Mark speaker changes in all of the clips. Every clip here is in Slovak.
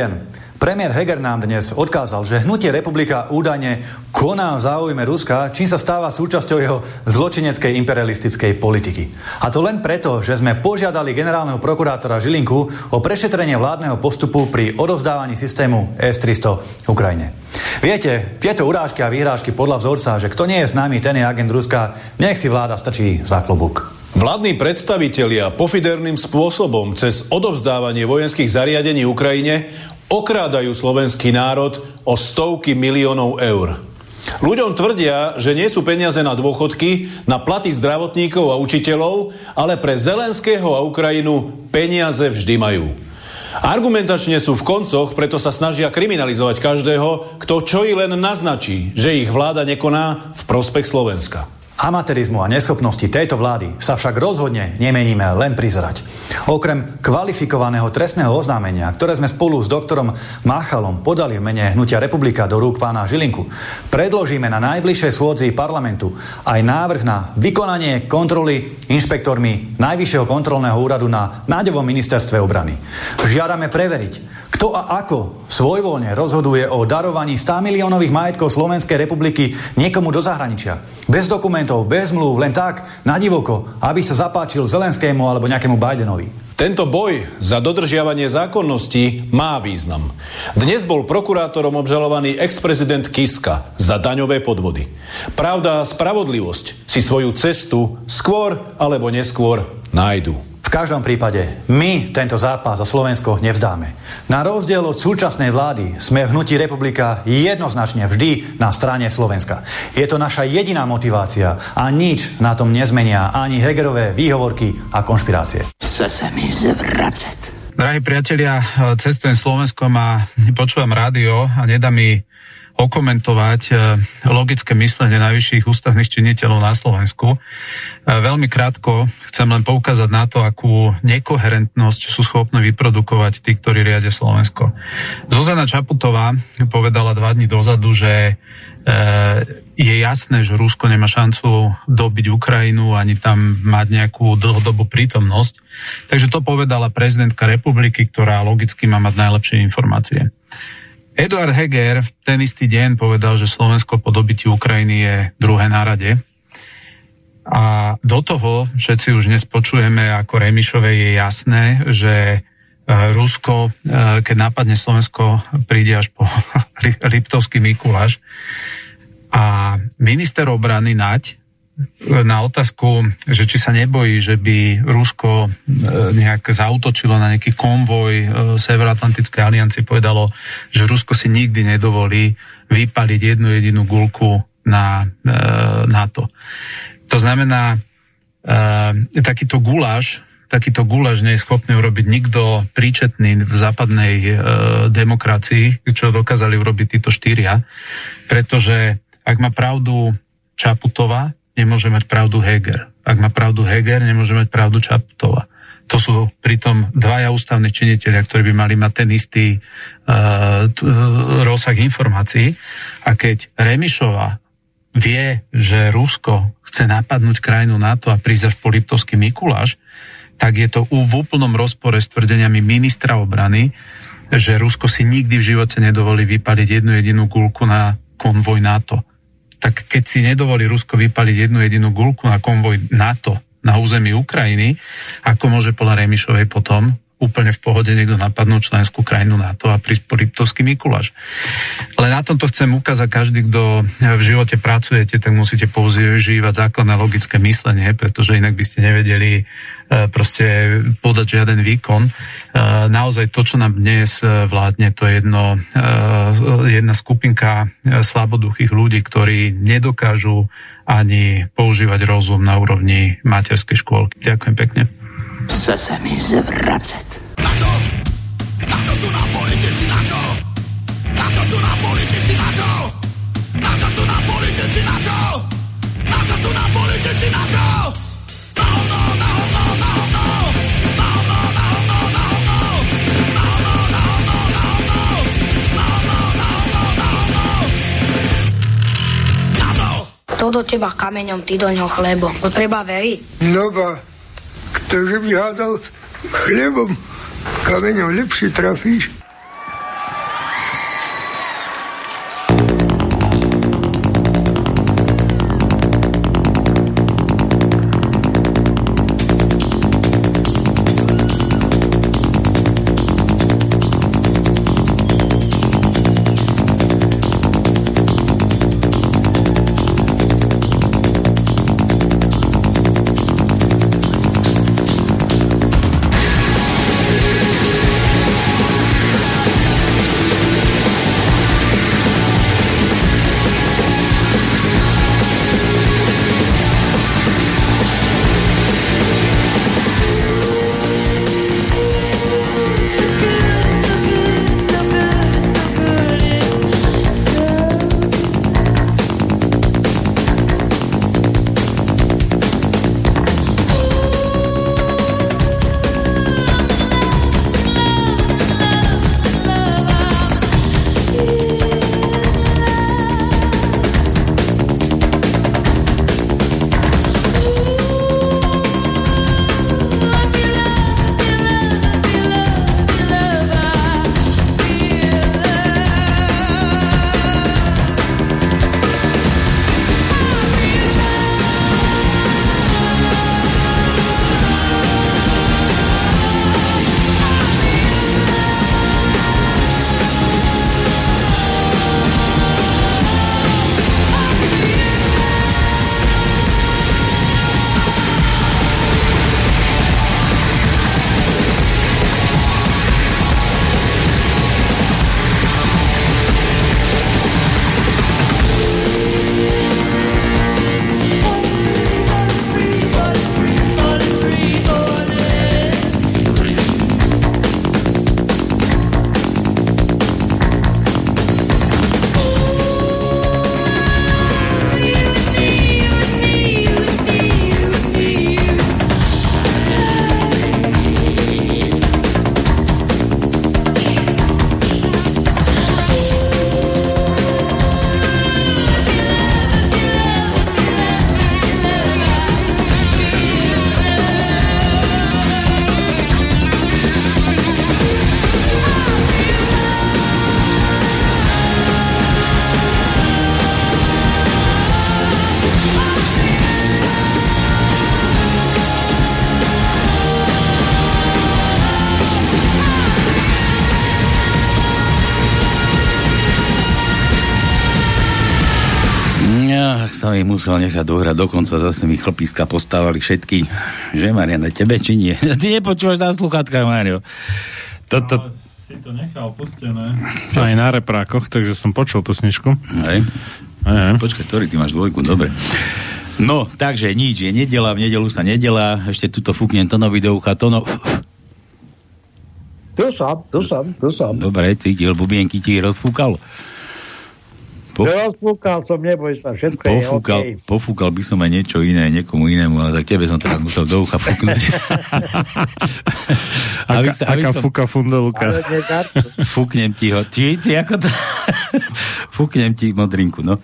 Speaker 1: Deň. Premiér Heger nám dnes odkázal, že hnutie republika údajne koná v záujme Ruska, čím sa stáva súčasťou jeho zločineckej imperialistickej politiky. A to len preto, že sme požiadali generálneho prokurátora Žilinku o prešetrenie vládneho postupu pri odovzdávaní systému S-300 Ukrajine. Viete, tieto urážky a vyhrážky podľa vzorca, že kto nie je s nami, ten je agent Ruska, nech si vláda stačí za klobúk.
Speaker 2: Vládni predstavitelia pofiderným spôsobom cez odovzdávanie vojenských zariadení Ukrajine okrádajú slovenský národ o stovky miliónov eur. Ľuďom tvrdia, že nie sú peniaze na dôchodky, na platy zdravotníkov a učiteľov, ale pre Zelenského a Ukrajinu peniaze vždy majú. Argumentačne sú v koncoch, preto sa snažia kriminalizovať každého, kto čo i len naznačí, že ich vláda nekoná v prospech Slovenska.
Speaker 1: Amatérizmu a neschopnosti tejto vlády sa však rozhodne nemeníme len prizerať. Okrem kvalifikovaného trestného oznámenia, ktoré sme spolu s doktorom Máchalom podali v mene Hnutia republika do rúk pána Žilinku, predložíme na najbližšej schôdzi parlamentu aj návrh na vykonanie kontroly inšpektormi Najvyššieho kontrolného úradu na nádevom ministerstve obrany. Žiadame preveriť, kto a ako svojvoľne rozhoduje o darovaní 100 miliónových majetkov Slovenskej republiky niekomu do zahraničia. Bez dokumentov, bez mluv, len tak, na divoko, aby sa zapáčil Zelenskému alebo nejakému Bidenovi.
Speaker 2: Tento boj za dodržiavanie zákonnosti má význam. Dnes bol prokurátorom obžalovaný ex-prezident Kiska za daňové podvody. Pravda a spravodlivosť si svoju cestu skôr alebo neskôr nájdu.
Speaker 1: V každom prípade my tento zápas za Slovensko nevzdáme. Na rozdiel od súčasnej vlády sme v hnutí republika jednoznačne vždy na strane Slovenska. Je to naša jediná motivácia a nič na tom nezmenia ani Hegerové výhovorky a konšpirácie. Chce sa mi
Speaker 3: zvracať. Drahí priatelia, cestujem Slovenskom a počúvam rádio a nedá mi okomentovať e, logické myslenie najvyšších ústavných činiteľov na Slovensku. E, veľmi krátko chcem len poukázať na to, akú nekoherentnosť sú schopní vyprodukovať tí, ktorí riadia Slovensko. Zuzana Čaputová povedala dva dní dozadu, že e, je jasné, že Rusko nemá šancu dobiť Ukrajinu ani tam mať nejakú dlhodobú prítomnosť. Takže to povedala prezidentka republiky, ktorá logicky má mať najlepšie informácie. Eduard Heger v ten istý deň povedal, že Slovensko po dobití Ukrajiny je druhé na rade. A do toho všetci už dnes počujeme, ako Remišové je jasné, že e, Rusko, e, keď napadne Slovensko, príde až po Liptovský Mikuláš. A minister obrany Naď na otázku, že či sa nebojí, že by Rusko e, nejak zautočilo na nejaký konvoj e, Severoatlantickej aliancie, povedalo, že Rusko si nikdy nedovolí vypaliť jednu jedinú gulku na e, NATO. To znamená, takýto guláš, takýto guláš nie je schopný urobiť nikto príčetný v západnej e, demokracii, čo dokázali urobiť títo štyria, pretože ak má pravdu Čaputová, nemôže mať pravdu Heger. Ak má pravdu Heger, nemôže mať pravdu Čaputova. To sú pritom dvaja ústavní činiteľia, ktorí by mali mať ten istý uh, rozsah informácií. A keď Remišova vie, že Rusko chce napadnúť krajinu NATO a prísť až po Liptovský Mikuláš, tak je to v úplnom rozpore s tvrdeniami ministra obrany, že Rusko si nikdy v živote nedovolí vypaliť jednu jedinú gulku na konvoj NATO tak keď si nedovolí Rusko vypaliť jednu jedinú gulku na konvoj NATO na území Ukrajiny, ako môže podľa Remišovej potom úplne v pohode niekto napadnúť členskú krajinu NATO a prísť po Liptovský Mikuláš. Ale na tomto chcem ukázať, každý, kto v živote pracujete, tak musíte používať základné logické myslenie, pretože inak by ste nevedeli e, proste podať žiaden výkon. E, naozaj to, čo nám dnes e, vládne, to je jedno, jedna skupinka slaboduchých ľudí, ktorí nedokážu ani používať rozum na úrovni materskej škôlky. Ďakujem pekne. Chce sa mi zvracať. Na čo? Na čo sú nám politici, na čo? Na čo sú nám politici, na čo? Na čo sú nám politici, na čo? Na čo sú nám politici, na čo? Na hovno, na hovno, na hovno!
Speaker 4: Kto do teba kameňom, ty do ňoho chlebo. To treba veriť.
Speaker 5: No ba, Ты же мне хлебом, каменем лепший трафишь. Musel nechať dohrať dokonca, zase mi chlpiska postávali všetky. Že, Mariana, tebe či nie? Ty nepočúvaš na sluchatka, Mario.
Speaker 3: Toto... No, si to nechal pustené.
Speaker 6: Aj na reprákoch, takže som počul pesničku.
Speaker 5: Hej. Hej. Počkaj, ktorý ty máš dvojku, dobre. No, takže nič, je nedela, v nedelu sa nedela, ešte tuto fúknem Tonovi do ucha, Tono...
Speaker 7: Tu som, tu som, tu som.
Speaker 5: Dobre, cítil, bubienky ti rozfúkalo.
Speaker 7: Pof... Rozfúkal som, neboj sa, všetko
Speaker 5: pofúkal,
Speaker 7: je okay.
Speaker 5: Pofúkal by som aj niečo iné, niekomu inému, ale tak tebe som teraz musel do ucha fúknuť.
Speaker 6: aby sa, aby aká som... fúka fundelka.
Speaker 5: Fúknem ti ho. Ty, ty ako to... Fúknem ti modrinku, no.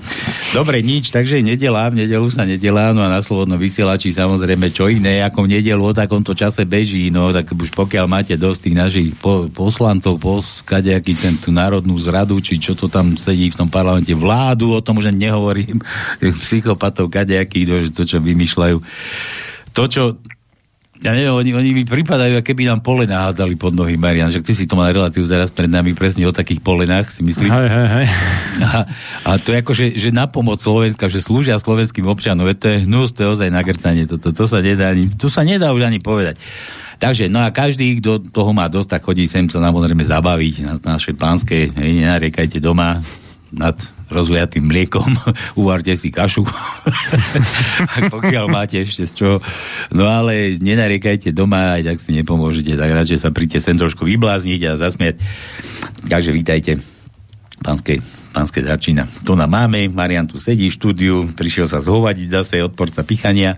Speaker 5: Dobre, nič, takže nedela, v nedelu sa nedelá, no a na slobodnom vysielači samozrejme čo iné, ako v nedelu o takomto čase beží, no tak už pokiaľ máte dosť tých našich po, poslancov, poskadejaký ten tú národnú zradu, či čo to tam sedí v tom parlamente, vládu, o tom už nehovorím, psychopatov, kadejakých, to, čo vymýšľajú. To, čo ja neviem, oni, oni mi pripadajú, keby nám pole nahádali pod nohy, Marian, že ty si to mal reláciu teraz pred nami presne o takých polenách, si myslím.
Speaker 6: Hej, hej, hej.
Speaker 5: A, a to je ako, že, že na pomoc Slovenska, že slúžia slovenským občanom, to je hnus, to je ozaj nagrcanie, to, to, to, sa nedá ani, to sa nedá už ani povedať. Takže, no a každý, kto toho má dosť, tak chodí sem sa samozrejme zabaviť na naše pánske, nenariekajte doma nad rozliatým mliekom, uvarte si kašu, pokiaľ máte ešte z čoho. No ale nenariekajte doma, aj tak si nepomôžete, tak radšej sa príďte sem trošku vyblázniť a zasmiať. Takže vítajte pánskej pánske začína. To nám máme, Marian tu sedí v štúdiu, prišiel sa zhovadiť zase odporca pichania.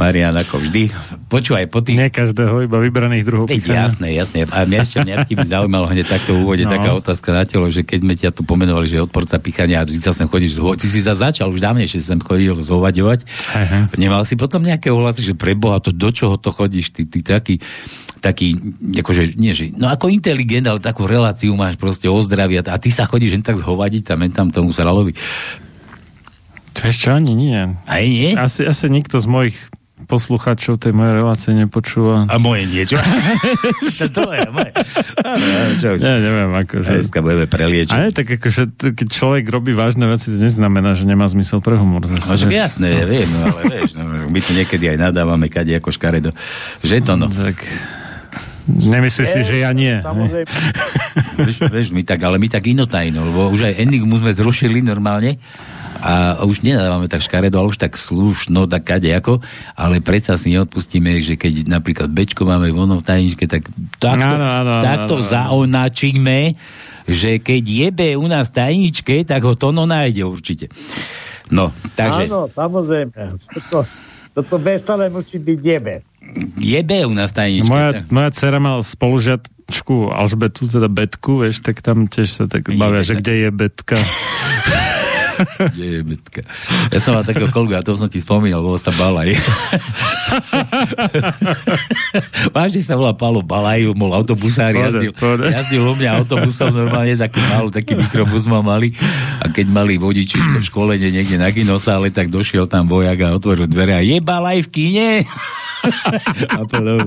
Speaker 5: Marian ako vždy. Počúvaj, po tých...
Speaker 6: Nie každého, iba vybraných druhov
Speaker 5: Veď, pichania. Jasné, jasné. A mňa ešte mňa by zaujímalo hneď takto v úvode no. taká otázka na telo, že keď sme ťa tu pomenovali, že odporca pichania a ty sa sem chodíš, ty si sa začal už dávnejšie sem chodil zhovadovať. Nemal si potom nejaké ohlasy, že preboha, to do čoho to chodíš, ty, ty taký taký, akože, nie že, no ako inteligent, ale takú reláciu máš proste o zdraví a, a ty sa chodíš len tak zhovadiť tam, tam tomu Saralovi.
Speaker 6: Vieš čo, ani nie.
Speaker 5: Aj nie?
Speaker 6: Asi, asi nikto z mojich poslucháčov tej mojej relácie nepočúva.
Speaker 5: A moje niečo? to je moje.
Speaker 6: Ja neviem, akože...
Speaker 5: Dneska budeme preliečiť.
Speaker 6: Ale tak akože, keď človek robí vážne veci, to neznamená, že nemá zmysel pre humor. Zase,
Speaker 5: no, že... jasné, no. ja viem, ale vieš, no, my tu niekedy aj nadávame kade ako škaredo. Že to no. Tak...
Speaker 6: Nemyslíš si, že ja nie.
Speaker 5: vieš, vieš, my tak, ale my tak inotajno, lebo už aj Enigmu sme zrušili normálne a už nedávame tak škaredo, ale už tak slušno, tak kade ako, ale predsa si neodpustíme, že keď napríklad Bečko máme vono v tajničke, tak takto, no, no, no, takto no, no. zaonačíme, že keď jebe u nás tajničke, tak ho to no nájde určite. No, takže...
Speaker 7: Áno, samozrejme. Toto, toto veselé musí byť jebe
Speaker 5: jebe u nás tajnička.
Speaker 6: Moja, moja dcera mala spolužiačku Alžbetu, teda Betku, vieš, tak tam tiež sa tak bavia, že kde je Betka.
Speaker 5: kde je Betka. Ja som mal takého kolgu, a to som ti spomínal, bolo sa Balaj. Vážne sa volá Palo Balaj, bol autobusár, jazdil, jazdil u mňa autobusom normálne, taký malý, taký mikrobus ma mali a keď mali vodiči školenie niekde na kinosále, tak došiel tam vojak a otvoril dvere a je Balaj v kine? a plnou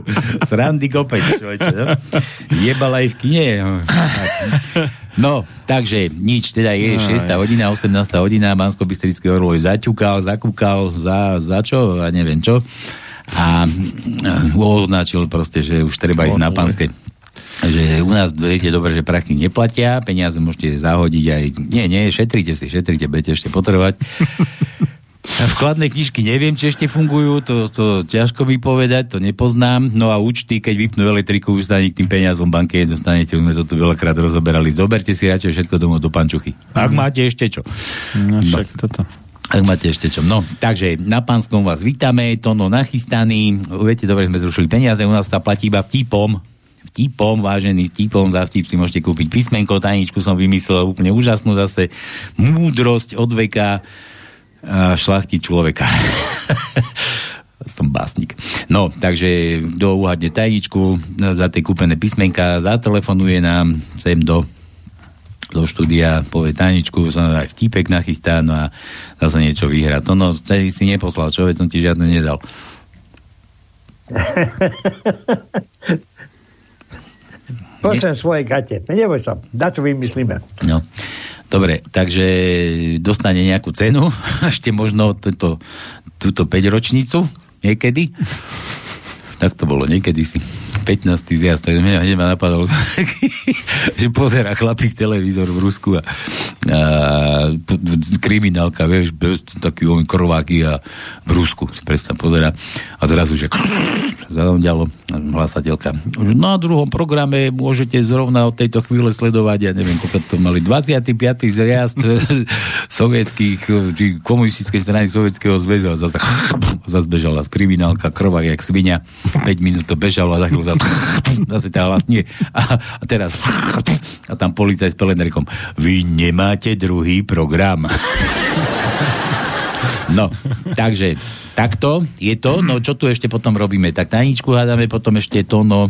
Speaker 5: srandy kopec, človeče, no? Jebal aj v kine. No. no, takže nič, teda je 6. hodina, 18. hodina, bansko bystrický orloj zaťukal, zakúkal, za, za čo, a neviem čo. A označil proste, že už treba ísť na panské že u nás, viete dobre, že prachy neplatia, peniaze môžete zahodiť aj, nie, nie, šetrite si, šetrite, budete ešte potrebovať. Vkladné knižky neviem, či ešte fungujú, to, to ťažko mi povedať, to nepoznám. No a účty, keď vypnú elektriku, už sa k tým peniazom banke dostanete, už sme to tu veľakrát rozoberali. Zoberte si radšej všetko domov do pančuchy. Ak mm. máte ešte čo.
Speaker 6: No, však no. toto.
Speaker 5: Ak máte ešte čo. No, takže na pánskom vás vítame, Tono nachystaný. Viete, dobre, sme zrušili peniaze, u nás sa platí iba vtipom. Vtipom, vážený vtipom, za vtip si môžete kúpiť písmenko, tajničku som vymyslel úplne úžasnú zase. Múdrosť od veka šlachti človeka. som básnik. No, takže kto uhadne tajničku za tie kúpené písmenka, zatelefonuje nám sem do do štúdia, povie tajničku, som aj vtipek nachystá, no a zase niečo vyhrá. To no, celý si neposlal, človek som ti žiadne nedal.
Speaker 7: Pošlem svoje gate. Neboj sa, na čo vymyslíme.
Speaker 5: No. Dobre, takže dostane nejakú cenu, ešte možno tento, túto 5 ročnicu niekedy. Tak to bolo niekedy si. 15. zjazd, tak mňa hneď ma napadlo, že pozera chlapík televízor v Rusku a, a kriminálka, vieš, taký on krváky a v Rusku, si predstav, pozera a zrazu, že ďalo hlasateľka. Na druhom programe môžete zrovna od tejto chvíle sledovať, ja neviem, koľko to mali, 25. zjazd sovietských, komunistickej strany Sovietského zväzu a zase, zase bežala kriminálka, krvák, jak svinia, 5 minút to bežalo a za chvíľu zase tá hlas nie. A, a teraz a tam policaj s pelenerikom. Vy nemáte druhý program. No, takže takto je to. No, čo tu ešte potom robíme? Tak tajničku hádame, potom ešte to, no,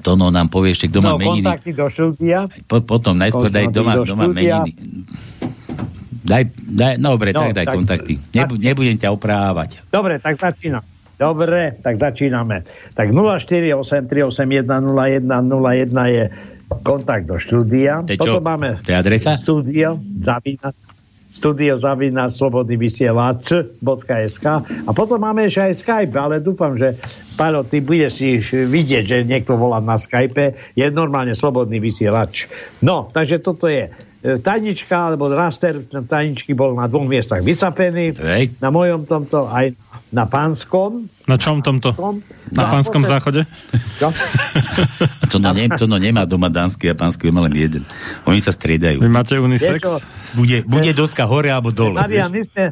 Speaker 5: to no nám povie ešte, kto no, má meniny.
Speaker 7: kontakty do štúdia.
Speaker 5: Po, potom, najskôr daj doma, doma meniny. Daj, daj, no dobre, no, tak daj tak, kontakty. Nebu, nebudem ťa oprávať.
Speaker 7: Dobre, tak začínam. Dobre, tak začíname. Tak 0483810101 je kontakt do štúdia.
Speaker 5: To Potom máme to je adresa?
Speaker 7: studio zavina studio zavina slobodnyvysielac.sk a potom máme ešte aj Skype, ale dúfam, že Paľo, ty budeš si vidieť, že niekto volá na Skype, je normálne slobodný vysielač. No, takže toto je tajnička, alebo raster tajničky bol na dvoch miestach vycapený.
Speaker 5: Hej.
Speaker 7: Na mojom tomto aj na pánskom.
Speaker 6: Na čom tomto? Na, na pánskom posed... záchode? Čo?
Speaker 5: to, no, ne, to no nemá doma dánsky a pánsky, má len jeden. Oni sa striedajú.
Speaker 6: Vy máte unisex?
Speaker 5: Bude, bude doska hore alebo dole.
Speaker 7: Marian, my sme,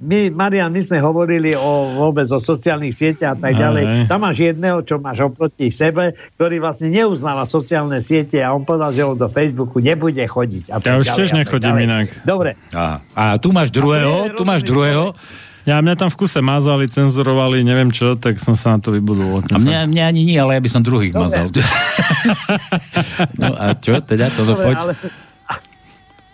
Speaker 7: my, Marian, my sme hovorili o, vôbec o sociálnych sieťach a tak ďalej. Aj. Tam máš jedného, čo máš oproti sebe, ktorý vlastne neuznáva sociálne siete a on povedal, že on do Facebooku nebude chodiť. A
Speaker 6: ja už tiež nechodím inak.
Speaker 7: Dobre.
Speaker 5: A, a tu máš druhého, tu máš druhého.
Speaker 6: Ja, mňa tam v kuse mazali, cenzurovali, neviem čo, tak som sa na to vybudoval.
Speaker 5: A mňa, mňa ani nie, ale ja by som druhých Dobre. mazal. no a čo teda? Toto Dobre, poď. Ale...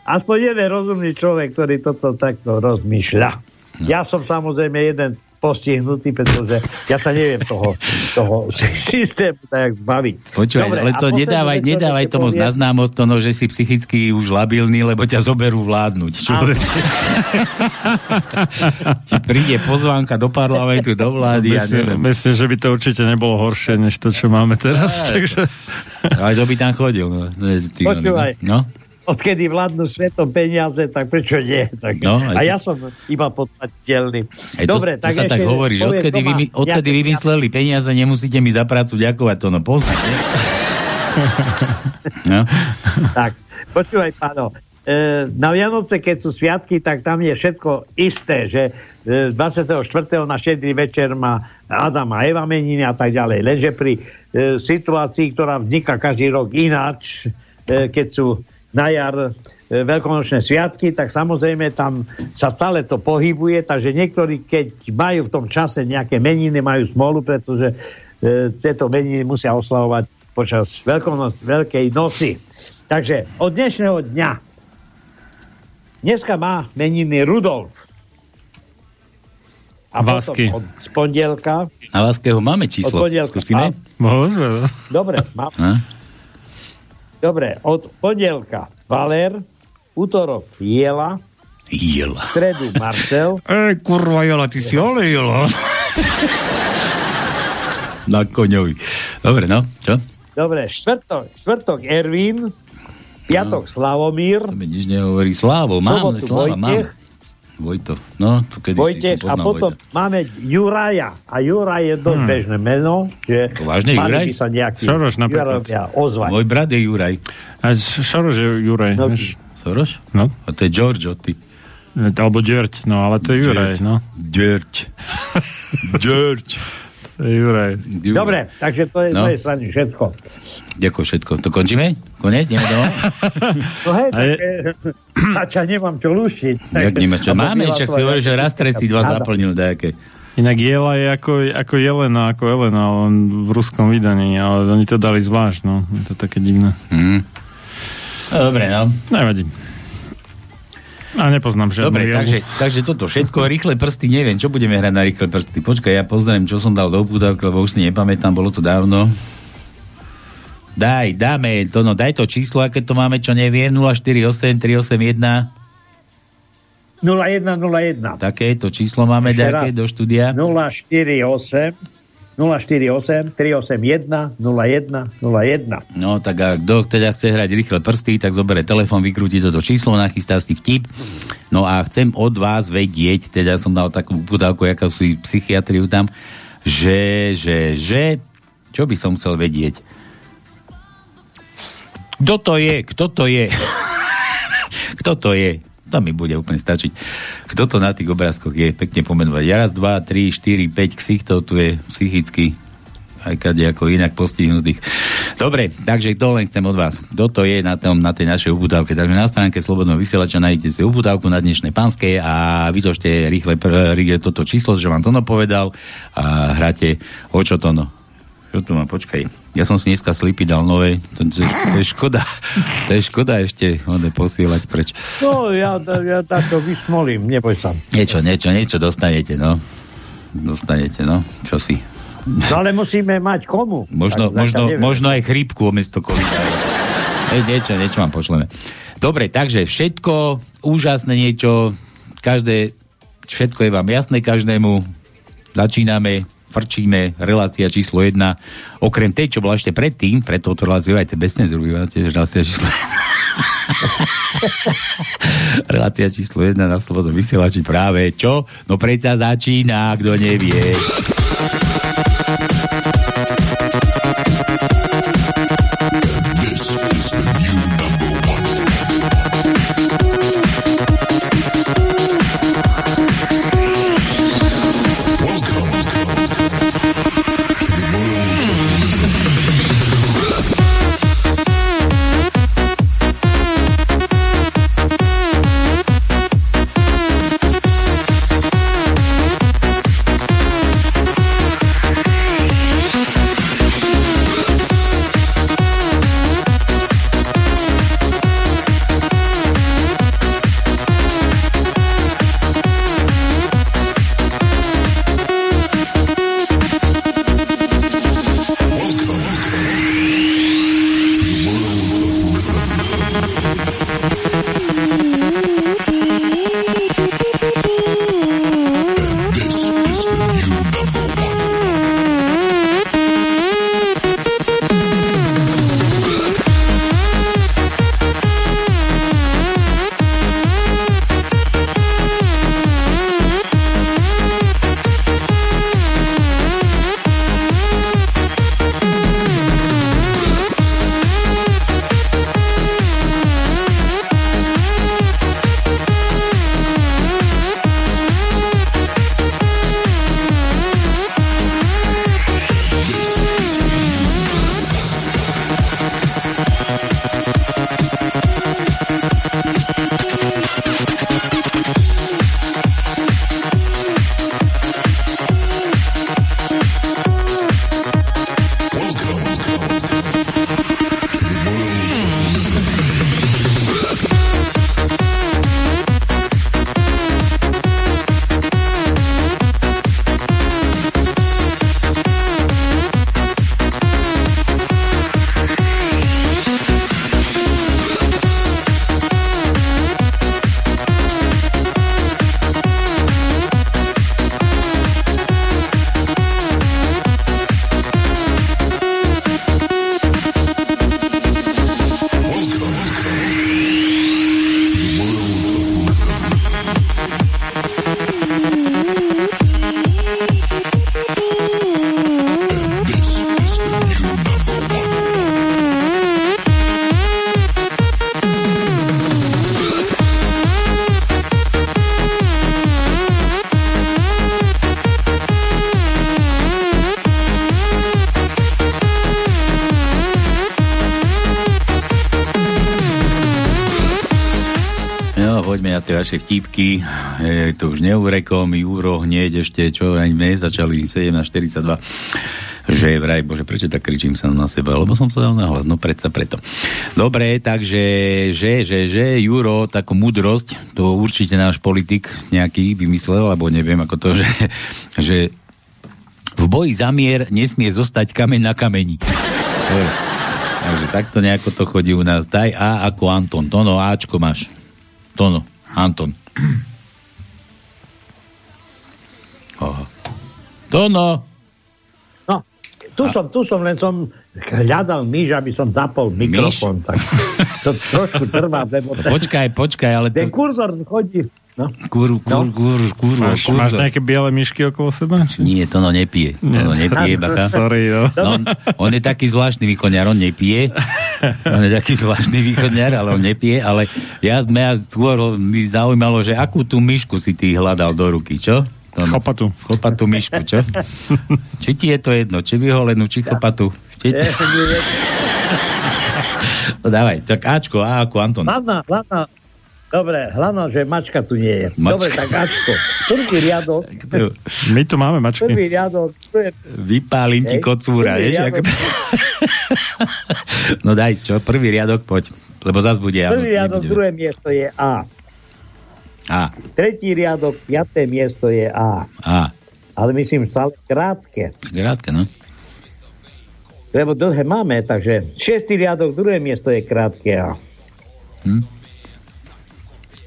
Speaker 7: Aspoň jeden rozumný človek, ktorý toto takto rozmýšľa. No. Ja som samozrejme jeden postihnutý, pretože ja sa neviem toho, toho systému tak zbaviť.
Speaker 5: Počúvaj, Dobre, ale to nedávaj, vec, nedávaj tomu povie... na známosť to, no, že si psychicky už labilný, lebo ťa zoberú vládnuť. Čo? Ti príde pozvánka do parlamentu, do vlády.
Speaker 6: Myslím, ja myslím, že by to určite nebolo horšie, než to, čo máme teraz. takže...
Speaker 5: Ale to by tam chodil. No.
Speaker 7: Počúvaj. No? Odkedy vládnu svetom peniaze, tak prečo nie? Tak, no, a ja som iba podpatiteľný.
Speaker 5: Dobre, to, tak to sa tak hovorí, že odkedy, doma, vymy, odkedy ja, vymysleli peniaze, nemusíte mi za prácu ďakovať, to no poznáte.
Speaker 7: no. Tak, počúvaj, páno, e, na Vianoce, keď sú sviatky, tak tam je všetko isté, že 24. E, na šedrý večer má Adam a Eva meniny a tak ďalej. Lenže pri e, situácii, ktorá vzniká každý rok ináč, keď sú na jar e, veľkonočné sviatky, tak samozrejme tam sa stále to pohybuje, takže niektorí, keď majú v tom čase nejaké meniny, majú smolu, pretože e, tieto meniny musia oslavovať počas veľkonoc, Veľkej noci. Takže od dnešného dňa dneska má meniny Rudolf.
Speaker 6: A Vásky.
Speaker 7: potom od pondelka...
Speaker 5: A Váského máme číslo.
Speaker 7: Od pondelka.
Speaker 6: Skúsime? Môžeme.
Speaker 7: No. Dobre, má, Dobre, od pondelka Valer, útorok Jela,
Speaker 5: Jela.
Speaker 7: stredu Marcel.
Speaker 5: Ej, kurva Jela, ty si ale Jela. Na koňovi. Dobre, no, čo?
Speaker 7: Dobre, štvrtok, štvrtok Ervin, piatok no. Slavomír.
Speaker 5: To mi nič nehovorí. Slávo, mám, Sláva, mám. Vojto. No, to kedy
Speaker 7: Vojtech, si a potom Vojta. máme Juraja. A Juraj je dosť hmm. bežné meno. Že
Speaker 5: to vážne Juraj?
Speaker 7: By sa nejaký
Speaker 6: Šoroš napríklad.
Speaker 7: Ozvať.
Speaker 5: Môj brat je Juraj.
Speaker 6: A Šoroš je Juraj. No?
Speaker 5: Šoroš?
Speaker 6: No.
Speaker 5: A to je George, ty.
Speaker 6: Alebo George, no, ale to je Juraj, no.
Speaker 5: George. George.
Speaker 6: to je Juraj.
Speaker 7: Dobre, takže to je no. z mojej strany všetko.
Speaker 5: Ďakujem všetko. To končíme? Konec? Ideme domov?
Speaker 7: no hej, tak, je... Tača nemám čo lúštiť.
Speaker 5: Jak nemáš čo? Máme, však si hovorí, že raz si dva zaplnil nejaké.
Speaker 6: Inak Jela je ako, ako Jelena, ako Elena, len v ruskom vydaní, ale oni to dali zvlášť, no. Je to také divné.
Speaker 5: Mm. Dobre, no.
Speaker 6: Nevadí. A nepoznám žiadnu
Speaker 5: Dobre, takže, takže toto všetko, rýchle prsty, neviem, čo budeme hrať na rýchle prsty. Počkaj, ja pozriem, čo som dal do púdavky, lebo už si nepamätám, bolo to dávno. Daj, dáme to, no daj to číslo, aké to máme, čo neviem, 048 381
Speaker 7: 0101.
Speaker 5: Také to číslo máme nejaké do štúdia?
Speaker 7: 048 048 381 0101.
Speaker 5: No tak a kto teda chce hrať rýchle prsty, tak zoberie telefon, vykrúti toto číslo, nachystá si vtip. No a chcem od vás vedieť, teda som dal takú podávku, jaká si psychiatriu tam, že, že, že, čo by som chcel vedieť? Kto to je? Kto to je? Kto to je? To mi bude úplne stačiť. Kto to na tých obrázkoch je? Pekne pomenovať. Raz, dva, tri, štyri, päť ksichtov tu je psychicky aj kade ako inak postihnutých. Dobre, takže to len chcem od vás. Kto to je na, tom, na tej našej uputávke? Takže na stránke Slobodného vysielača nájdete si uputávku na dnešnej pánskej a vytočte rýchle rýchle toto číslo, že vám Tono povedal a hráte o čo Tono. Čo tu mám? Počkaj. Ja som si dneska slipy dal nové. To, to, to je škoda. To je škoda ešte one posielať preč.
Speaker 7: No, ja, ja takto vysmolím, neboj sa.
Speaker 5: Niečo, niečo, niečo dostanete, no. Dostanete, no. Čo si?
Speaker 7: No ale musíme mať komu.
Speaker 5: Možno, tak, možno, možno aj chrípku miesto covid e, niečo, niečo vám pošleme. Dobre, takže všetko, úžasné niečo, každé, všetko je vám jasné každému. Začíname, frčíme, relácia číslo 1. Okrem tej, čo bola ešte predtým, pred touto reláciou aj bez tiež relácia číslo 1. relácia číslo 1 na slobodnom vysielači práve čo? No predsa začína, kto nevie. Vaše vtipky, je to už neurekom, Juro hneď ešte, čo aj my začali 17.42 že vraj, bože, prečo tak kričím sa na seba, lebo som sa dal nahlas, no predsa preto. Dobre, takže, že, že, že, Juro, takú múdrosť, to určite náš politik nejaký vymyslel, alebo neviem ako to, že, že v boji za mier nesmie zostať kameň na kameni. Takže takto nejako to chodí u nás. Daj A ako Anton. Tono, Ačko máš. Tono, Anton. Oho. Tono.
Speaker 7: No, tu som, tu som, len som hľadal myš, aby som zapol mikrofón. Tak to trošku trvá, lebo...
Speaker 5: No, počkaj, počkaj, ale
Speaker 7: Ten kurzor chodí... No.
Speaker 5: Kur, kur, kur, kur,
Speaker 6: Máš, máš nejaké biele myšky okolo seba? Či?
Speaker 5: Nie, to no nepije. To no nepije, bacha.
Speaker 6: Sorry, no.
Speaker 5: no on, on, je taký zvláštny východňar, on nepije. On je taký zvláštny východňar, ale on nepije. Ale ja, mňa skôr mi zaujímalo, že akú tú myšku si ty hľadal do ruky, čo?
Speaker 6: To, chlopatu.
Speaker 5: Chlopatú myšku, čo? či ti je to jedno, či vyholenú, či chlopatu? Či ti... no dávaj, tak Ačko, A ako Anton.
Speaker 7: Hlavná, hlavná, Dobre, hlavná, že mačka tu nie je. Mačka. Dobre, tak Ačko. Prvý riadok.
Speaker 6: My tu máme mačky.
Speaker 7: Prvý riadok. Je...
Speaker 5: Vypálim ti kocúra, vieš? Riadok... no daj, čo? Prvý riadok, poď. Lebo zase bude
Speaker 7: Prvý riadok, nebude. druhé miesto je A.
Speaker 5: A.
Speaker 7: Tretí riadok, piaté miesto je A.
Speaker 5: A.
Speaker 7: Ale myslím, stále krátke.
Speaker 5: Krátke, no.
Speaker 7: Lebo dlhé máme, takže šiestý riadok, druhé miesto je krátke A. Hm?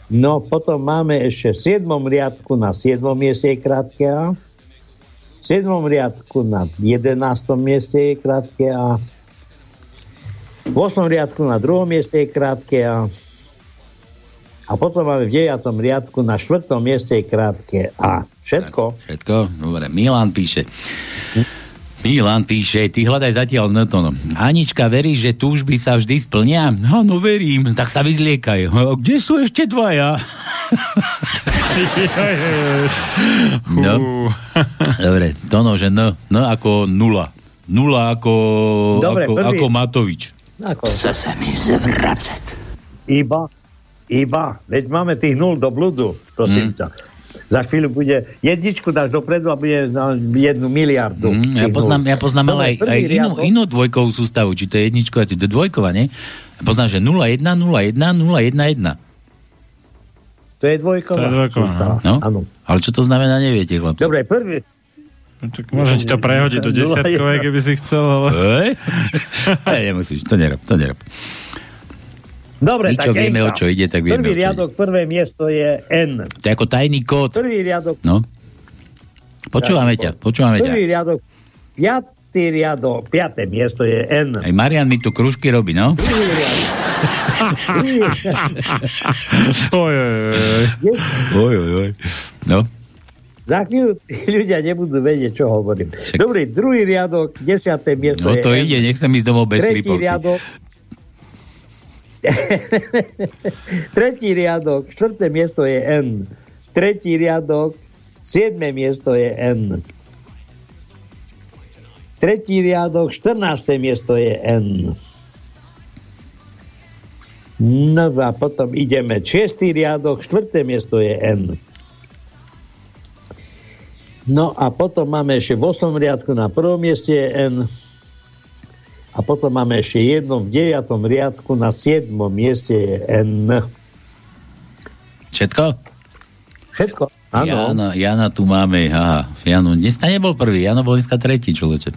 Speaker 7: No, potom máme ešte v 7. riadku na 7. mieste je krátke A. V 7. riadku na 11. mieste je krátke A. V 8. riadku na 2. mieste je krátke A. A potom máme v 9. riadku na 4. mieste je krátke A. Všetko?
Speaker 5: Všetko? Dobre. Milan píše. Milan píše, ty hľadaj zatiaľ na to. No. Anička, veríš, že túžby sa vždy splnia? Áno, verím. Tak sa vyzliekaj. A kde sú ešte dvaja? no. Dobre, Tono, že N, N ako nula. Nula ako, Dobre, ako, ako Matovič.
Speaker 4: Ako? Chce sa mi zvracať.
Speaker 7: Iba, iba. Veď máme tých nul do bludu, prosím hmm. ťa za chvíľu bude jedničku dáš dopredu a bude na jednu miliardu.
Speaker 5: Mm, ja poznám, ja poznám Dobre, ale aj, aj inú, inú dvojkovú sústavu, či to je jedničko, či to je dvojková, nie? Poznám, že 0, 1, 0, 1, 0, 1, 1.
Speaker 7: To je dvojková. To je
Speaker 6: dvojková,
Speaker 5: no. no. Ale čo to znamená, neviete, chlapci.
Speaker 7: Dobre, prvý,
Speaker 6: tak môžem ti to prehodiť do desiatkovej, keby si chcel, ale...
Speaker 5: Hej? nemusíš, to nerob, to nerob.
Speaker 7: Dobre,
Speaker 5: My čo tak vieme, o čo ide, tak vieme.
Speaker 7: Prvý riadok, prvé miesto je N.
Speaker 5: To je ako tajný kód.
Speaker 7: Prvý riadok.
Speaker 5: No. Počúvame ťa, počúvame
Speaker 7: ťa. Prvý riadok, piatý riadok, piaté miesto je N.
Speaker 5: Aj Marian mi tu kružky robí, no? Prvý riadok.
Speaker 6: oj, oj, oj.
Speaker 5: No.
Speaker 7: Za chvíľu ľudia nebudú vedieť, čo hovorím. Však... Dobrý, druhý riadok, desiaté miesto
Speaker 5: No to je ide, nechcem ísť domov bez
Speaker 7: Tretí slipovky. riadok, Tretí riadok, štvrté miesto je N. Tretí riadok, siedme miesto je N. Tretí riadok, 14. miesto je N. No a potom ideme. Šiestý riadok, štvrté miesto je N. No a potom máme ešte v 8. riadku na prvom mieste je N. A potom máme ešte jedno v deviatom riadku na siedmom mieste je N.
Speaker 5: Všetko?
Speaker 7: Všetko, áno.
Speaker 5: Jana, Jana tu máme, aha. Jano, dneska nebol prvý, Jano bol dneska tretí, človeče.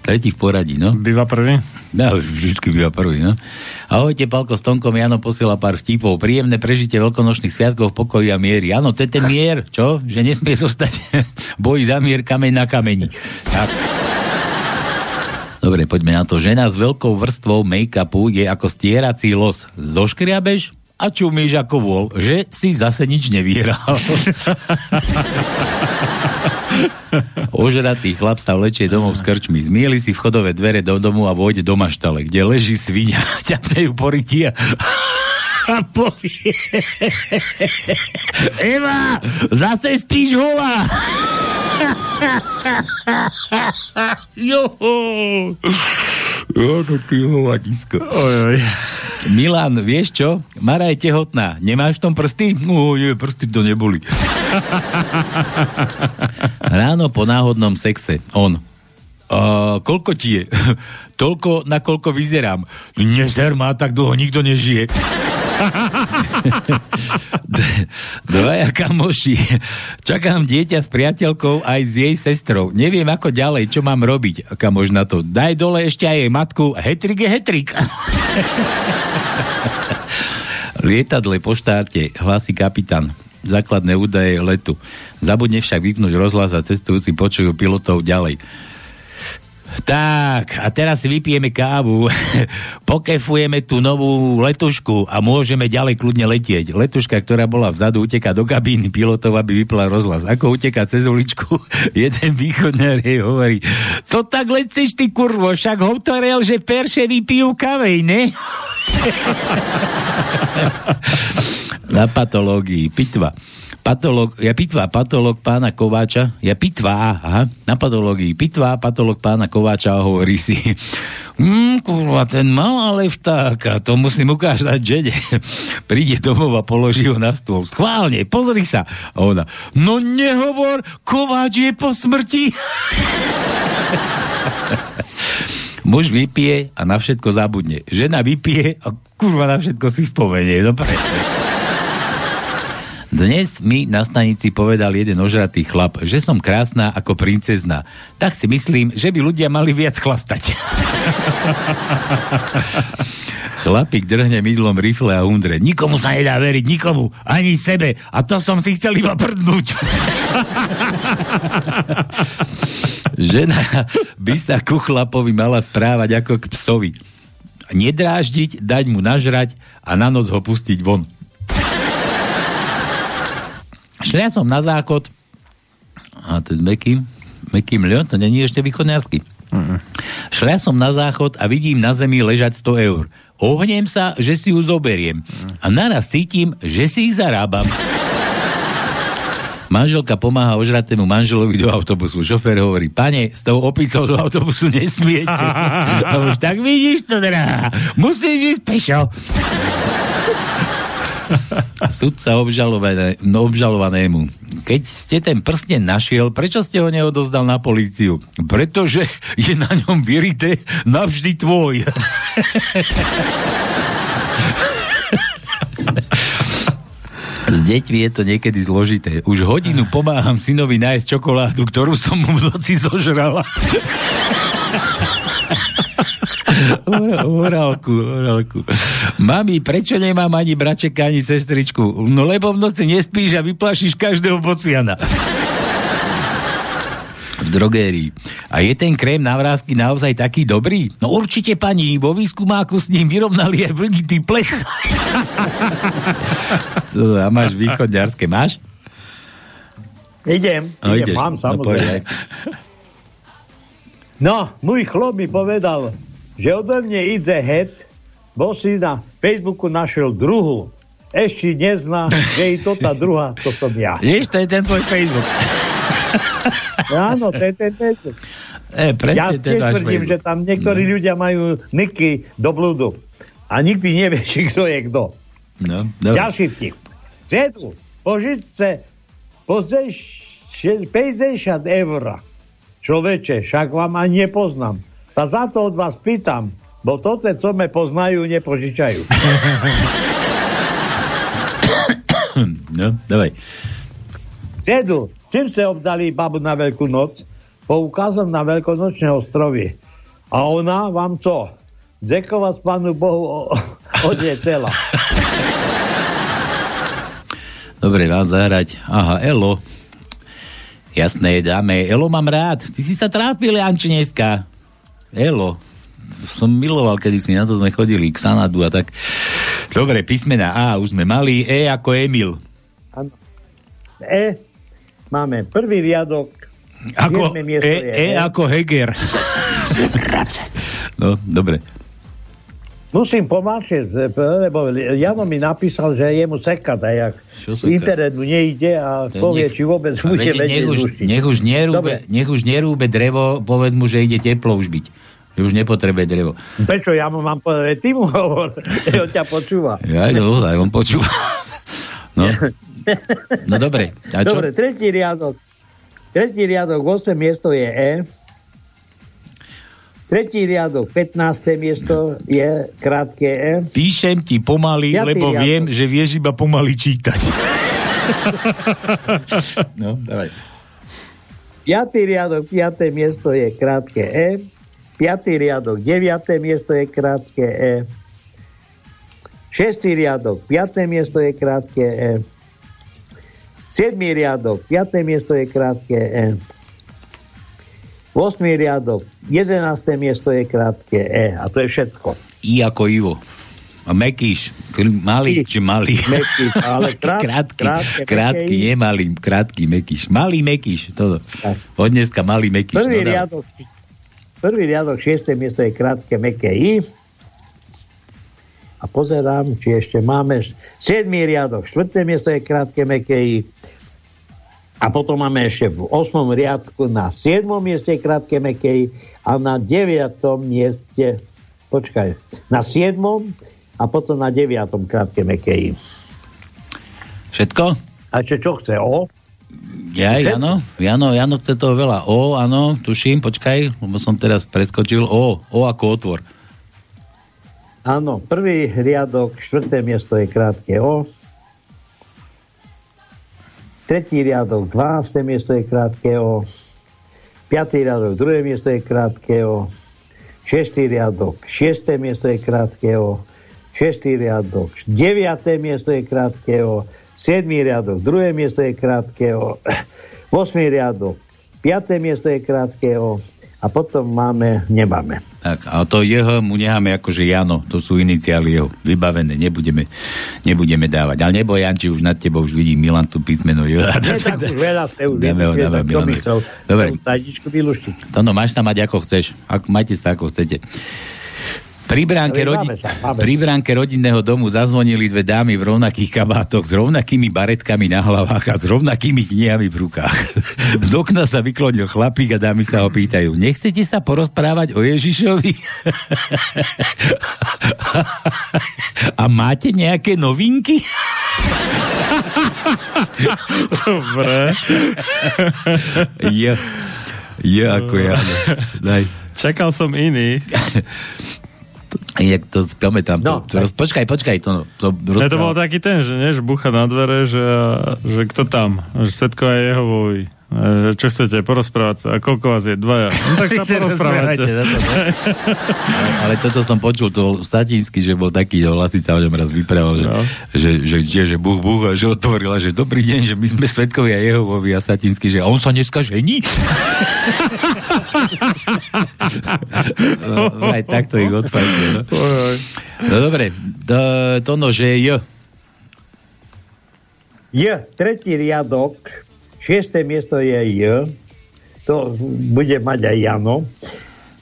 Speaker 5: Tretí v poradí, no.
Speaker 6: Býva prvý?
Speaker 5: No, vždy býva prvý, no. Ahojte, Palko s Tonkom, Jano posiela pár vtipov. Príjemné prežitie veľkonočných sviatkov v pokoji a miery. Áno, to je ten mier, čo? Že nesmie zostať boj za mier kameň na kameni. Tak. Dobre, poďme na to. Žena s veľkou vrstvou make-upu je ako stierací los. Zoškriabeš a čumíš ako vol, že si zase nič nevieral. Ožratý chlap sa vlečie domov s krčmi. Zmieli si vchodové dvere do domu a vôjde do maštale, kde leží svinia. Ťapne ju porytia a povie Eva, zase spíš holá. jo. Jo, to ty hovadisko. Oj, oj. Milan, vieš čo? Mara je tehotná. Nemáš v tom prsty? No, nie, prsty to neboli. Ráno po náhodnom sexe. On. Uh, koľko ti je? Toľko, na koľko vyzerám. Nezer má, tak dlho nikto nežije. Dvaja kamoši. Čakám dieťa s priateľkou aj s jej sestrou. Neviem ako ďalej, čo mám robiť. Kamož na to. Daj dole ešte aj jej matku. Hetrik je hetrik. Lietadle po štáte, hlási kapitán. Základné údaje letu. Zabudne však vypnúť rozhlas a cestujúci počujú pilotov ďalej. Tak, a teraz si vypijeme kávu, pokefujeme tú novú letušku a môžeme ďalej kľudne letieť. Letuška, ktorá bola vzadu, uteká do kabíny pilotov, aby vypla rozhlas. Ako uteká cez uličku, jeden východňar jej hovorí, co tak leceš ty kurvo, však hovoril, že perše vypijú kavej, ne? Na patológii, pitva patolog, ja pitvá patolog pána Kováča, ja pitvá, aha, na patológii, pitvá patolog pána Kováča hovorí si, hm, kurva, ten mal ale vtáka, to musím ukázať žene. Príde domov a položí ho na stôl. Schválne, pozri sa. A ona, no nehovor, Kováč je po smrti. Muž vypije a na všetko zabudne. Žena vypije a kurva na všetko si spomenie. No presne. Dnes mi na stanici povedal jeden ožratý chlap, že som krásna ako princezna. Tak si myslím, že by ľudia mali viac chlastať. Chlapík drhne mydlom rifle a umdre. Nikomu sa nedá veriť, nikomu, ani sebe. A to som si chcel iba prdnúť. Žena by sa ku chlapovi mala správať ako k psovi. Nedráždiť, dať mu nažrať a na noc ho pustiť von. Šli som na záchod a ten Meký, Meký milión, to není ešte východňarský. Mm. Šli som na záchod a vidím na zemi ležať 100 eur. Ohnem sa, že si ju zoberiem. A naraz cítim, že si ich zarábam. Manželka pomáha ožratému manželovi do autobusu. Šofér hovorí, pane, s tou opicou do autobusu nesmiete. no už tak vidíš to, drá. Musíš ísť pešo. Sudca obžalované, no obžalovanému. Keď ste ten prsten našiel, prečo ste ho neodozdal na políciu? Pretože je na ňom vyrité navždy tvoj. S deťmi je to niekedy zložité. Už hodinu pomáham synovi nájsť čokoládu, ktorú som mu v noci zožrala. Horálku, horálku. Mami, prečo nemám ani bračeka, ani sestričku? No lebo v noci nespíš a vyplašíš každého bociana v drogérii. A je ten krém na vrázky naozaj taký dobrý? No určite, pani, vo výskumáku s ním vyrovnali aj vlnitý plech. a máš východňarské, máš?
Speaker 7: Idem, no, idem ideš, mám no, samozrejme. No, môj chlop mi povedal, že ode mne ide het, bo si na Facebooku našiel druhu. Ešte nezná, že je to tá druhá, to som ja.
Speaker 5: Vieš, to je ten tvoj Facebook.
Speaker 7: Áno, to je ten Facebook.
Speaker 5: E, ja tiež
Speaker 7: tvrdím, že tam niektorí no. ľudia majú niky do blúdu. A nikdy nevie, či kto je kto.
Speaker 5: No,
Speaker 7: Ďalší vtip. Zedu, požičce pozrieš 50 eur. Človeče, však vám ani nepoznám. A za to od vás pýtam, bo toto, co me poznajú, nepožičajú.
Speaker 5: No, dávaj.
Speaker 7: Sedu, čím ste obdali babu na Veľkú noc? Poukázom na veľkonočné ostrovy. A ona vám co? Dekovať pánu Bohu od je celá.
Speaker 5: Dobre, vám zahrať. Aha, Elo. Jasné, dáme. Elo mám rád. Ty si sa trápil, Janči, dneska. Elo. Som miloval, kedy si na to sme chodili k Sanadu a tak. Dobre, písmena A už sme mali. E ako Emil.
Speaker 7: Ano. E. Máme prvý riadok.
Speaker 5: Ako, e, e, e ako Heger. No, dobre.
Speaker 7: Musím pomáčiť, lebo Jano mi napísal, že jemu seka dajak. Internet mu nejde a povie, nech, či vôbec bude vedieť
Speaker 5: nech už, nech už, nerúbe, nech už nerúbe drevo, povedz mu, že ide teplo už byť. Už nepotrebuje drevo.
Speaker 7: Prečo ja mu mám povedať? Ty mu hovor, že on ťa počúva.
Speaker 5: Ja, no, aj on počúva. No, no dobre.
Speaker 7: A čo? Dobre, tretí riadok. Tretí riadok, 8 miesto je E. Tretí riadok, 15. miesto je krátke E.
Speaker 5: Píšem ti pomaly,
Speaker 7: Piatý
Speaker 5: lebo
Speaker 7: riadok.
Speaker 5: viem, že vieš iba pomaly čítať. no, dávaj.
Speaker 7: Piatý riadok, 5. miesto je krátke E. Piatý riadok, 9. miesto je krátke E. Šestý riadok, 5. miesto je krátke E. Siedmý riadok, 5. miesto je krátke E. 8. riadok, 11. miesto je krátke E. A to je všetko.
Speaker 5: I ako Ivo. A Mekíš. Malý
Speaker 7: I.
Speaker 5: či malý?
Speaker 7: Mekíš, ale krát-
Speaker 5: krátky,
Speaker 7: krátke,
Speaker 5: krátky, nie malý, krátky Mekíš. Malý Mekíš.
Speaker 7: Tak.
Speaker 5: Od dneska malý Mekíš.
Speaker 7: Prvý
Speaker 5: no,
Speaker 7: riadok, prvý riadok, 6. miesto je krátke meké I. A pozerám, či ešte máme 7. riadok, 4. miesto je krátke meké I. A potom máme ešte v 8. riadku na 7. mieste krátke meké I a na 9. mieste počkaj, na 7. a potom na 9. krátke meké I.
Speaker 5: Všetko?
Speaker 7: A ešte čo chce? O?
Speaker 5: Ja? Jano, Jano, Jano chce toho veľa. O, áno, tuším, počkaj, lebo som teraz preskočil. O, O ako otvor.
Speaker 7: Áno, prvý riadok, štvrté miesto je krátke O. Tretí riadok, 12. miesto je krátke O. Piatý riadok, druhé miesto je krátke O. Šestý riadok, šiesté miesto je krátke O. Šestý riadok, deviaté miesto je krátke O. Siedmý riadok, druhé miesto je krátke O. Osmý riadok, piaté miesto je krátke O. A potom máme, nemáme.
Speaker 5: Tak, a to jeho mu necháme akože Jano, to sú iniciály jeho, vybavené, nebudeme, nebudeme dávať. Ale nebo Janči, už nad tebou už vidím Milan tu písmeno J. Dáme ho, dáme
Speaker 7: čo
Speaker 5: Milanovi. Dobre.
Speaker 7: vyluštiť.
Speaker 5: Tono, máš sa mať ako chceš. Ak, majte sa ako chcete. Pri bránke,
Speaker 7: Ale
Speaker 5: rodi-
Speaker 7: máme sa, máme
Speaker 5: pri bránke rodinného domu zazvonili dve dámy v rovnakých kabátoch s rovnakými baretkami na hlavách a s rovnakými knihami v rukách. Z okna sa vyklonil chlapík a dámy sa ho pýtajú, nechcete sa porozprávať o Ježišovi? a máte nejaké novinky?
Speaker 6: Dobre.
Speaker 5: Jo, jo ako ja. Daj.
Speaker 6: Čakal som iný.
Speaker 5: Jak to pamätám.
Speaker 7: No,
Speaker 5: to, to, roz, počkaj, počkaj, to, to
Speaker 6: Ja to bol taký ten, že, nie, že bucha na dvere, že, že kto tam? Že Svetko aj Jehovovi. E, Čo chcete, porozprávať sa? A koľko vás je? Dvaja. No tak sa porozprávajte.
Speaker 5: Rozprávajte, no to- ale, ale toto som počul, to Statinsky, že bol taký, že Lasica o ňom raz vyprával, že,
Speaker 6: No.
Speaker 5: že, že, že, že buch, buch, a že otvorila, že dobrý deň, že my sme svetkovia Jehovovi a Statinsky, že a on sa dneska žení? no, aj takto ich odfajčuje, no. No dobre, to, to no, že je
Speaker 7: J, tretí riadok, šiesté miesto je J, to bude mať aj Jano.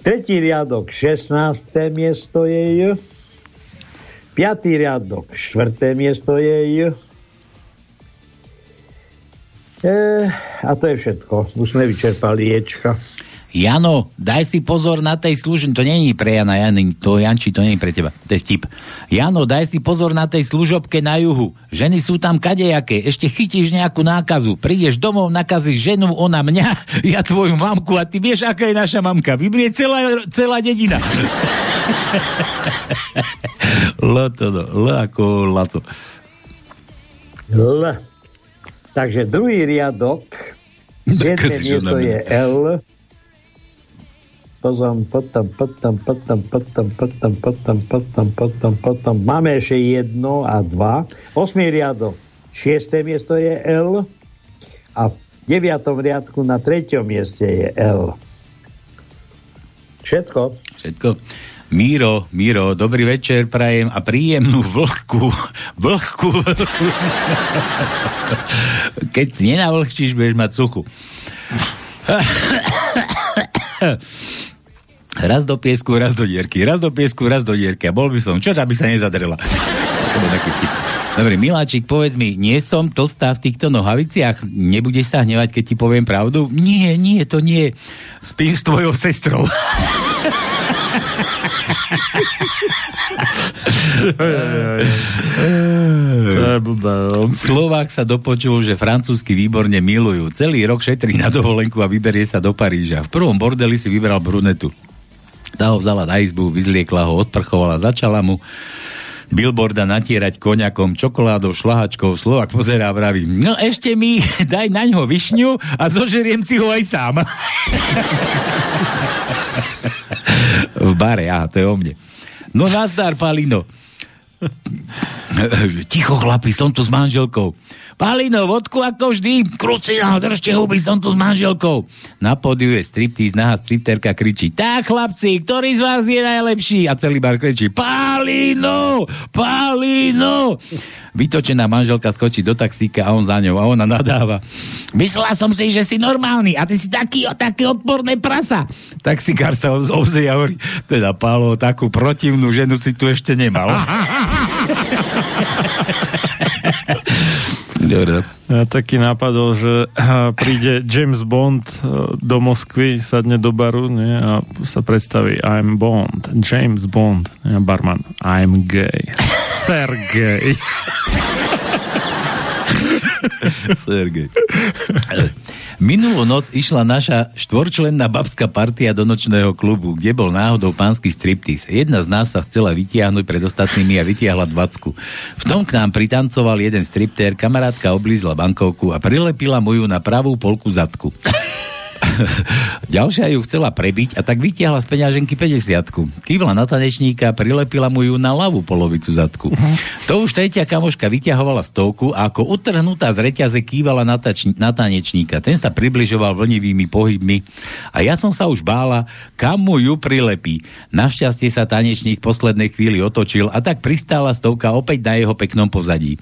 Speaker 7: Tretí riadok, 16. miesto je J. Piatý riadok, štvrté miesto je J. E, a to je všetko. Už sme vyčerpali Ječka.
Speaker 5: Jano, daj si pozor na tej službe, to není pre Jana, Jany, to Janči, to není pre teba, to je vtip. Jano, daj si pozor na tej služobke na juhu. Ženy sú tam kadejaké, ešte chytíš nejakú nákazu, prídeš domov, nakazíš ženu, ona mňa, ja tvoju mamku a ty vieš, aká je naša mamka. Vybrie celá, celá dedina. Loto, no, L ako lato.
Speaker 7: L. Takže druhý riadok,
Speaker 5: Nakazíš
Speaker 7: miesto je L. Potom, potom, potom, potom, potom, potom, potom, potom, potom, potom. Máme ešte jedno a dva. Osmý riadok, šiesté miesto je L. A v deviatom riadku na treťom mieste je L. Všetko.
Speaker 5: Všetko. Míro, Míro, dobrý večer prajem a príjemnú vlhku, vlhku, vlhku. Keď nenavlhčíš, budeš mať suchu. Raz do piesku, raz do dierky, raz do piesku, raz do dierky. A bol by som, čo aby sa nezadrela. To bol taký vtip. Dobre, Miláčik, povedz mi, nie som tlstá v týchto nohaviciach? Nebudeš sa hnevať, keď ti poviem pravdu? Nie, nie, to nie. Spím s tvojou sestrou. Slovák sa dopočul, že francúzsky výborne milujú. Celý rok šetrí na dovolenku a vyberie sa do Paríža. V prvom bordeli si vybral brunetu. Tá ho vzala na izbu, vyzliekla ho, odprchovala, začala mu billboarda natierať koňakom, čokoládou, šlahačkou. Slovak pozerá a vraví, no ešte mi daj na ňo višňu a zožeriem si ho aj sám. v bare, aha, to je o mne. No nazdar, Palino. Ticho, chlapi, som tu s manželkou. Palino, vodku ako vždy, krucina, držte huby, som tu s manželkou. Na pódiu je striptease, nahá stripterka kričí, tak chlapci, ktorý z vás je najlepší? A celý bar kričí, Palino, Palino. Vytočená manželka skočí do taxíka a on za ňou a ona nadáva. Myslela som si, že si normálny a ty si taký, taký odporné prasa. Taxikár sa obzrie a hovorí, teda Pálo, takú protivnú ženu si tu ešte nemal.
Speaker 6: Dobre. Ja taký nápadol, že príde James Bond e, do Moskvy, sadne do baru nie, a sa predstaví I'm Bond, James Bond. A barman, I'm gay. Sergej.
Speaker 5: Sergej. Minulú noc išla naša štvorčlenná babská partia do nočného klubu, kde bol náhodou pánsky striptease. Jedna z nás sa chcela vytiahnuť pred ostatnými a vytiahla dvacku. V tom k nám pritancoval jeden striptér, kamarátka oblízla bankovku a prilepila mu ju na pravú polku zadku. Ďalšia ju chcela prebiť a tak vytiahla z peňaženky 50 Kývla na tanečníka, prilepila mu ju na ľavú polovicu zadku. Uh-huh. To už tretia kamoška vyťahovala stovku a ako utrhnutá z reťaze kývala na, tač- na tanečníka. Ten sa približoval vlnivými pohybmi a ja som sa už bála, kam mu ju prilepí. Našťastie sa tanečník v poslednej chvíli otočil a tak pristála stovka opäť na jeho peknom pozadí.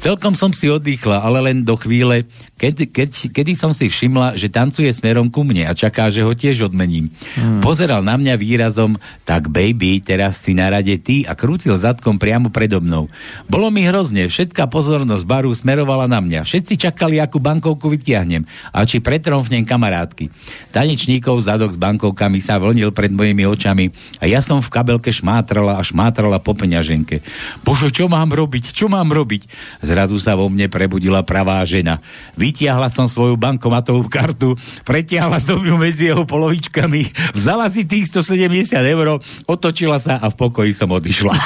Speaker 5: Celkom som si oddychla, ale len do chvíle, keď, keď, kedy som si všimla, že tancuje smerom ku mne a čaká, že ho tiež odmením. Hmm. Pozeral na mňa výrazom, tak baby, teraz si na rade ty a krútil zadkom priamo predo mnou. Bolo mi hrozne, všetká pozornosť baru smerovala na mňa. Všetci čakali, akú bankovku vytiahnem a či pretromfnem kamarátky. Tanečníkov zadok s bankovkami sa vlnil pred mojimi očami a ja som v kabelke šmátrala a šmátrala po peňaženke. Bože, čo mám robiť? Čo mám robiť? Zrazu sa vo mne prebudila pravá žena. Vy vytiahla som svoju bankomatovú kartu, pretiahla som ju medzi jeho polovičkami, vzala si tých 170 eur, otočila sa a v pokoji som odišla.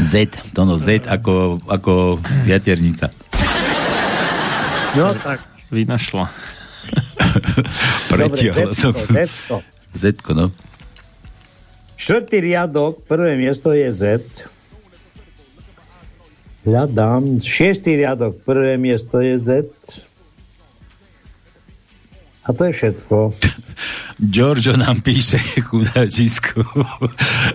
Speaker 5: Z, to no Z ako, ako viaternica.
Speaker 6: No tak. Vynašla.
Speaker 5: Pretiahla som. Z, no.
Speaker 7: Štvrtý riadok, prvé miesto je Z. Hľadám. Šiestý riadok, prvé miesto je Z. A to je všetko.
Speaker 5: Giorgio nám píše, chudáčisku.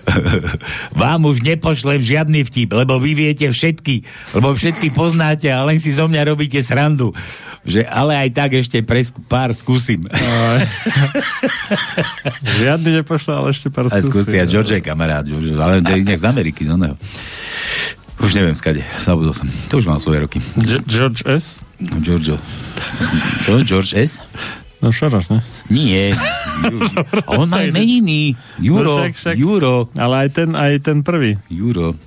Speaker 5: Vám už nepošlem žiadny vtip, lebo vy viete všetky, lebo všetky poznáte a len si zo mňa robíte srandu. Že, ale aj tak ešte pre pár skúsim.
Speaker 6: Žiadny nepošlem, ale ešte pár skúsim.
Speaker 5: skúsim. A George je kamarát, George, ale nejak z Ameriky, no ne. Už neviem skade, zabudol som. To už mám svoje roky.
Speaker 6: George S?
Speaker 5: George. Čo? George S?
Speaker 6: No Šoroš, ne?
Speaker 5: Nie. A on má meniny. Juro. No však, však. Juro.
Speaker 6: Ale aj ten, aj ten prvý.
Speaker 5: Juro.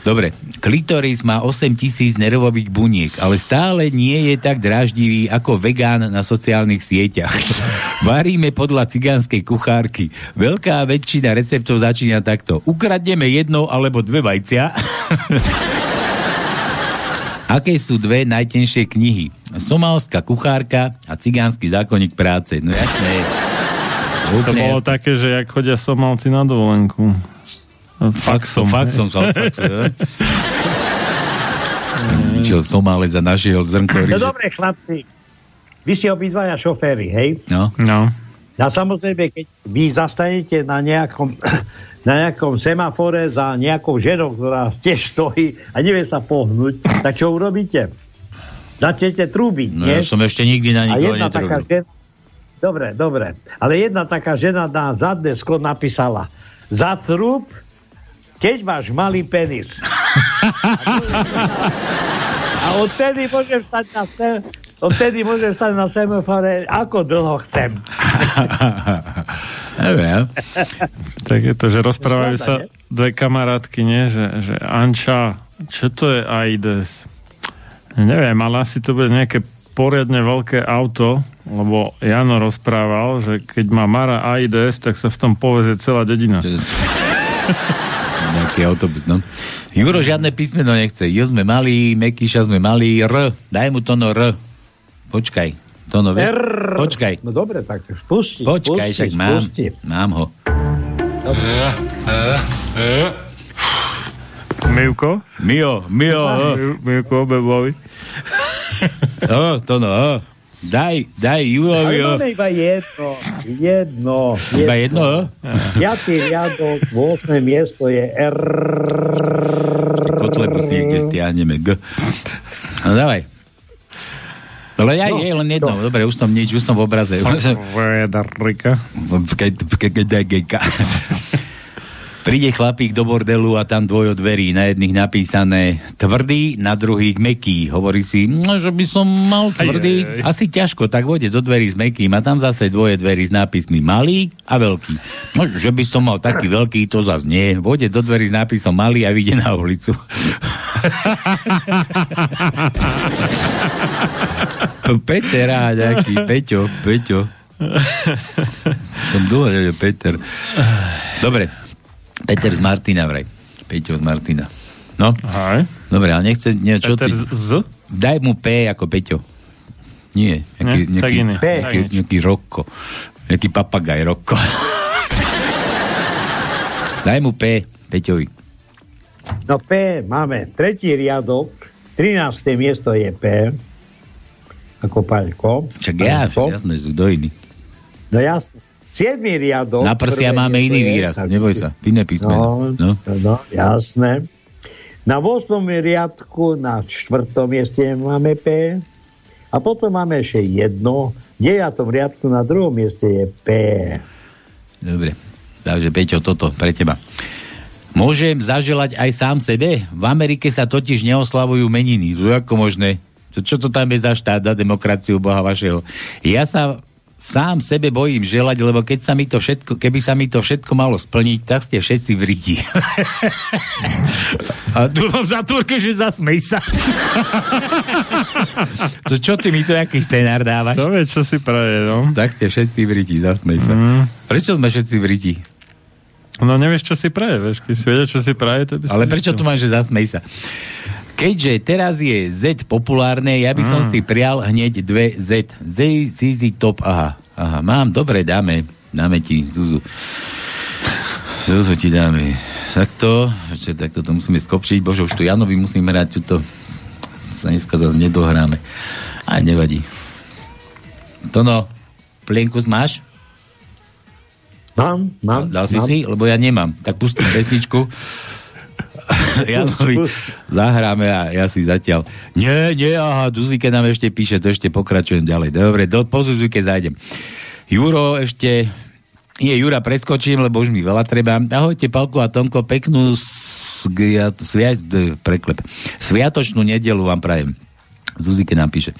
Speaker 5: Dobre, klitoris má 8 tisíc nervových buniek, ale stále nie je tak dráždivý ako vegán na sociálnych sieťach. Varíme podľa cigánskej kuchárky. Veľká väčšina receptov začína takto. Ukradneme jedno alebo dve vajcia. Aké sú dve najtenšie knihy? Somálska kuchárka a cigánsky zákonník práce. No jasné.
Speaker 6: To bolo také, že jak chodia Somálci na dovolenku.
Speaker 5: Faxom. Faxom sa Išiel Somálec a našiel zrnko
Speaker 7: No dobre, chlapci. Vy ste obidvaja šoféry, hej?
Speaker 5: No.
Speaker 6: no.
Speaker 7: A samozrejme, keď vy zastanete na nejakom, na nejakom semafore za nejakou ženou, ktorá tiež stojí a nevie sa pohnúť, tak čo urobíte? Začnete trúbiť,
Speaker 5: no,
Speaker 7: nie?
Speaker 5: ja som ešte nikdy na nikoho netrúbil. Žena...
Speaker 7: Dobre, dobre. Ale jedna taká žena na zadné sklo napísala zatrúb keď máš malý penis. A odtedy môžem stať na sem, odtedy môžem stať na semafore, ako dlho chcem.
Speaker 5: Neviem.
Speaker 6: tak je to, že rozprávajú sa dve kamarátky, nie? Že, že Anča, čo to je AIDS? Neviem, ale asi to bude nejaké poriadne veľké auto, lebo Jano rozprával, že keď má Mara AIDS, tak sa v tom poveze celá dedina.
Speaker 5: Nejaký autobus, no. Juro žiadne písmeno nechce. Jo sme mali, Mekyša sme mali, R. Daj mu to no R. Počkaj. To no, vieš?
Speaker 7: R.
Speaker 5: Počkaj.
Speaker 7: No dobre, tak spusti.
Speaker 5: Počkaj,
Speaker 7: spusti,
Speaker 5: však mám.
Speaker 7: spusti.
Speaker 5: Mám ho.
Speaker 6: Mivko?
Speaker 5: Mio, Mio, o,
Speaker 6: Mivko, Bebovi.
Speaker 5: to no. Daj, daj Jurovi,
Speaker 7: Ale máme iba jedno. Jedno.
Speaker 5: Iba jedno.
Speaker 7: Piatý riadok, 8. miesto je R.
Speaker 5: Kotlebu si niekde stiahneme. G. No dávaj. Ale ja
Speaker 7: No,
Speaker 5: je len jedno. Dobre, už som nič, už som v obraze.
Speaker 6: Vedarika.
Speaker 5: Príde chlapík do bordelu a tam dvojo dverí, na jedných napísané tvrdý, na druhých meký. Hovorí si, no, že by som mal tvrdý.
Speaker 6: Aj, aj, aj.
Speaker 5: Asi ťažko, tak vôjde do dverí s mekým a tam zase dvoje dverí s nápismi malý a veľký. No, že by som mal taký veľký, to zase nie. Vôjde do dverí s nápisom malý a vyjde na ulicu. Peter, á, nejaký, Peťo, Peťo. Som dlho Peter. Dobre, Peter z Martina vraj. Peťo z Martina. No,
Speaker 6: Aj.
Speaker 5: dobre, ale nechce, čo
Speaker 6: Peter
Speaker 5: ty?
Speaker 6: z...
Speaker 5: Daj mu P ako Peťo. Nie, nejaký?
Speaker 6: Tak
Speaker 5: nejaký,
Speaker 6: iný.
Speaker 5: nejaký, nejaký Rokko. Nejaký papagaj Rokko. Daj mu P, Peťovi.
Speaker 7: No P máme tretí riadok, 13. miesto je P. Ako Paľko.
Speaker 5: Však ja, jasné, kto iný.
Speaker 7: No jasne. 7. riadok.
Speaker 5: Na prsia máme iný
Speaker 7: je-
Speaker 5: výraz,
Speaker 7: tak-
Speaker 5: neboj sa, iné písmeno.
Speaker 7: No,
Speaker 5: No.
Speaker 7: no. jasné. Na 8. riadku na 4. mieste máme P. A potom máme ešte jedno. V 9. riadku na druhom mieste je P.
Speaker 5: Dobre, takže Peťo, toto pre teba. Môžem zaželať aj sám sebe? V Amerike sa totiž neoslavujú meniny. To je ako možné? Čo to tam je za štát, za demokraciu Boha vašeho? Ja sa sám sebe bojím želať, lebo keď sa mi to všetko, keby sa mi to všetko malo splniť, tak ste všetci v riti. A tu mám zatvorke, že zasmej sa. to čo ty mi to aký scenár dávaš?
Speaker 6: To vie, čo si praje, no.
Speaker 5: Tak ste všetci v riti, zasmej sa.
Speaker 6: Mm.
Speaker 5: Prečo sme všetci v riti?
Speaker 6: No nevieš, čo si praje, vieš. Keď si vedel, čo si praje, to by si
Speaker 5: Ale prečo tu máš, že zasmej sa? Keďže teraz je Z populárne, ja by som
Speaker 6: Mm.
Speaker 5: si prial hneď dve Z. Z, ZZ Top, aha. Aha, mám, dobre, dáme. Dáme ti, Zuzu. Zuzu ti dáme. Takto, ešte takto to musíme skopčiť. Bože, už tu Janovi musíme hrať túto sa dneska to nedohráme. Aj nevadí. To no, plienku máš?
Speaker 7: Mám, mám.
Speaker 5: Dal si
Speaker 7: mám.
Speaker 5: si? Lebo ja nemám. Tak pustím pesničku. Janovi zahráme a ja si zatiaľ. Nie, nie, aha, Duzike nám ešte píše, to ešte pokračujem ďalej. Dobre, do pozuzujke zájdem. Juro ešte nie, Jura preskočím, lebo už mi veľa treba. Ahojte, Palko a Tonko, peknú s- g- svia- d- preklep. Sviatočnú nedelu vám prajem. Zuzike nám píše.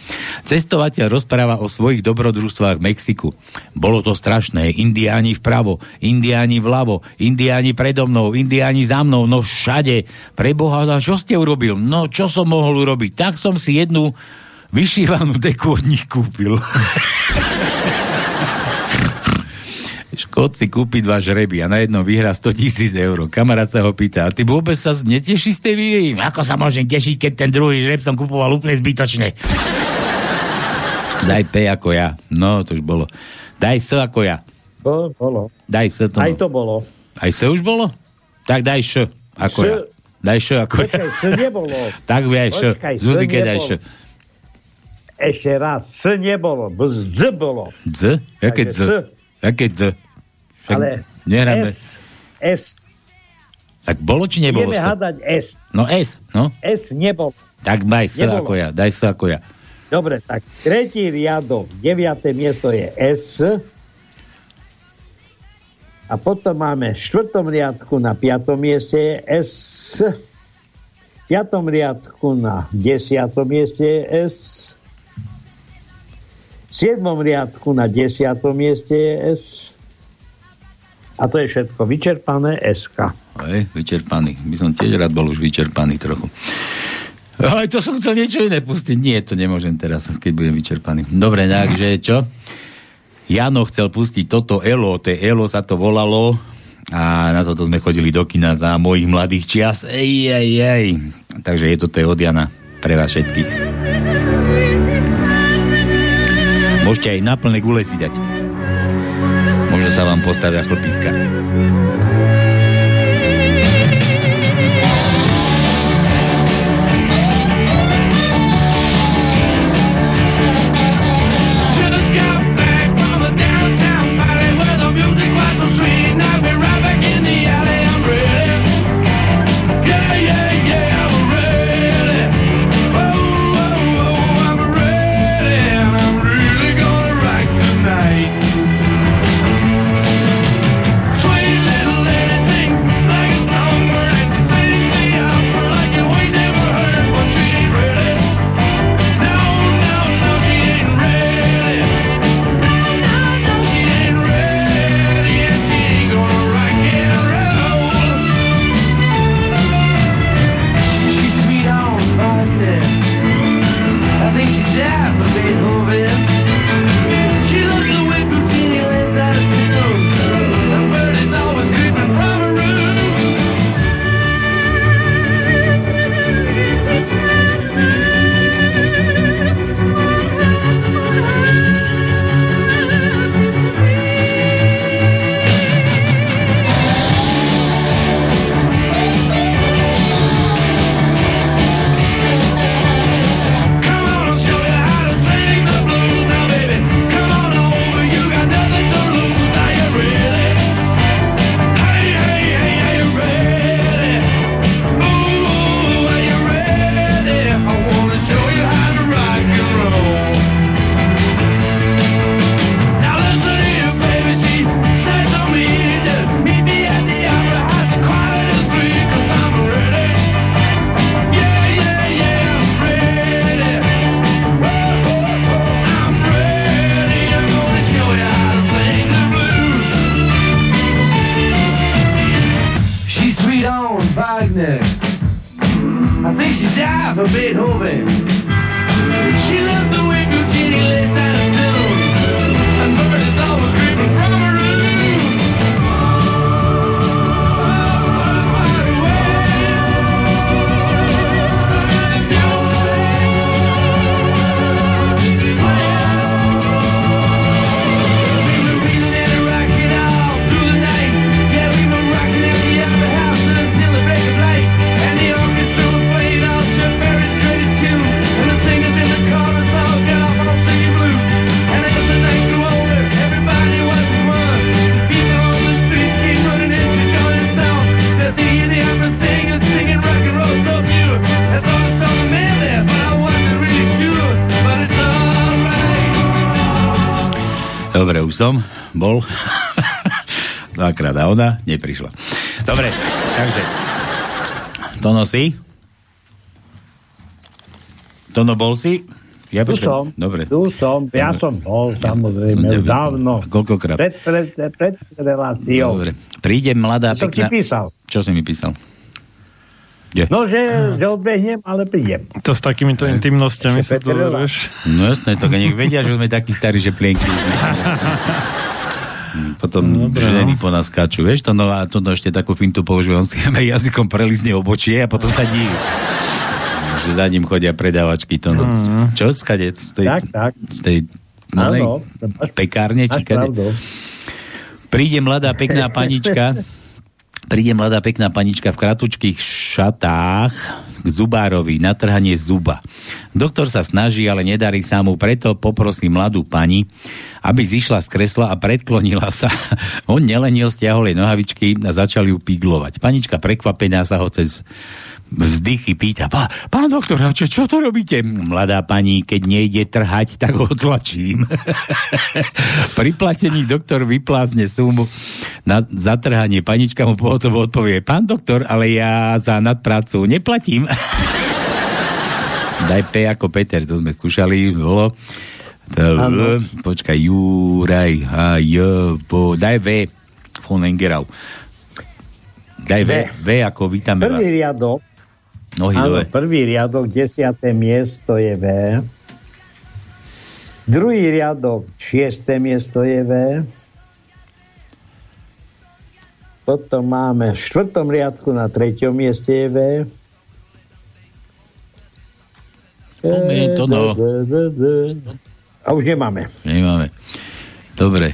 Speaker 5: Cestovateľ rozpráva o svojich dobrodružstvách v Mexiku. Bolo to strašné. Indiáni vpravo, indiáni vľavo, indiáni predo mnou, indiáni za mnou, no všade. Preboha, a čo ste urobil? No, čo som mohol urobiť? Tak som si jednu vyšívanú deku od nich kúpil. Škód si kúpi dva žreby a na jednom vyhrá 100 tisíc eur. Kamarát sa ho pýta, a ty vôbec sa neteší z tej výhry? Ako sa môžem tešiť, keď ten druhý žreb som kupoval úplne zbytočne? Daj P ako ja. No, to už bolo. Daj S ako ja.
Speaker 7: To bolo.
Speaker 5: Daj S to.
Speaker 7: Aj to bolo.
Speaker 5: Aj S už bolo? Tak daj Š ako
Speaker 7: Š.
Speaker 5: ja. Daj Š ako ja.
Speaker 7: Počkaj, S nebolo.
Speaker 5: Tak by aj Š. Zuzike daj Š.
Speaker 7: Ešte raz. S nebolo. Z bolo.
Speaker 5: Z? Jaké Z? Jaké Z? Však
Speaker 7: Ale
Speaker 5: nehráme.
Speaker 7: S. S.
Speaker 5: Tak bolo či nebolo
Speaker 7: Ideme hádať S.
Speaker 5: No S, no.
Speaker 7: S nebolo.
Speaker 5: Tak daj S
Speaker 7: Nebolo.
Speaker 5: ako ja. Daj S ako ja.
Speaker 7: Dobre, tak tretí riadok, deviaté miesto je S. A potom máme v štvrtom riadku na piatom mieste je S. V piatom riadku na desiatom mieste je S. V siedmom riadku na desiatom mieste je S. A to je všetko vyčerpané SK.
Speaker 5: Hej, vyčerpaný. By som tiež rád bol už vyčerpaný trochu. Ale to som chcel niečo iné pustiť. Nie, to nemôžem teraz, keď budem vyčerpaný. Dobre, takže čo? Jano chcel pustiť toto Elo, to Elo sa to volalo a na toto sme chodili do kina za mojich mladých čias. Ej, ej, ej. Takže je to od Jana pre vás všetkých. Môžete aj na plné gule si dať. Možno sa vám postavia som bol dvakrát a ona neprišla. Dobre, takže to nosí? Tono bol si?
Speaker 7: Ja tu som, Dobre. tu som, ja Dobre. som bol, samozrejme, ja som dávno.
Speaker 5: Koľkokrát?
Speaker 7: Pred, pred, pred reláciou.
Speaker 5: Dobre. Príde mladá,
Speaker 7: Čo pekná... Čo
Speaker 5: si mi písal?
Speaker 7: Kde? No, že, že odbehnem, ale prídem.
Speaker 6: To s takýmito intimnosťami sa tu vieš.
Speaker 5: No jasné, to nech vedia, že sme takí starí, že plienky. Potom Dobre, ženy no. po nás skáču, vieš, to, no a to no, ešte takú fintu používam, si jazykom prelizne obočie a potom sa diví. že za ním chodia predávačky, to no, mm. čo skade? Z tej,
Speaker 7: tak, tak.
Speaker 5: Z tej no, pekárne, či kade? Príde mladá pekná panička príde mladá pekná panička v kratučkých šatách k zubárovi na trhanie zuba. Doktor sa snaží, ale nedarí sa mu, preto poprosí mladú pani, aby zišla z kresla a predklonila sa. On nelenil, stiahol jej nohavičky a začal ju piglovať. Panička prekvapená sa ho cez vzdychy pýta, pá, pán doktor, čo, čo to robíte? Mladá pani, keď nejde trhať, tak ho tlačím. Pri platení doktor vyplázne sumu na zatrhanie. Panička mu pohotovo odpovie, pán doktor, ale ja za nadprácu neplatím. Daj P ako Peter, to sme skúšali, bolo. L, počkaj, Juraj, a J, po, daj V, von Engerau. Daj V, v, v ako vítame
Speaker 7: Prvý vás. riadok,
Speaker 5: Nohy
Speaker 7: Áno,
Speaker 5: dole.
Speaker 7: prvý riadok, desiaté miesto je V. Druhý riadok, šiesté miesto je V. Potom máme v štvrtom riadku na treťom mieste je V.
Speaker 5: Umie to, no.
Speaker 7: A už nemáme.
Speaker 5: Nemáme. Dobre,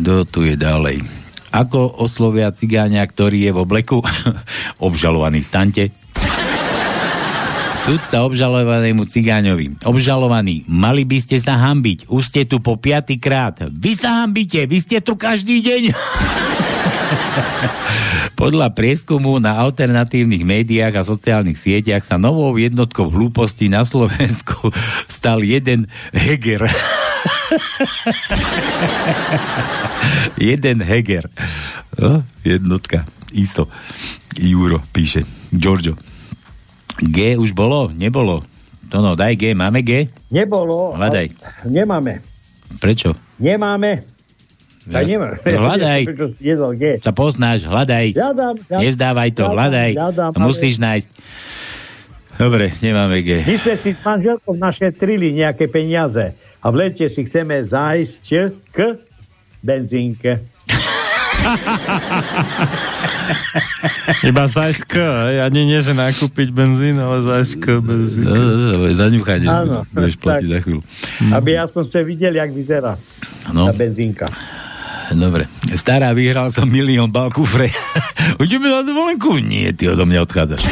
Speaker 5: kto tu je ďalej? Ako oslovia cigáňa, ktorý je v obleku? Obžalovaný, stante. Sudca obžalovanému cigáňovi. Obžalovaný, mali by ste sa hambiť. Už ste tu po piatý krát. Vy sa hambíte, vy ste tu každý deň. Podľa prieskumu na alternatívnych médiách a sociálnych sieťach sa novou jednotkou hlúposti na Slovensku stal jeden Heger. jeden Heger. No, jednotka. Isto. Juro píše. Giorgio. G už bolo? Nebolo. No, no, daj G. Máme G?
Speaker 7: Nebolo.
Speaker 5: Hľadaj.
Speaker 7: Nemáme.
Speaker 5: Prečo?
Speaker 7: Nemáme. Tak nemáme.
Speaker 5: No, hľadaj.
Speaker 7: Jedol G?
Speaker 5: Sa poznáš, hľadaj.
Speaker 7: Hľadám, hľadám.
Speaker 5: Nevzdávaj to,
Speaker 7: hľadám,
Speaker 5: hľadaj.
Speaker 7: hľadám,
Speaker 5: Musíš nájsť. Dobre, nemáme G.
Speaker 7: My sme si s manželkou našetrili nejaké peniaze a v lete si chceme zájsť k benzínke.
Speaker 6: Iba zajsť k, ani nie, že nakúpiť benzín, ale zajsť k benzín.
Speaker 5: No, no, no, zaňuchanie. Budeš platiť
Speaker 7: tak.
Speaker 5: za chvíľu.
Speaker 7: Aby aspoň ste videli, jak vyzerá
Speaker 5: No,
Speaker 7: tá benzínka.
Speaker 5: Dobre. Stará, vyhral som milión bal kufre. Ideme na dovolenku? Nie, ty odo mňa odchádzaš.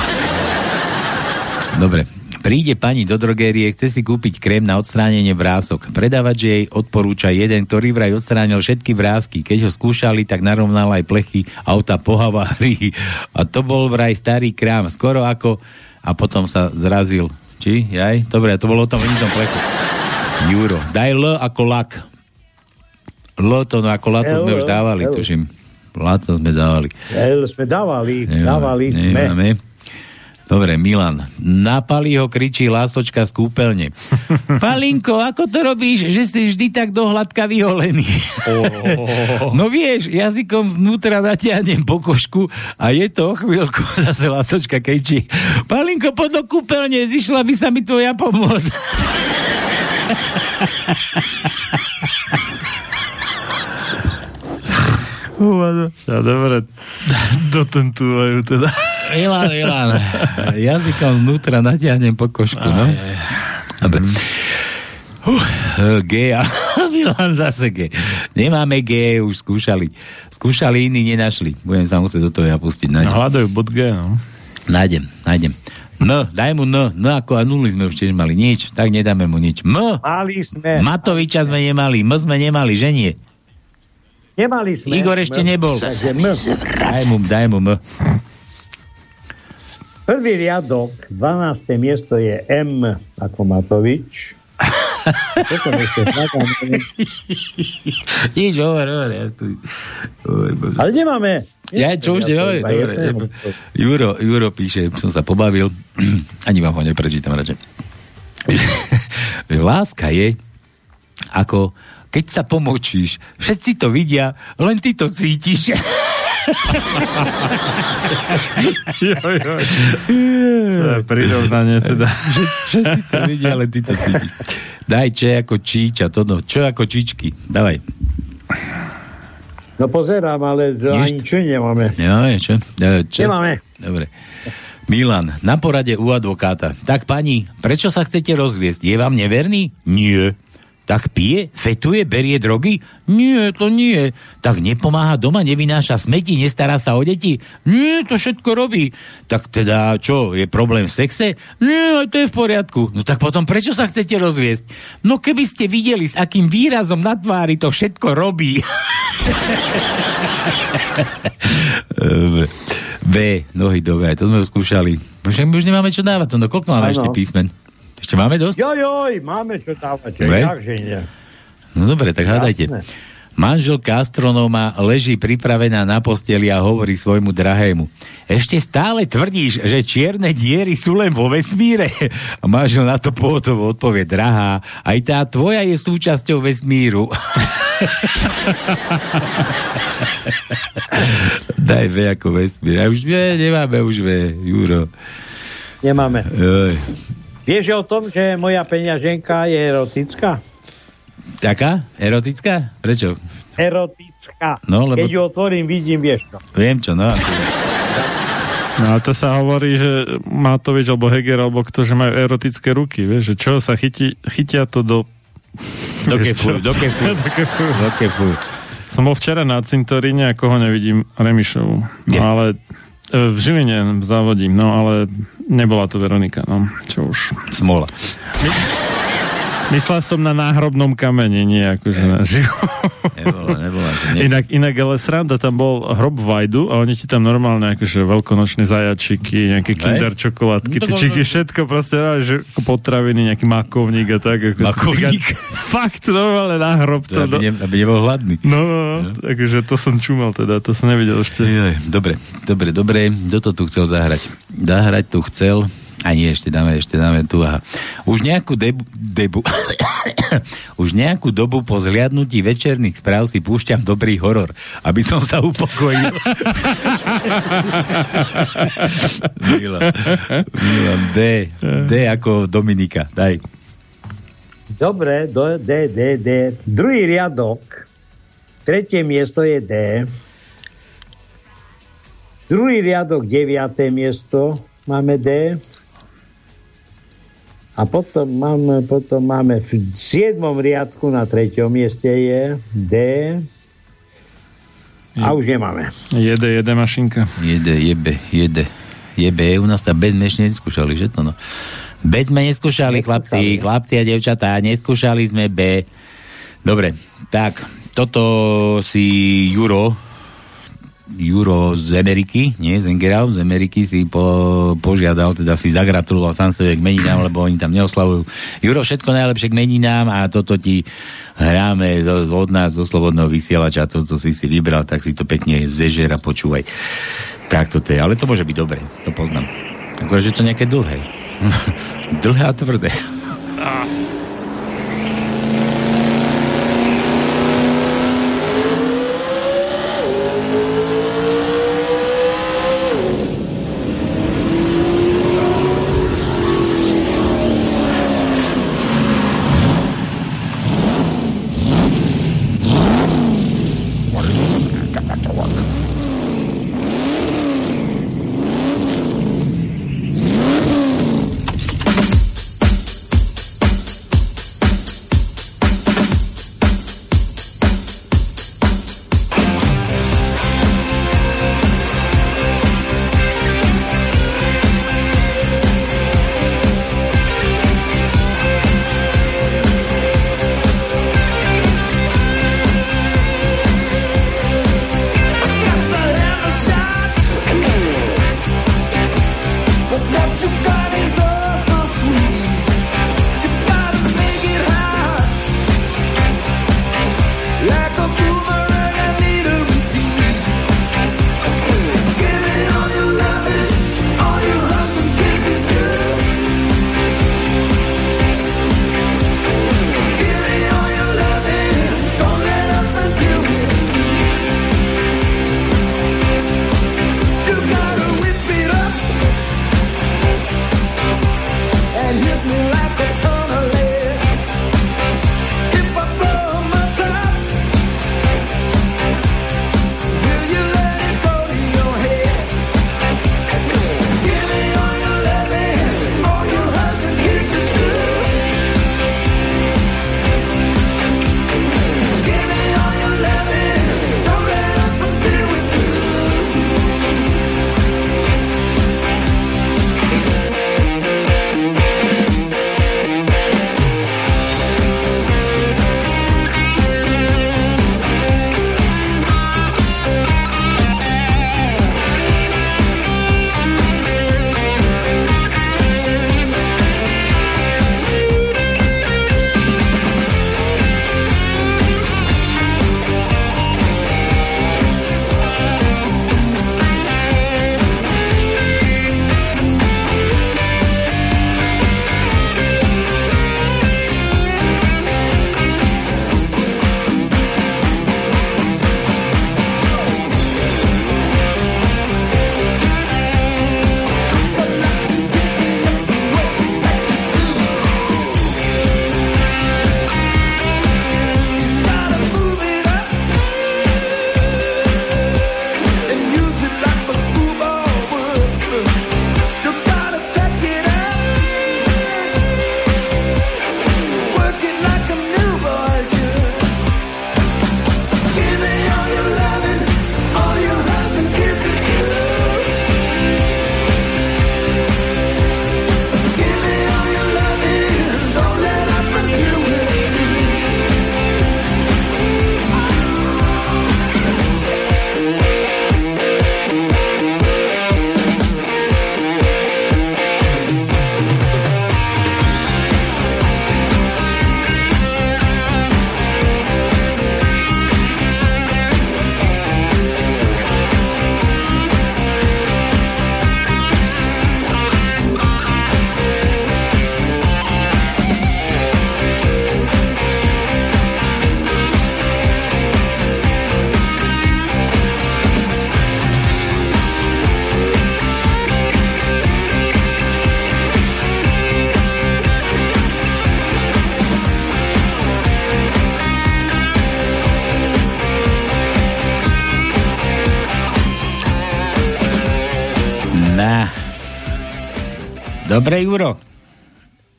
Speaker 5: Dobre. Príde pani do drogérie, chce si kúpiť krém na odstránenie vrások. Predávač jej odporúča jeden, ktorý vraj odstránil všetky vrásky. Keď ho skúšali, tak narovnal aj plechy auta po havárii. A to bol vraj starý krám. Skoro ako... A potom sa zrazil. Či? Jaj? Dobre, to bolo o tom plechu. Juro. Daj L ako lak. L to no ako laco
Speaker 7: L,
Speaker 5: sme už dávali,
Speaker 7: L.
Speaker 5: tuším. Laco sme dávali.
Speaker 7: L sme dávali, dávali sme.
Speaker 5: Nemáme. Dobre, Milan. Na Paliho kričí lásočka z kúpeľne. Palinko, ako to robíš, že si vždy tak dohľadka vyholený? no vieš, jazykom znútra natiahnem pokožku a je to o chvíľku, zase lásočka kričí. Palinko, poď do kúpeľne, zišla by sa mi tvoja pomoc.
Speaker 6: Ja, dobre, dotentúvajú teda.
Speaker 5: Milan, Milan. Jazykom znútra natiahnem pokožku, no. Dobre. Uh, G a Milan zase G. Nemáme G, už skúšali. Skúšali, iní nenašli. Budem sa musieť do toho ja pustiť. Nájdem.
Speaker 6: Hľadajú bod G, no.
Speaker 5: nájdem, nájdem. N, daj mu N. N ako a nuly sme už tiež mali. Nič, tak nedáme mu nič. M.
Speaker 7: Mali sme.
Speaker 5: Matoviča sme nemali. M sme nemali, že nie?
Speaker 7: Nemali sme.
Speaker 5: Igor ešte nebol. Daj mu, daj mu M.
Speaker 7: Prvý riadok, 12. miesto je M ako Matovič.
Speaker 5: Nič, hovor, hovor. Ja tu...
Speaker 7: Ale nemáme.
Speaker 5: Ja, čo už
Speaker 7: iba
Speaker 5: dobre. Juro, Juro píše, som sa pobavil, ani vám ho neprečítam radšej. Láska je ako keď sa pomočíš, všetci to vidia, len ty to cítiš.
Speaker 6: To je prirovnanie teda.
Speaker 5: Všetci to vidia, len ty to cítiš. Daj čo je ako číča, to no, čo ako čičky. Dávaj.
Speaker 7: No pozerám, ale ani čo nemáme.
Speaker 5: Nemáme, čo? Ja, čo?
Speaker 7: Nemáme.
Speaker 5: Dobre. Milan, na porade u advokáta. Tak pani, prečo sa chcete rozviesť? Je vám neverný? Nie. Tak pije, fetuje, berie drogy? Nie, to nie. Tak nepomáha doma, nevynáša smeti, nestará sa o deti? Nie, to všetko robí. Tak teda, čo, je problém v sexe? Nie, to je v poriadku. No tak potom prečo sa chcete rozviesť? No keby ste videli, s akým výrazom na tvári to všetko robí. B, nohy do V, to sme už skúšali. Však my už nemáme čo dávať, no koľko máme
Speaker 7: Áno.
Speaker 5: ešte písmen? Ešte máme dosť?
Speaker 7: Jojoj, máme čo dávať.
Speaker 5: Dobre.
Speaker 7: Nie.
Speaker 5: No dobre, tak hľadajte.
Speaker 7: Jasné.
Speaker 5: Manželka astronóma leží pripravená na posteli a hovorí svojmu drahému. Ešte stále tvrdíš, že čierne diery sú len vo vesmíre? A manžel na to pohotovo odpovie, drahá, aj tá tvoja je súčasťou vesmíru. Daj V ako vesmír. A už vie, nemáme už V, Juro.
Speaker 7: Nemáme.
Speaker 5: Joj.
Speaker 7: Vieš o tom, že moja peňaženka je erotická?
Speaker 5: Taká? Erotická? Prečo?
Speaker 7: Erotická.
Speaker 5: No, lebo-
Speaker 7: Keď ju otvorím, vidím, vieš čo.
Speaker 5: Viem čo, no.
Speaker 6: No a to sa hovorí, že Matovič alebo Heger alebo kto, že majú erotické ruky, vieš, že čo sa chytí, chytia to do...
Speaker 5: Do kefu, do kefu.
Speaker 6: Do kefu.
Speaker 5: Do kefu.
Speaker 6: Som bol včera na cintoríne a koho nevidím? Remišovu. No ale v Žiline závodím, no ale nebola to Veronika, no čo už.
Speaker 5: Smola.
Speaker 6: Myslel som na náhrobnom kameni, nie akože na živo.
Speaker 5: Nebola.
Speaker 6: Inak, inak ale sranda, tam bol hrob Vajdu a oni ti tam normálne akože veľkonočné zajačiky, nejaké kinder čokoládky,
Speaker 5: No,
Speaker 6: tyčiky, všetko proste rád, že potraviny, nejaký makovník a tak. Ako
Speaker 5: Makovník?
Speaker 6: Fakt, normálne na hrob to.
Speaker 5: Aby, ne, aby nebol hladný.
Speaker 6: No, no, no, takže to som čumal teda, to som nevidel ešte.
Speaker 5: Dobre, dobre, dobre. Kto to tu chcel zahrať? Zahrať tu chcel... A nie, ešte dáme, ešte dáme tu. Aha. Už nejakú debu, debu už nejakú dobu po zliadnutí večerných správ si púšťam dobrý horor, aby som sa upokojil. Milan, Milan, D, D ako Dominika, daj.
Speaker 7: Dobre, do, D, D, D. Druhý riadok. Tretie miesto je D. Druhý riadok, deviaté miesto máme D. A potom máme, potom máme v siedmom riadku na treťom mieste je D. A už nemáme.
Speaker 6: Jede, jede mašinka.
Speaker 5: Jede, jebe, jede. Jebe, u nás tam bez ešte neskúšali, že to no. Bez sme neskúšali, chlapci, chlapci a devčatá, neskúšali sme B. Dobre, tak, toto si Juro, Juro z Ameriky, nie z z Ameriky si po, požiadal, teda si zagratuloval sám sebe k meninám, lebo oni tam neoslavujú. Juro, všetko najlepšie k meninám a toto ti hráme zo, od nás, zo slobodného vysielača, to, to si si vybral, tak si to pekne zežer a počúvaj. Tak toto je, ale to môže byť dobre, to poznám. Akurát, že to nejaké dlhé. dlhé a tvrdé. Dobre, Juro.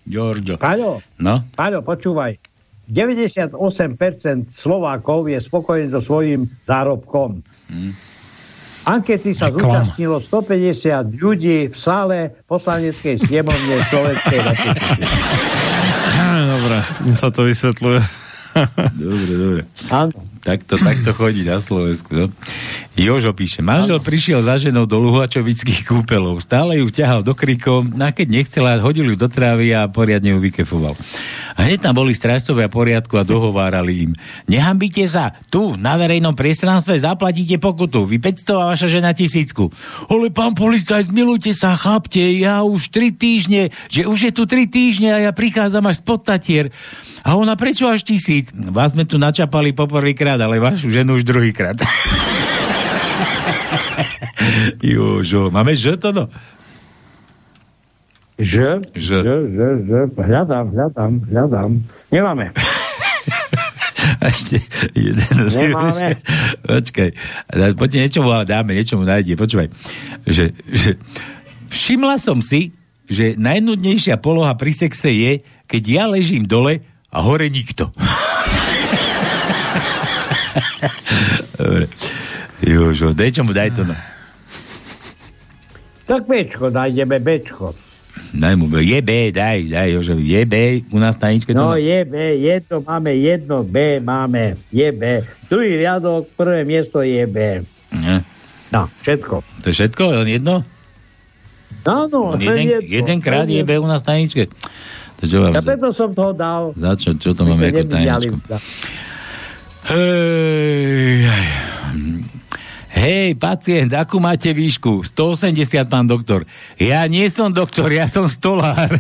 Speaker 5: Giorgio.
Speaker 7: Paľo,
Speaker 5: No?
Speaker 7: Paľo, počúvaj. 98% Slovákov je spokojný so svojím zárobkom.
Speaker 5: Hm.
Speaker 7: Ankety sa
Speaker 6: Reklam.
Speaker 7: zúčastnilo 150 ľudí v sále poslaneckej snemovne Slovenskej republiky.
Speaker 6: Dobre, mi sa to vysvetľuje.
Speaker 5: Dobre, dobre.
Speaker 7: Áno.
Speaker 5: Takto, takto chodí na Slovensku. No. Jožo píše, manžel prišiel za ženou do Luhačovických kúpelov. Stále ju vťahal do krikov, a keď nechcela, hodil ju do trávy a poriadne ju vykefoval. Hneď tam boli strážcovia poriadku a dohovárali im. Nehambite sa, tu, na verejnom priestranstve zaplatíte pokutu. Vy 500 a vaša žena tisícku. Ale pán policajt, milujte sa, chápte, ja už tri týždne, že už je tu tri týždne a ja prichádzam až spod Tatier. A ona, prečo až tisíc? Vás sme tu načapali poprvýkrát, ale vašu ženu už druhýkrát. Jožo, máme Ž?
Speaker 7: Že?
Speaker 5: Že.
Speaker 7: Že, že, že. Hľadám, hľadám, hľadám. Nemáme.
Speaker 5: A ešte jeden.
Speaker 7: Nemáme.
Speaker 5: Počkaj, poďte niečo mu dáme, niečo mu nájde, počúvaj. Že, že, všimla som si, že najnudnejšia poloha pri sexe je, keď ja ležím dole a hore nikto. Dobre. Jožo, daj čo mu, daj to no.
Speaker 7: Tak Bčko, nájdeme Bčko.
Speaker 5: Daj mu, je B, daj, daj, Jožo, je B, u nás na ničke to...
Speaker 7: No je B, jedno máme, jedno B máme, je B. Druhý riadok, prvé miesto je B.
Speaker 5: Ne,
Speaker 7: No, všetko.
Speaker 5: to je všetko, len jedno?
Speaker 7: Áno, len
Speaker 5: jeden,
Speaker 7: jedno.
Speaker 5: jedenkrát B u nás na ničke. To čo mám
Speaker 7: Ja
Speaker 5: za,
Speaker 7: preto som toho dal.
Speaker 5: za čo, čo to máme ako tajničku? Hej. Hej, pacient, akú máte výšku? 180, pán doktor. Ja nie som doktor, ja som stolár.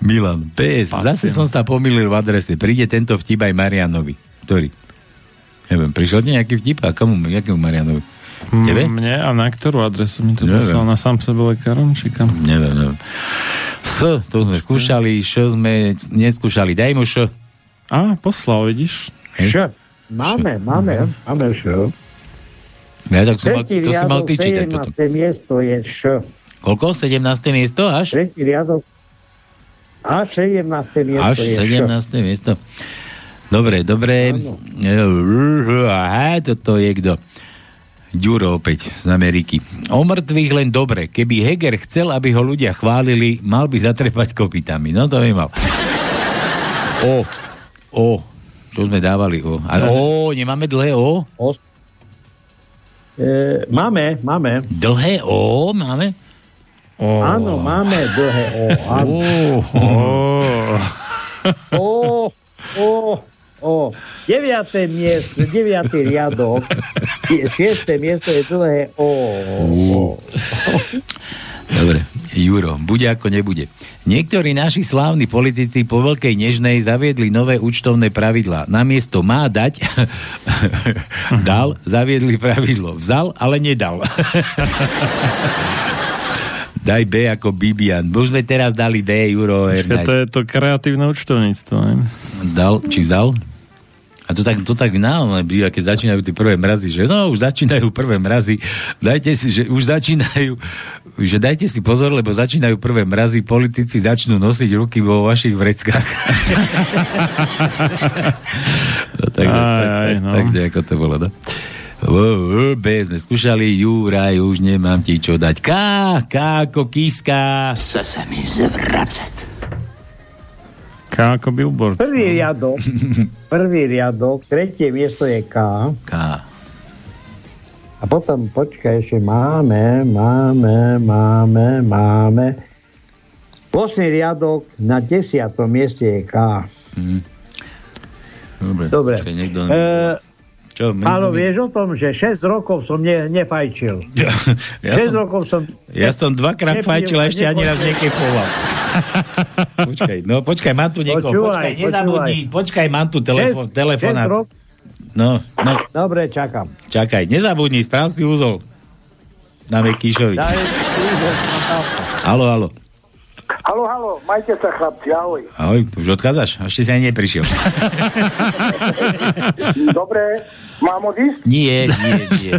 Speaker 5: Milan, PS, zase som sa pomýlil v adrese. Príde tento vtip aj Marianovi. Ktorý? Neviem, prišiel ti nejaký vtip? A komu? Jakému Marianovi? Tebe?
Speaker 6: Mne a na ktorú adresu mi to
Speaker 5: Neviem.
Speaker 6: poslal? Na sám sebe lekárom, či kam?
Speaker 5: Neviem, neviem. S, to sme skúšali, Š sme neskúšali. Daj mu Š.
Speaker 6: A, poslal, vidíš?
Speaker 7: Š. Máme, máme, máme Š.
Speaker 5: Ja, tak som mal, to si mal
Speaker 7: riadok,
Speaker 5: ty čítať potom.
Speaker 7: 17. miesto je Š.
Speaker 5: Koľko? 17. miesto až?
Speaker 7: Tretí riadok a 17. miesto
Speaker 5: Až
Speaker 7: je
Speaker 5: 17. miesto. Dobre, dobre. Aha, toto je kto? Ďuro opäť z Ameriky. O mŕtvych len dobre. Keby Heger chcel, aby ho ľudia chválili, mal by zatrepať kopitami. No to by mal. O. O. To sme dávali O. A O, nemáme dlhé O?
Speaker 7: Š. E, máme, máme.
Speaker 5: Dlhé O máme?
Speaker 6: Oh.
Speaker 7: Áno, máme dlhé O. Áno.
Speaker 6: Oh.
Speaker 7: O, o, o. Deviaté miesto, deviatý riadok, šie- šiesté miesto je dlhé O. o.
Speaker 5: Dobre, Juro, bude ako nebude. Niektorí naši slávni politici po Veľkej Nežnej zaviedli nové účtovné pravidlá. Namiesto má dať, dal, zaviedli pravidlo. Vzal, ale nedal. Daj B ako Bibian. Už sme teraz dali B, Juro.
Speaker 6: To je to kreatívne účtovníctvo. Ne?
Speaker 5: Dal, či vzal? A to tak, to tak náhle býva, keď začínajú tie prvé mrazy, že no, už začínajú prvé mrazy, dajte si, že už začínajú, že dajte si pozor, lebo začínajú prvé mrazy, politici začnú nosiť ruky vo vašich vreckách. no, tak,
Speaker 6: Aj,
Speaker 5: tak,
Speaker 6: aj,
Speaker 5: tak,
Speaker 6: no.
Speaker 5: tak, tak, ako to bolo, no. B sme skúšali, Juraj, už nemám ti čo dať. K, K ako kíska.
Speaker 8: Chce se mi zvracet.
Speaker 6: K ako billboard.
Speaker 7: Prvý riadok, prvý riadok, tretie miesto je K.
Speaker 5: K.
Speaker 7: A potom, počkaj, ešte máme, máme, máme, máme. Posledný riadok na desiatom mieste je K.
Speaker 5: Dobre.
Speaker 7: Dobre.
Speaker 5: Počkaj, niekto...
Speaker 7: E,
Speaker 5: čo, my-
Speaker 7: Áno,
Speaker 5: my-
Speaker 7: vieš o tom, že 6 rokov som ne, nefajčil.
Speaker 5: Ja, ja
Speaker 7: 6
Speaker 5: som,
Speaker 7: rokov som...
Speaker 5: ja som dvakrát
Speaker 7: Nepil
Speaker 5: fajčil a ešte ani raz nekefoval. počkaj, no počkaj, mám tu niekoho.
Speaker 7: Počúvaj,
Speaker 5: počkaj, nezabudni. Počkaj, mám tu telefon,
Speaker 7: Šesť-
Speaker 5: telefonát.
Speaker 7: šesť rok-
Speaker 5: No, no,
Speaker 7: Dobre, čakám.
Speaker 5: čakaj, nezabudni, správ si úzol. Na Mekíšovi. Halo, halo.
Speaker 9: Halo, halo, majte sa chlapci, ahoj.
Speaker 5: Ahoj, už odchádzaš? Ešte si ani neprišiel.
Speaker 9: Dobre, mám odísť?
Speaker 5: Nie, nie, nie.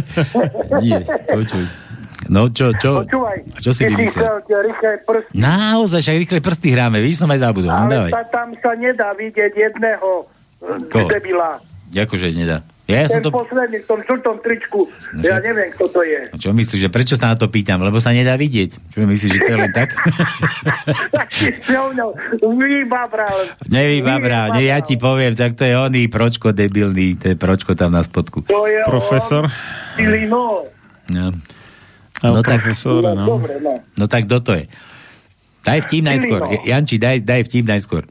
Speaker 5: nie, počuj. No, čo, čo,
Speaker 9: Počúvaj,
Speaker 5: čo si vymyslel?
Speaker 9: rýchle prsty,
Speaker 5: Naozaj, však rýchle prsty hráme, víš, som aj zabudol. No,
Speaker 9: ale
Speaker 5: dávaj.
Speaker 9: sa, tam sa nedá vidieť jedného eh,
Speaker 5: Koho?
Speaker 9: debila.
Speaker 5: Akože nedá. Ja, ja som to...
Speaker 9: posledný v tom žltom tričku, ja neviem, kto to je.
Speaker 5: Čo myslíš, že prečo sa na to pýtam? Lebo sa nedá vidieť. Čo myslíš, že to je len tak?
Speaker 9: vybabral.
Speaker 5: Nevybabral, nie, ja ti poviem, tak to je oný pročko debilný, to je pročko tam na spodku.
Speaker 9: To je
Speaker 6: Profesor.
Speaker 9: on, no.
Speaker 5: No, No tak-
Speaker 6: profesor,
Speaker 9: no.
Speaker 6: no.
Speaker 9: Dobre, no.
Speaker 5: no tak kto to je? Daj vtip najskôr.
Speaker 9: Filino.
Speaker 5: Janči, daj, daj vtip najskôr.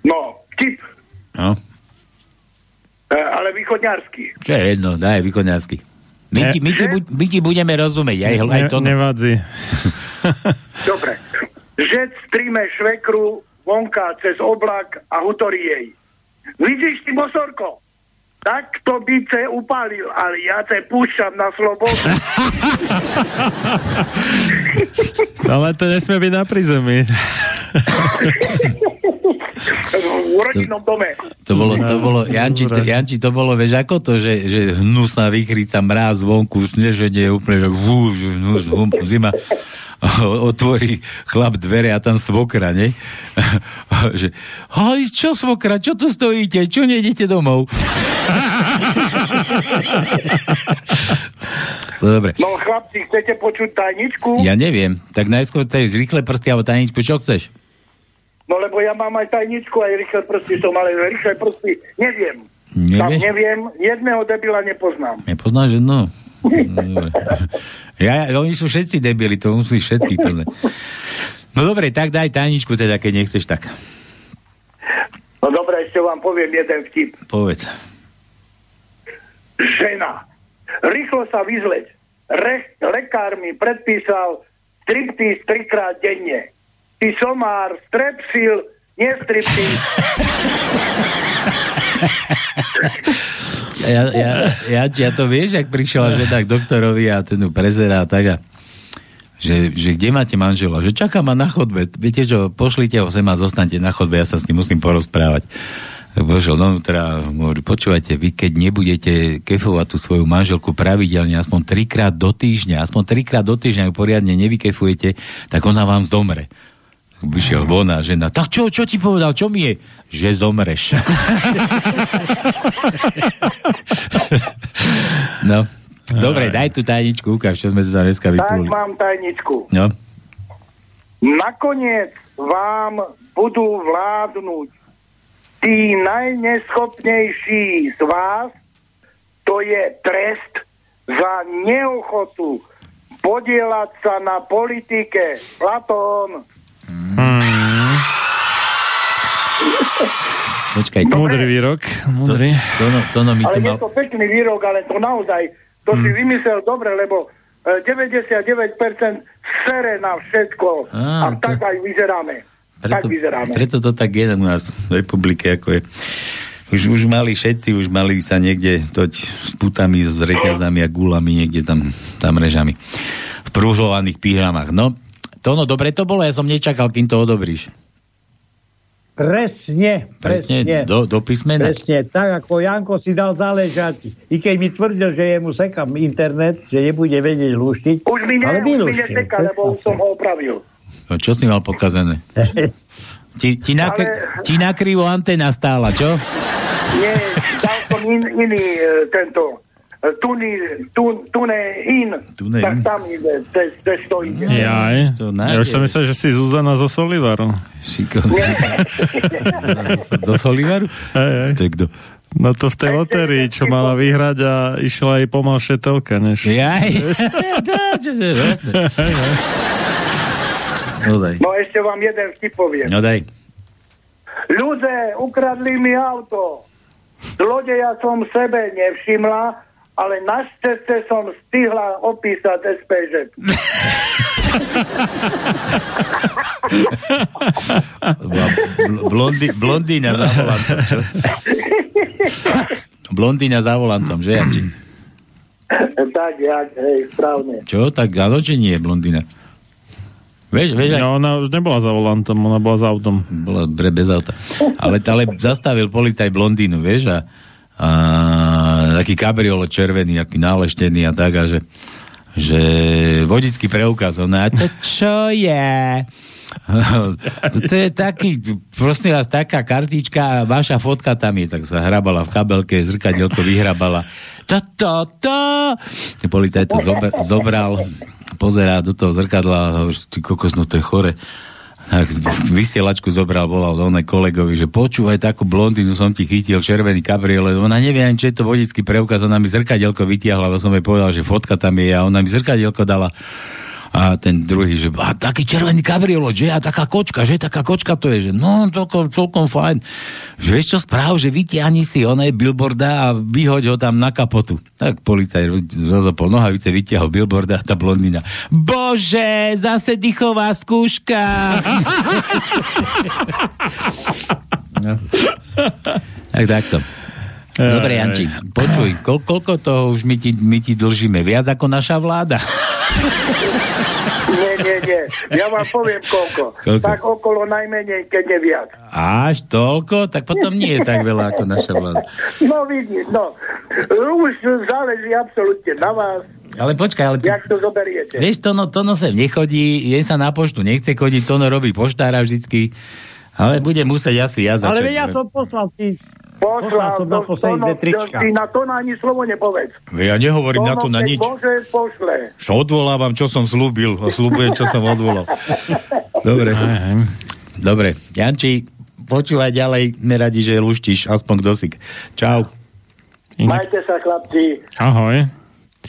Speaker 9: No, tip,
Speaker 5: No,
Speaker 9: ale východňarský.
Speaker 5: čo je jedno, daj východňarsky. My,
Speaker 6: Ne.
Speaker 5: ti, my, ti, bu- my ti budeme rozumieť, aj, aj
Speaker 6: Ne,
Speaker 5: to.
Speaker 6: nevadzi.
Speaker 9: Dobre. Žec stríme švekru vonka cez oblak a hutorí jej. Vidíš ty, bosorko? Tak to by ce upálil, ale ja te púšťam na slobodu.
Speaker 6: Ale to nesmie byť na prízemí.
Speaker 9: v rodinnom dome.
Speaker 5: To bolo, to bolo, Janči, to. Janči, to bolo, vieš, ako to, že, že hnusná vykryca mráz vonku, sneženie, úplne, že vú, hnus, hum, zima. otvorí chlap dvere a tam svokra, ne? že, hoj, čo svokra, čo tu stojíte, čo nejdete domov? no dobre.
Speaker 9: No chlapci, chcete počuť tajničku?
Speaker 5: Ja neviem, tak najskôr to je zvyklé prsty alebo tajničku, čo chceš?
Speaker 9: No lebo ja mám aj tajničku, aj rýchle prsty som, ale rýchle prsty neviem. Tam
Speaker 5: Nevieš?
Speaker 9: neviem, jedného debila nepoznám.
Speaker 5: Nepoznáš, že no. dobre. ja, oni sú všetci debili, to musíš všetky poznať. No dobre, tak daj tajničku teda, keď nechceš tak.
Speaker 9: No dobre, ešte vám poviem jeden vtip.
Speaker 5: Povedz.
Speaker 9: Žena. Rýchlo sa vyzleť. Re, lekár mi predpísal striptease trikrát denne. Ty somár, strepsil, nie striptease.
Speaker 5: Ja, ja, ja, ja to vieš, ak prišla žena k doktorovi a ten ju prezerá tak a že, že kde máte manžela? Že čaká ma na chodbe. Viete čo, pošlite ho sem a zostanete na chodbe, ja sa s ním musím porozprávať. Vošiel donútra, hovorí, počúvajte, vy keď nebudete kefovať tú svoju manželku pravidelne, aspoň trikrát do týždňa, aspoň trikrát do týždňa ju poriadne nevykefujete, tak ona vám zomre. Tak Vyšiel von a žena, tak čo, čo ti povedal, čo mi je? Že zomreš. no, dobre, daj tú tajničku, ukáž, čo sme tu dneska
Speaker 9: Tak
Speaker 5: vypluli.
Speaker 9: mám tajničku.
Speaker 5: No,
Speaker 9: Nakoniec vám budú vládnuť tí najneschopnejší z vás, to je trest za neochotu podielať sa na politike. Platón.
Speaker 5: Počkaj, to,
Speaker 6: Múdry výrok. Múdry.
Speaker 5: to, no, to no mi
Speaker 9: Ale
Speaker 5: tu
Speaker 9: je
Speaker 5: mal...
Speaker 9: to pekný výrok, ale to naozaj, to si vymyslel dobre, lebo e, 99% sere na všetko.
Speaker 5: Á,
Speaker 9: a
Speaker 5: to-
Speaker 9: tak aj vyzeráme. tak vyzeráme.
Speaker 5: preto to tak je u nás v republike, ako je. Už, už mali všetci, už mali sa niekde toť s putami, s reťazami a gulami, niekde tam, tam režami. V prúžovaných pyžamách. No, to no, dobre to bolo, ja som nečakal, kým to odobríš.
Speaker 7: Presne,
Speaker 5: Presne,
Speaker 7: presne.
Speaker 5: do, do písmena.
Speaker 7: Presne, tak ako Janko si dal záležať. I keď mi tvrdil, že jemu sekam internet, že nebude vedieť lúštiť.
Speaker 9: Už mi, ne,
Speaker 7: ale
Speaker 9: už mi neteka, lebo už som ho opravil.
Speaker 5: No, čo si mal pokazené? Ti, ti, nakry,
Speaker 9: Ale-
Speaker 5: ti nakrivo antena stála, čo?
Speaker 9: Nie, dal som in, iný e, tento tuny, tun, tune in,
Speaker 5: Tune
Speaker 9: tak
Speaker 5: in.
Speaker 9: tam ide, cez, cez to ide.
Speaker 6: Jaj. Ja už som myslel, že si Zuzana zo Solivaru.
Speaker 5: Šikovný. Do Solivaru?
Speaker 6: Hej, hej.
Speaker 5: To je kto?
Speaker 6: No to v tej lotérii, čo mala vyhrať a išla aj pomalšie telka, než...
Speaker 5: Jaj. No daj.
Speaker 9: No ešte vám jeden vtip poviem.
Speaker 5: No daj.
Speaker 9: Ľudia, ukradli mi auto. Zlodeja som sebe nevšimla, ale našťastie som stihla opísať SPŽ.
Speaker 5: Blondi, blondína za volantom, čo? Blondína za volantom, že Janči?
Speaker 9: tak, ja, hej, správne.
Speaker 5: Čo? Tak áno, či nie, blondína? Vieš, vieš,
Speaker 6: no, ona už nebola za volantom, ona bola za autom.
Speaker 5: Bola bre, bez auta. Ale, ale zastavil policaj blondínu, vieš, a, a taký kabriolo červený, aký náleštený a tak, a že, že vodický preukaz, ona, to čo je? to, je taký, prosím vás, taká kartička, vaša fotka tam je, tak sa hrabala v kabelke, zrkadielko vyhrabala. To, to, to. Policajt to zobr, zobral, pozerá do toho zrkadla a hovorí, ty kokos, no to je chore. Vysielačku zobral, volal onej kolegovi, že počúvaj, takú blondinu som ti chytil, červený kabriole, ona nevie ani, čo je to vodický preukaz, ona mi zrkadielko vytiahla, lebo som jej povedal, že fotka tam je a ona mi zrkadielko dala a ten druhý, že a taký červený kabriolo, že? A taká kočka, že? Taká kočka to je, že no, celkom, celkom fajn. Že vieš čo správ, že vytiahni si onej billboarda a vyhoď ho tam na kapotu. Tak policaj rozopol nohavice, vytiahol billboarda a tá blondina. Bože, zase dychová skúška. no. Tak takto. Dobre, Janči, počuj, ko- koľko toho už my ti, my ti dlžíme? Viac ako naša vláda?
Speaker 9: Nie, nie, nie. Ja vám poviem koľko. koľko? Tak okolo najmenej, keď nie viac.
Speaker 5: Až toľko? Tak potom nie je tak veľa ako naša vláda.
Speaker 9: No vidíš, no. Už záleží absolútne na vás.
Speaker 5: Ale počkaj, ale...
Speaker 9: Jak to zoberiete?
Speaker 5: Vieš, Tono, Tono sem nechodí, je sa na poštu, nechce chodiť, Tono robí poštára vždycky, ale bude musieť asi ja začať.
Speaker 7: Ale ja som poslal ty
Speaker 9: Poslal, to, to, to, no, ty na to na ani slovo nepovedz.
Speaker 5: Ja nehovorím to na to na nič.
Speaker 9: Bože, pošle.
Speaker 5: Čo odvolávam, čo som slúbil a slúbujem, čo som odvolal. Dobre. Dobre. Janči, počúvaj ďalej, neradi, že luštíš, aspoň dosik. Čau.
Speaker 9: Majte sa, chlapci.
Speaker 6: Ahoj.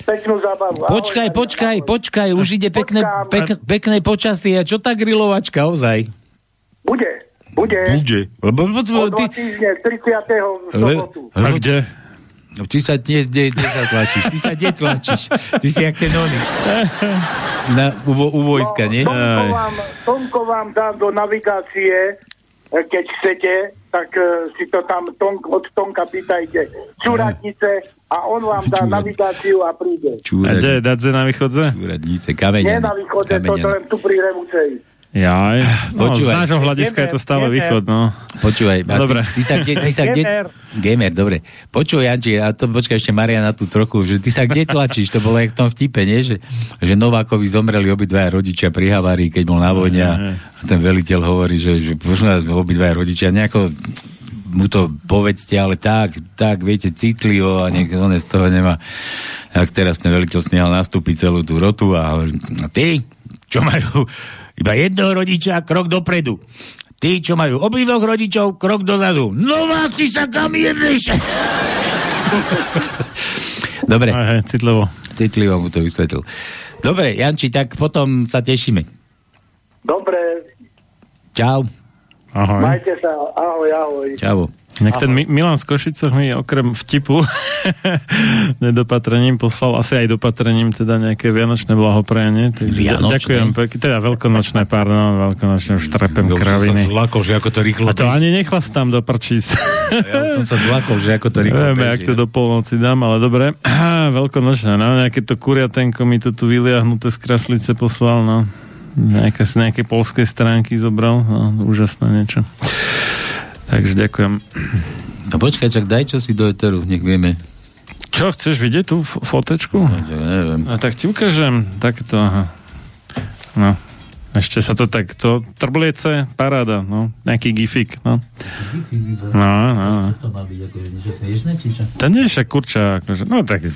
Speaker 9: Peknú zábavu.
Speaker 5: Počkaj, ahoj, počkaj, ahoj. počkaj, už ide pekné, pek, pekné počasie. A čo tá grilovačka, ozaj?
Speaker 9: Bude. Bude.
Speaker 5: Bude. Lebo,
Speaker 9: lebo, o dva ty... týždne, 30. sobotu.
Speaker 6: A kde?
Speaker 5: No, ty sa nie, nie, nie sa tlačíš, ty sa netlačíš. Ty si jak ten oný. Na, u, u vojska,
Speaker 9: no,
Speaker 5: nie?
Speaker 9: Tomko vám, Tomko vám dá do navigácie, keď chcete, tak uh, si to tam Tonk, od Tonka pýtajte. Čuradnice a on vám dá navigáciu a príde.
Speaker 6: Čurad... A kde? Dadze na východze?
Speaker 5: Čuradnice, kamene.
Speaker 9: Nie na východze, to, to len tu pri Revucej.
Speaker 6: Ja, no, Počúvaj. z nášho hľadiska je to stále gamer. východ, no.
Speaker 5: Počúvaj, dobre. Ty, ty sa kde... Ty sa kde gamer, dobre. Počúvaj, Janči, a to počkaj ešte Mariana tú trochu, že ty sa kde tlačíš? To bolo jak v tom vtipe, nie? Že, že Novákovi zomreli obidvaja rodičia pri havárii, keď bol na vojne a ten veliteľ hovorí, že, že obidvaja rodičia nejako mu to povedzte, ale tak, tak, viete, citlivo a nech on z toho nemá. Tak teraz ten veliteľ snehal nastúpiť celú tú rotu a, a ty, čo majú iba jedného rodiča, krok dopredu. Tí, čo majú obidvoch rodičov, krok dozadu. No ty sa kam jebeš? Dobre.
Speaker 6: Aj, citlivo.
Speaker 5: Citlivo mu to vysvetlil. Dobre, Janči, tak potom sa tešíme.
Speaker 9: Dobre.
Speaker 5: Čau.
Speaker 6: Ahoj.
Speaker 9: Majte sa. Ahoj, ahoj.
Speaker 5: Čau.
Speaker 6: Nech ten Milan z Košicoch mi okrem vtipu nedopatrením poslal asi aj dopatrením teda nejaké vianočné blahoprajanie.
Speaker 5: Vianočné?
Speaker 6: Ďakujem pekne, teda veľkonočné, pardon, veľkonočné, už trepem
Speaker 5: ja
Speaker 6: kraviny.
Speaker 5: Som sa zlakol, že ako to rýchlo...
Speaker 6: A to ani nechlastám do prčíc.
Speaker 5: ja som sa zlakol, že ako to rýchlo
Speaker 6: Vieme, ak to do polnoci dám, ale dobre. veľkonočné, no, nejaké to kuriatenko mi to tu vyliahnuté z kraslice poslal, no. Nejaké, z nejakej polskej stránky zobral, no, úžasné niečo. Takže ďakujem.
Speaker 5: No počkaj, čak daj čo si do Eteru, nech vieme.
Speaker 6: Čo, chceš vidieť tú fotečku?
Speaker 5: No, neviem.
Speaker 6: A tak ti ukážem takto, aha. No, ešte sa to tak, to trbliece, paráda, no, nejaký gifik, no. No, no, no.
Speaker 5: Čo to má byť, akože niečo smiešné, či čo?
Speaker 6: To nie je však kurča, akože, no tak,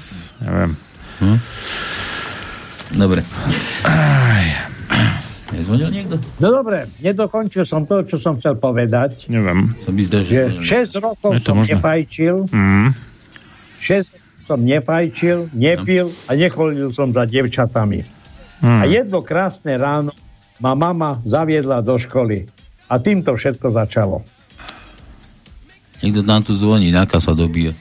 Speaker 6: neviem.
Speaker 5: Hm? Dobre. Aj. Nezvonil niekto?
Speaker 7: No dobre, nedokončil som to, čo som chcel povedať.
Speaker 6: Neviem.
Speaker 5: Som by zdá,
Speaker 7: že 6 rokov som možno. nepajčil.
Speaker 6: Mm.
Speaker 7: 6 som nepajčil, nepil a nechodil som za devčatami. Mm. A jedno krásne ráno ma mama zaviedla do školy. A týmto všetko začalo.
Speaker 5: Niekto nám tu zvoní, náka sa dobíja.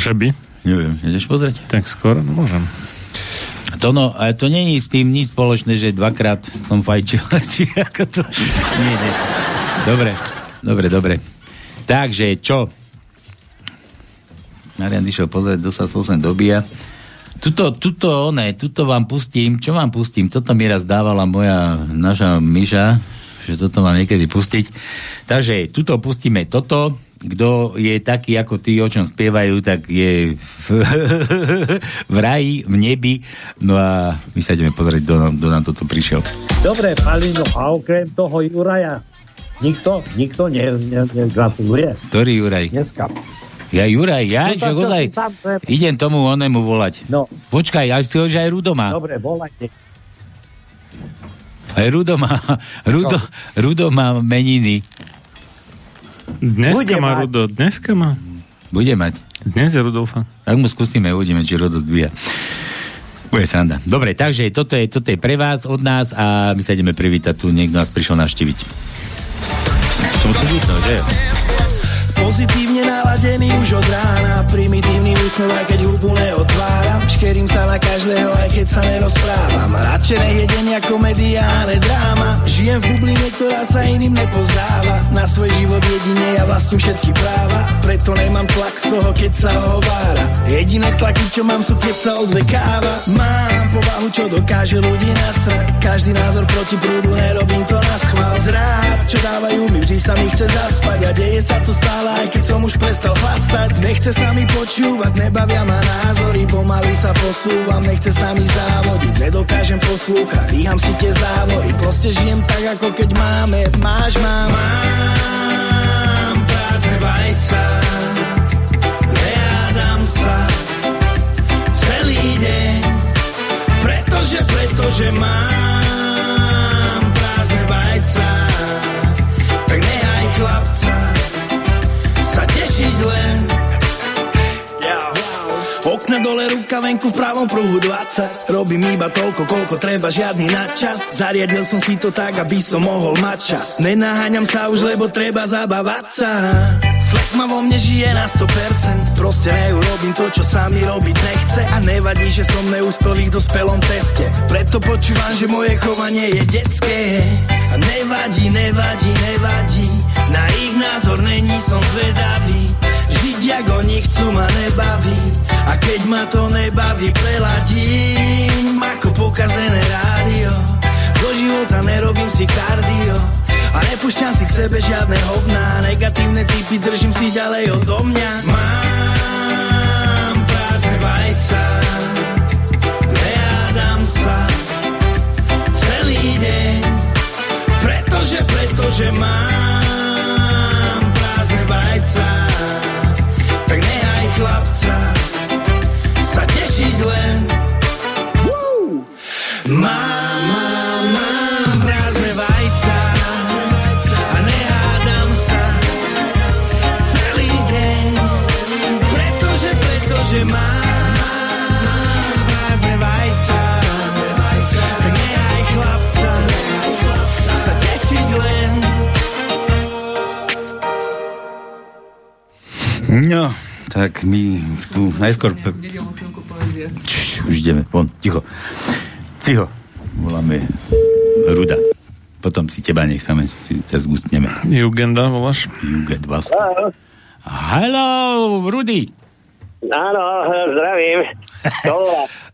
Speaker 6: Že by?
Speaker 5: Neviem, ideš pozrieť?
Speaker 6: Tak skoro, no môžem.
Speaker 5: To no, ale to není s tým nič spoločné, že dvakrát som fajčil. Či ako to... Nie, nie. Dobre, dobre, dobre. Takže, čo? Marian išiel pozrieť, kto sa sem dobíja. Tuto, tuto, one, tuto vám pustím, čo vám pustím? Toto mi raz dávala moja, naša myža, že toto mám niekedy pustiť. Takže tuto pustíme toto, kto je taký ako tí, o čom spievajú, tak je v, v raji, v nebi. No a my sa ideme pozrieť, kto nám, kto nám toto prišiel.
Speaker 7: Dobre, Palino, a okrem toho Juraja, nikto, nikto negratuluje.
Speaker 5: Ne, Ktorý Juraj?
Speaker 7: Dneska.
Speaker 5: Ja Juraj, ja, no, že ozaj, idem tomu onemu volať.
Speaker 7: No.
Speaker 5: Počkaj, ja si ho, že aj Rudo má.
Speaker 7: Dobre, volajte.
Speaker 5: Aj Rudo má, Rudo, no. Rudo má meniny.
Speaker 6: Dneska Bude má mať. Rudo, dneska má.
Speaker 5: Bude mať.
Speaker 6: Dnes je Rudolfa.
Speaker 5: Tak mu skúsime, uvidíme, či Rudo zdvíja. Bude sranda. Dobre, takže toto je, toto je pre vás od nás a my sa ideme privítať tu, niekto nás prišiel navštíviť. Som si vypnul, že?
Speaker 10: Pozitívne naladený už od rána Primitívny úsmev, aj keď hubu neotváram. Škerím sa na každého, aj keď sa nerozprávam. Radšej nech je deň ako mediálne dráma. Žijem v bubline, ktorá sa iným nepozdáva. Na svoj život jedine ja vlastním všetky práva. Preto nemám tlak z toho, keď sa hovára Jediné tlaky, čo mám sú, keď sa ozve káva Mám povahu, čo dokáže ľudí nasrať. Každý názor proti prúdu, nerobím to na schvál. Zráb, čo dávajú mi, vždy sa mi chce zaspať. A deje sa to stále aj keď som už prestal chlastať. Nechce sa mi počúvať, nebavia ma názory Pomaly sa posúvam, nechce sa mi závodiť Nedokážem poslúchať, dýcham si tie závory Proste žijem tak, ako keď máme. Máš, mám, mám prázdne vajca. Nehádam sa. Celý deň. Pretože, pretože mám prázdne vajca. Tak nehaj chlapca tešiť len Okna dole, ruka venku v pravom pruhu 20 Robím iba toľko, koľko treba, žiadny nadčas. Zariadil som si to tak, aby som mohol mať čas. Nenaháňam sa už, lebo treba zabávať sa. Flek vo mne žije na 100% Proste neurobím to, čo sa mi robiť nechce. A nevadí, že som neúspel v dospelom teste. Preto počúvam, že moje chovanie je detské. A nevadí, nevadí, nevadí. Na ich názor není som zvedavý Žiť, jak oni chcú, ma nebaví. A keď ma to nebaví, preladím Ako pokazené rádio. Do života nerobím si kardio a nepúšťam si k sebe žiadne hovná. Negatívne typy držím si ďalej odo mňa. Mám prázdne vajca Nehádam sa Celý deň Pretože, pretože mám prázdne vajca tak
Speaker 5: my tu najskôr... Pe... Čš, už ideme, von, ticho. Cicho, voláme Ruda. Potom si teba necháme, si ťa zgustneme.
Speaker 6: Jugenda voláš?
Speaker 5: Jugend vás. Hello, Rudy.
Speaker 11: Áno, zdravím.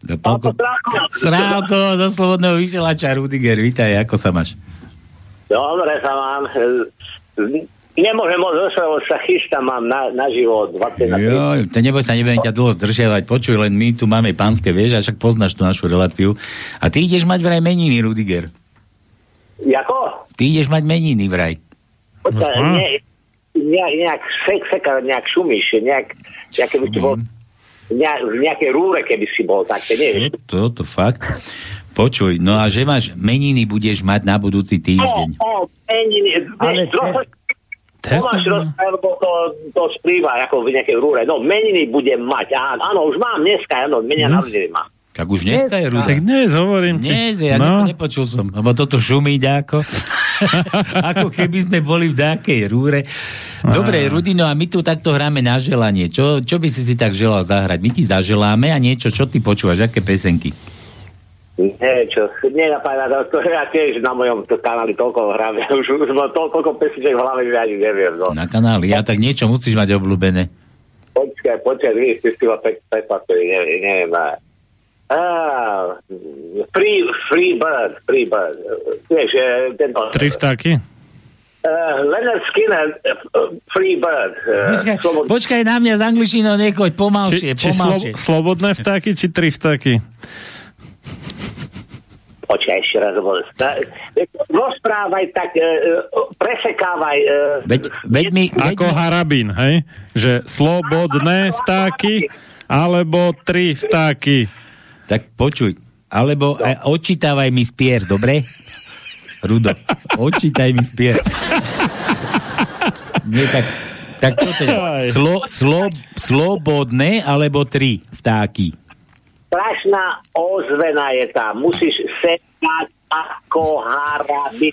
Speaker 5: Do polko... Srávko zo Slobodného vysielača, Rudiger, vítaj, ako sa máš?
Speaker 11: Dobre sa mám. Nemôžem moc lebo sa chystám, mám na, na život 20 na
Speaker 5: Jo, to neboj sa, nebudem ťa dlho zdržiavať. Počuj, len my tu máme pánske, vieš, a však poznáš tú našu reláciu. A ty ideš mať vraj meniny, Rudiger.
Speaker 11: Jako?
Speaker 5: Ty ideš mať meniny vraj.
Speaker 11: Počkaj, nie, nejak, nejak sek, seka, nejak šumíš, nejak, keby si bol nejak, v nejakej rúre, keby si bol, tak to nie
Speaker 5: To, to fakt. Počuj, no a že máš meniny budeš mať na budúci týždeň.
Speaker 11: O, o, meniny, trochu, Tomáš rozprával, lebo to, to splýva ako v nejakej rúre. No, meniny budem mať. Áno, áno už mám dneska, áno, menia na meniny mám.
Speaker 5: Tak už dneska je Ruzik.
Speaker 6: Tak dnes, hovorím ti.
Speaker 5: Dnes, ja no. nepočul som, lebo toto šumí ďako. ako keby sme boli v dákej rúre. Dobre, Rudino, a my tu takto hráme na želanie. Čo, čo by si si tak želal zahrať? My ti zaželáme a niečo, čo ty počúvaš, aké pesenky?
Speaker 11: Nie, čo, nenapadá to, to ja tiež na mojom to kanáli toľko hrám, už, už mám to, toľko pesniček v hlave, že ani neviem. No.
Speaker 5: Na kanáli, ja tak niečo musíš mať obľúbené.
Speaker 11: Počkaj, počkaj, víš, ty si ma prekvapili, neviem, neviem. A... Free, free bird, free bird. Vieš, tento...
Speaker 6: Tri vtáky?
Speaker 11: Uh, Leonard Skinner, uh, Free Bird. Uh,
Speaker 5: počkaj, slobod... počkaj na mňa z angličtinou niekoď, pomalšie,
Speaker 6: či, či
Speaker 5: pomalšie.
Speaker 6: Slo, slobodné vtáky, či tri vtáky?
Speaker 11: Počkaj, ešte raz Rozprávaj tak, uh, presekávaj. Uh,
Speaker 5: veď, veď mi,
Speaker 6: veď Ako mi... harabín, hej? Že slobodné vtáky, alebo tri vtáky.
Speaker 5: Tak počuj, alebo no. odčítavaj mi spier, dobre? Rudo, odčítaj mi spier. Nie, tak, tak čo to je? Slo, slo, slobodné alebo tri vtáky?
Speaker 11: Strašná ozvena je tam. Musíš sekať ako harabi.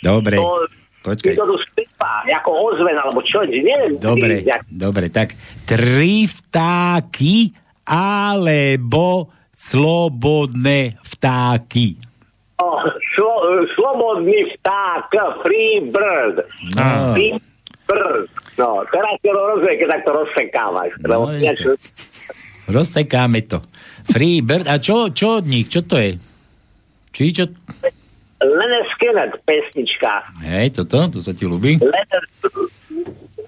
Speaker 5: Dobre. To, Počkaj.
Speaker 11: To spípa, ako ozven, alebo čo, neviem.
Speaker 5: Dobre, jak... dobre, tak tri vtáky alebo slobodné vtáky
Speaker 11: slo, slobodný vták, free bird. No. Free bird. No, teraz to rozumie, keď takto rozsekávaš. No,
Speaker 5: Rozsekáme to. Free bird. A čo, čo od nich? Čo to je? Či čo?
Speaker 11: Leonard Skinner, pesnička.
Speaker 5: Hej, toto, to sa ti ľubí?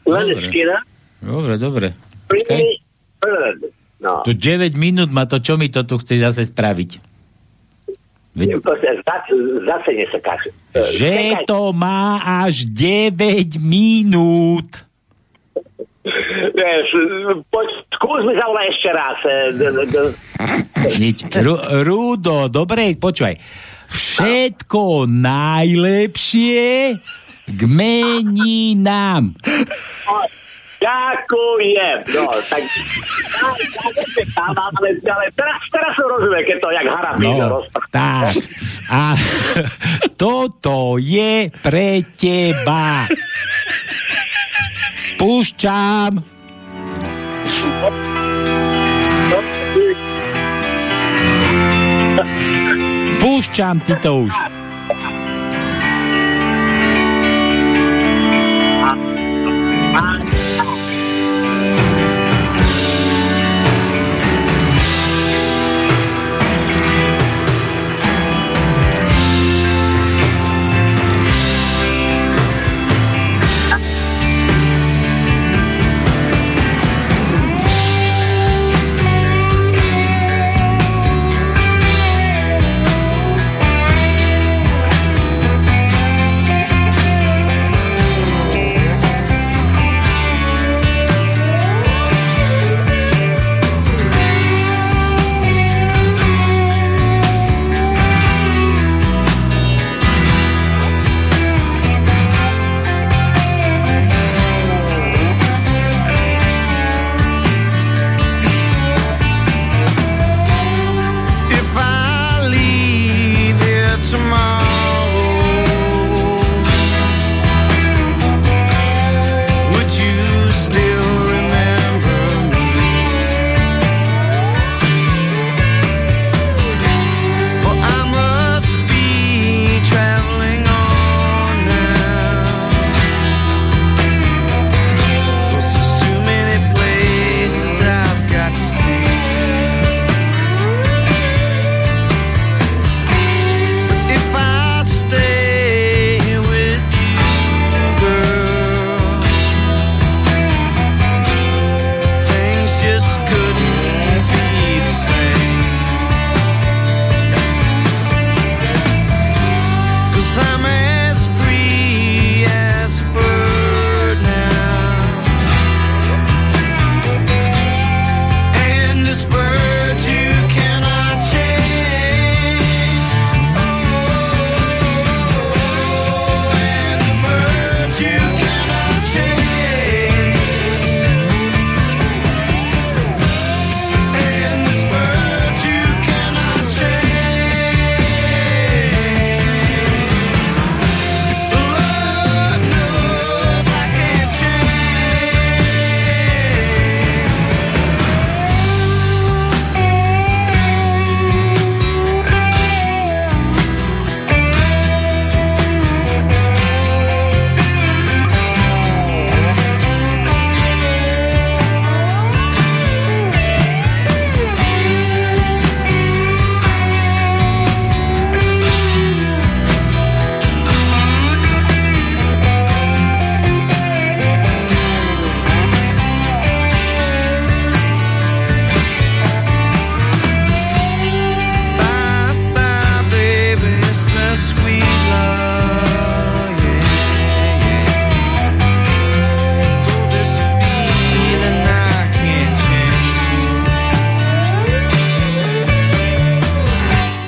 Speaker 11: Leonard Skinner.
Speaker 5: Dobre, dobre. Free bird. No. Tu 9 minút má to, čo mi to tu chceš zase spraviť?
Speaker 11: Veď... Zase nesekáš.
Speaker 5: Že to má až 9 minút.
Speaker 11: Vieš, poď, skús mi zavolať ešte raz.
Speaker 5: Nič. Ru, Rudo, dobre, počúvaj. Všetko najlepšie k meninám.
Speaker 11: Ďakujem. No, tak... ale, ale teraz, teraz som rozumie, keď to jak hara no,
Speaker 5: tak. A toto je pre teba. Púšťam. Púšťam ti to už.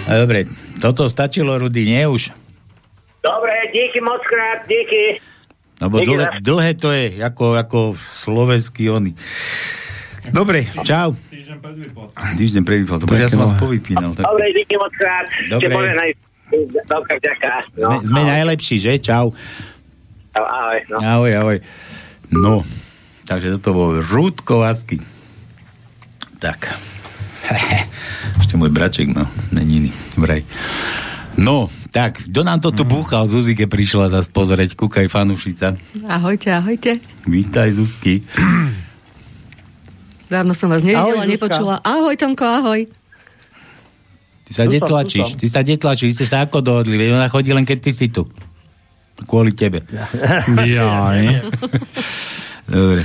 Speaker 5: Dobre, toto stačilo, Rudy, nie už?
Speaker 11: Dobre, díky moc krát, díky.
Speaker 5: No bo dlhé, dlhé to je, ako, ako slovenský ony. Dobre, čau. Týždeň pred vypol. Týždeň pred. To ja som vás povypínal.
Speaker 11: Tak... Dobre, díky moc krát.
Speaker 5: Dobre.
Speaker 11: Dobre, ďaká. No,
Speaker 5: sme, sme najlepší, že? Čau.
Speaker 11: Ahoj, no.
Speaker 5: Ahoj, ahoj. No, takže toto bol Rúdko Vasky. Tak. Ešte môj braček, no, není vraj. No, tak, kto nám to tu mm. búchal? Zuzike prišla zase pozrieť, kúkaj fanúšica.
Speaker 12: Ahojte, ahojte.
Speaker 5: Vítaj, Zuzky.
Speaker 12: Dávno som vás nevidela, ahoj, nepočula. Ahoj, Tomko, ahoj.
Speaker 5: Ty sa netlačíš, ty sa netlačíš, ste sa ako dohodli, veď ona chodí len keď ty si tu. Kvôli tebe.
Speaker 6: Jaj.
Speaker 5: Dobre.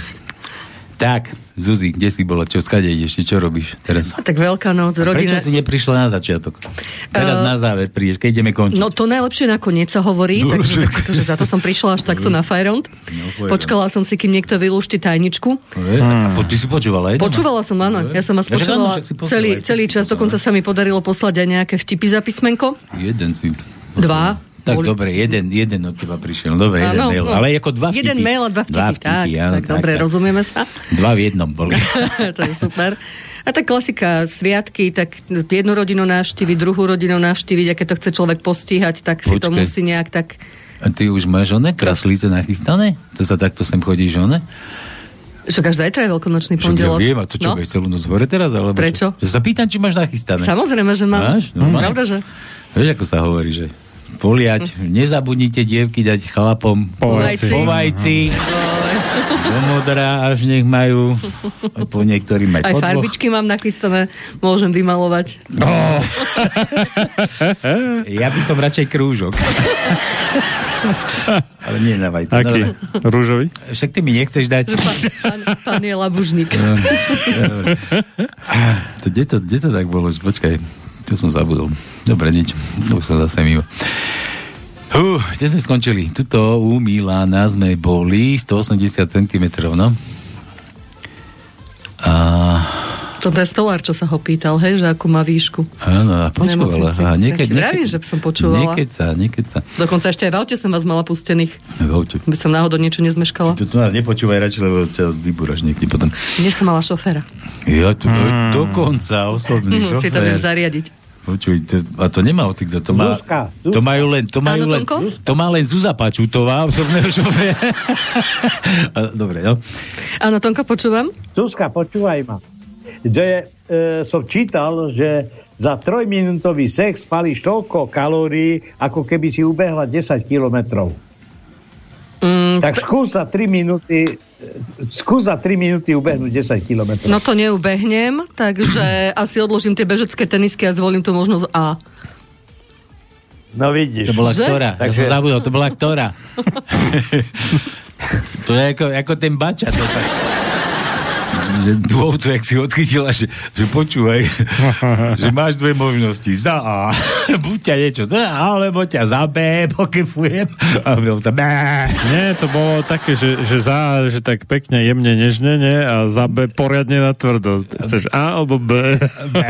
Speaker 5: Tak, Zuzi, kde si bola? Čo, skade ideš? Čo robíš teraz?
Speaker 12: A tak veľká noc, rodina.
Speaker 5: Prečo si neprišla na začiatok? Teraz uh, na záver prídeš, keď ideme končiť.
Speaker 12: No to najlepšie nakoniec sa hovorí, no, takže tak, že za to som prišla až takto na Fajront. No, Počkala som si, kým niekto vylúšti tajničku.
Speaker 5: Hmm. A po, ty si počúvala?
Speaker 12: Jedno? Počúvala som, áno. Ja som vás ja počúvala celý, celý čas, dokonca sa mi podarilo poslať aj nejaké vtipy za písmenko.
Speaker 5: Jeden si.
Speaker 12: Dva.
Speaker 5: Tak Boli. dobre, jeden, jeden od teba prišiel. Dobre, jeden mail. No. Ale ako dva vtipy.
Speaker 12: Jeden mail a dva vtipy. Dva vtipy tak, áno, tak, tak, dobre, tak. rozumieme sa.
Speaker 5: Dva v jednom boli.
Speaker 12: to je super. A tak klasika, sviatky, tak jednu rodinu navštíviť, druhú rodinu navštíviť a keď to chce človek postíhať, tak si Počkej. to musí nejak tak...
Speaker 5: A ty už máš one kraslice nachystané? To sa takto sem chodíš, one?
Speaker 12: Čo každá je veľkonočný pondelok.
Speaker 5: Ja viem, a to čo, no? celú noc hore teraz? Alebo
Speaker 12: Prečo?
Speaker 5: Čo? Sa pýtam, či máš nachystané.
Speaker 12: Samozrejme, že mám.
Speaker 5: Máš? No,
Speaker 12: Pravda, že?
Speaker 5: Vieš, ako sa hovorí, že poliať. Hm. Nezabudnite dievky dať chlapom
Speaker 12: po vajci.
Speaker 5: Po vajci. Do modra, až nech majú po niektorým mať
Speaker 12: Aj farbičky mám nachystané, môžem vymalovať. Oh.
Speaker 5: ja by som radšej krúžok. Ale nie na vajci.
Speaker 6: Aký? No, Rúžový?
Speaker 5: Však ty mi nechceš dať.
Speaker 12: Pán, pán, pán je labužník.
Speaker 5: No, to, kde, to, kde to tak bolo? Počkaj, tu som zabudol. Dobre, nič. Už sa zase mimo. Uh, kde sme skončili? Tuto u Milána sme boli 180 cm, no. A...
Speaker 12: To je stolár, čo sa ho pýtal, hej, že akú má výšku.
Speaker 5: Áno, a počúvala. A niekedy,
Speaker 12: vravím, že som počúvala.
Speaker 5: Niekedy sa, niekedy sa.
Speaker 12: Dokonca ešte aj v aute som vás mala pustených.
Speaker 5: V aute.
Speaker 12: By som náhodou niečo nezmeškala.
Speaker 5: Tu, tu nás nepočúvaj radšej, lebo ťa vybúraš niekedy potom.
Speaker 12: Dnes som mala šoféra.
Speaker 5: Ja tu mm. dokonca osobný šofér.
Speaker 12: Si to viem zariadiť.
Speaker 5: Počuj, to, a to nemá o týchto, to, má, Zuzka, Zuzka. to majú len, to majú len, to má len Zuza Pačutová, osobného šoféra. Dobre, no.
Speaker 12: Áno, Tonko, počúvam.
Speaker 7: Zuzka, počúvaj ma. Že, e, som čítal, že za trojminútový sex spalíš toľko kalórií, ako keby si ubehla 10 kilometrov. Mm, tak skús za 3 minúty skús za 3 minúty ubehnúť 10 km.
Speaker 12: No to neubehnem, takže asi odložím tie bežecké tenisky a zvolím tu možnosť A.
Speaker 7: No vidíš.
Speaker 5: To bola že? ktorá? Takže... Ja som zabudol, to bola ktorá? to je ako, ako ten bača. To sa že dôvodcu, jak si odchytila, že, že počúvaj, že máš dve možnosti. Za A, buď ťa niečo za A, alebo ťa za B, pokefujem. A
Speaker 6: za B. Nie, to bolo také, že, že za A, že tak pekne, jemne, nežne, nie? A za B poriadne na tvrdo. Chceš A alebo B? B.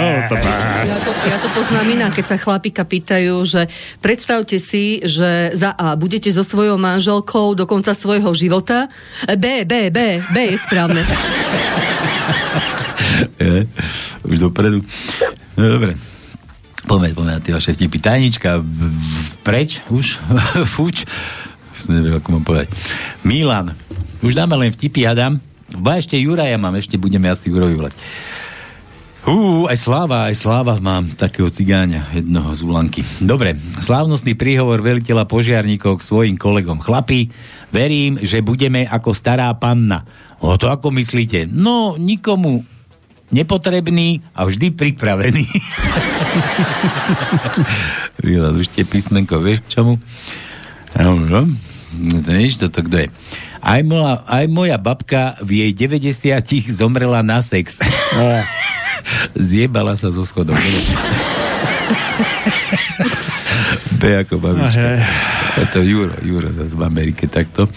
Speaker 12: Ja, to, ja to poznám inak, keď sa chlapika pýtajú, že predstavte si, že za A budete so svojou manželkou do konca svojho života. B, B, B, B je správne.
Speaker 5: už dopredu. No dobre. Poďme, poďme na tie vaše vtipy. Tajnička preč, už, fuč. Neviem, ako mám povedať. Milan, už dáme len vtipy, Adam. Ba ešte Juraja mám, ešte budeme asi Jurovi volať. Ú, aj Sláva, aj Sláva mám takého cigáňa, jednoho z Ulanky. Dobre, slávnostný príhovor veliteľa požiarníkov k svojim kolegom. Chlapi, verím, že budeme ako stará panna. O to ako myslíte? No, nikomu nepotrebný a vždy pripravený. Vila, už tie písmenko, vieš k čomu? No, no, no to toto kto je. Aj moja, aj moja babka v jej 90 zomrela na sex. Zjebala sa zo schodom. B ako babička. To Juro, Juro zase v Amerike takto.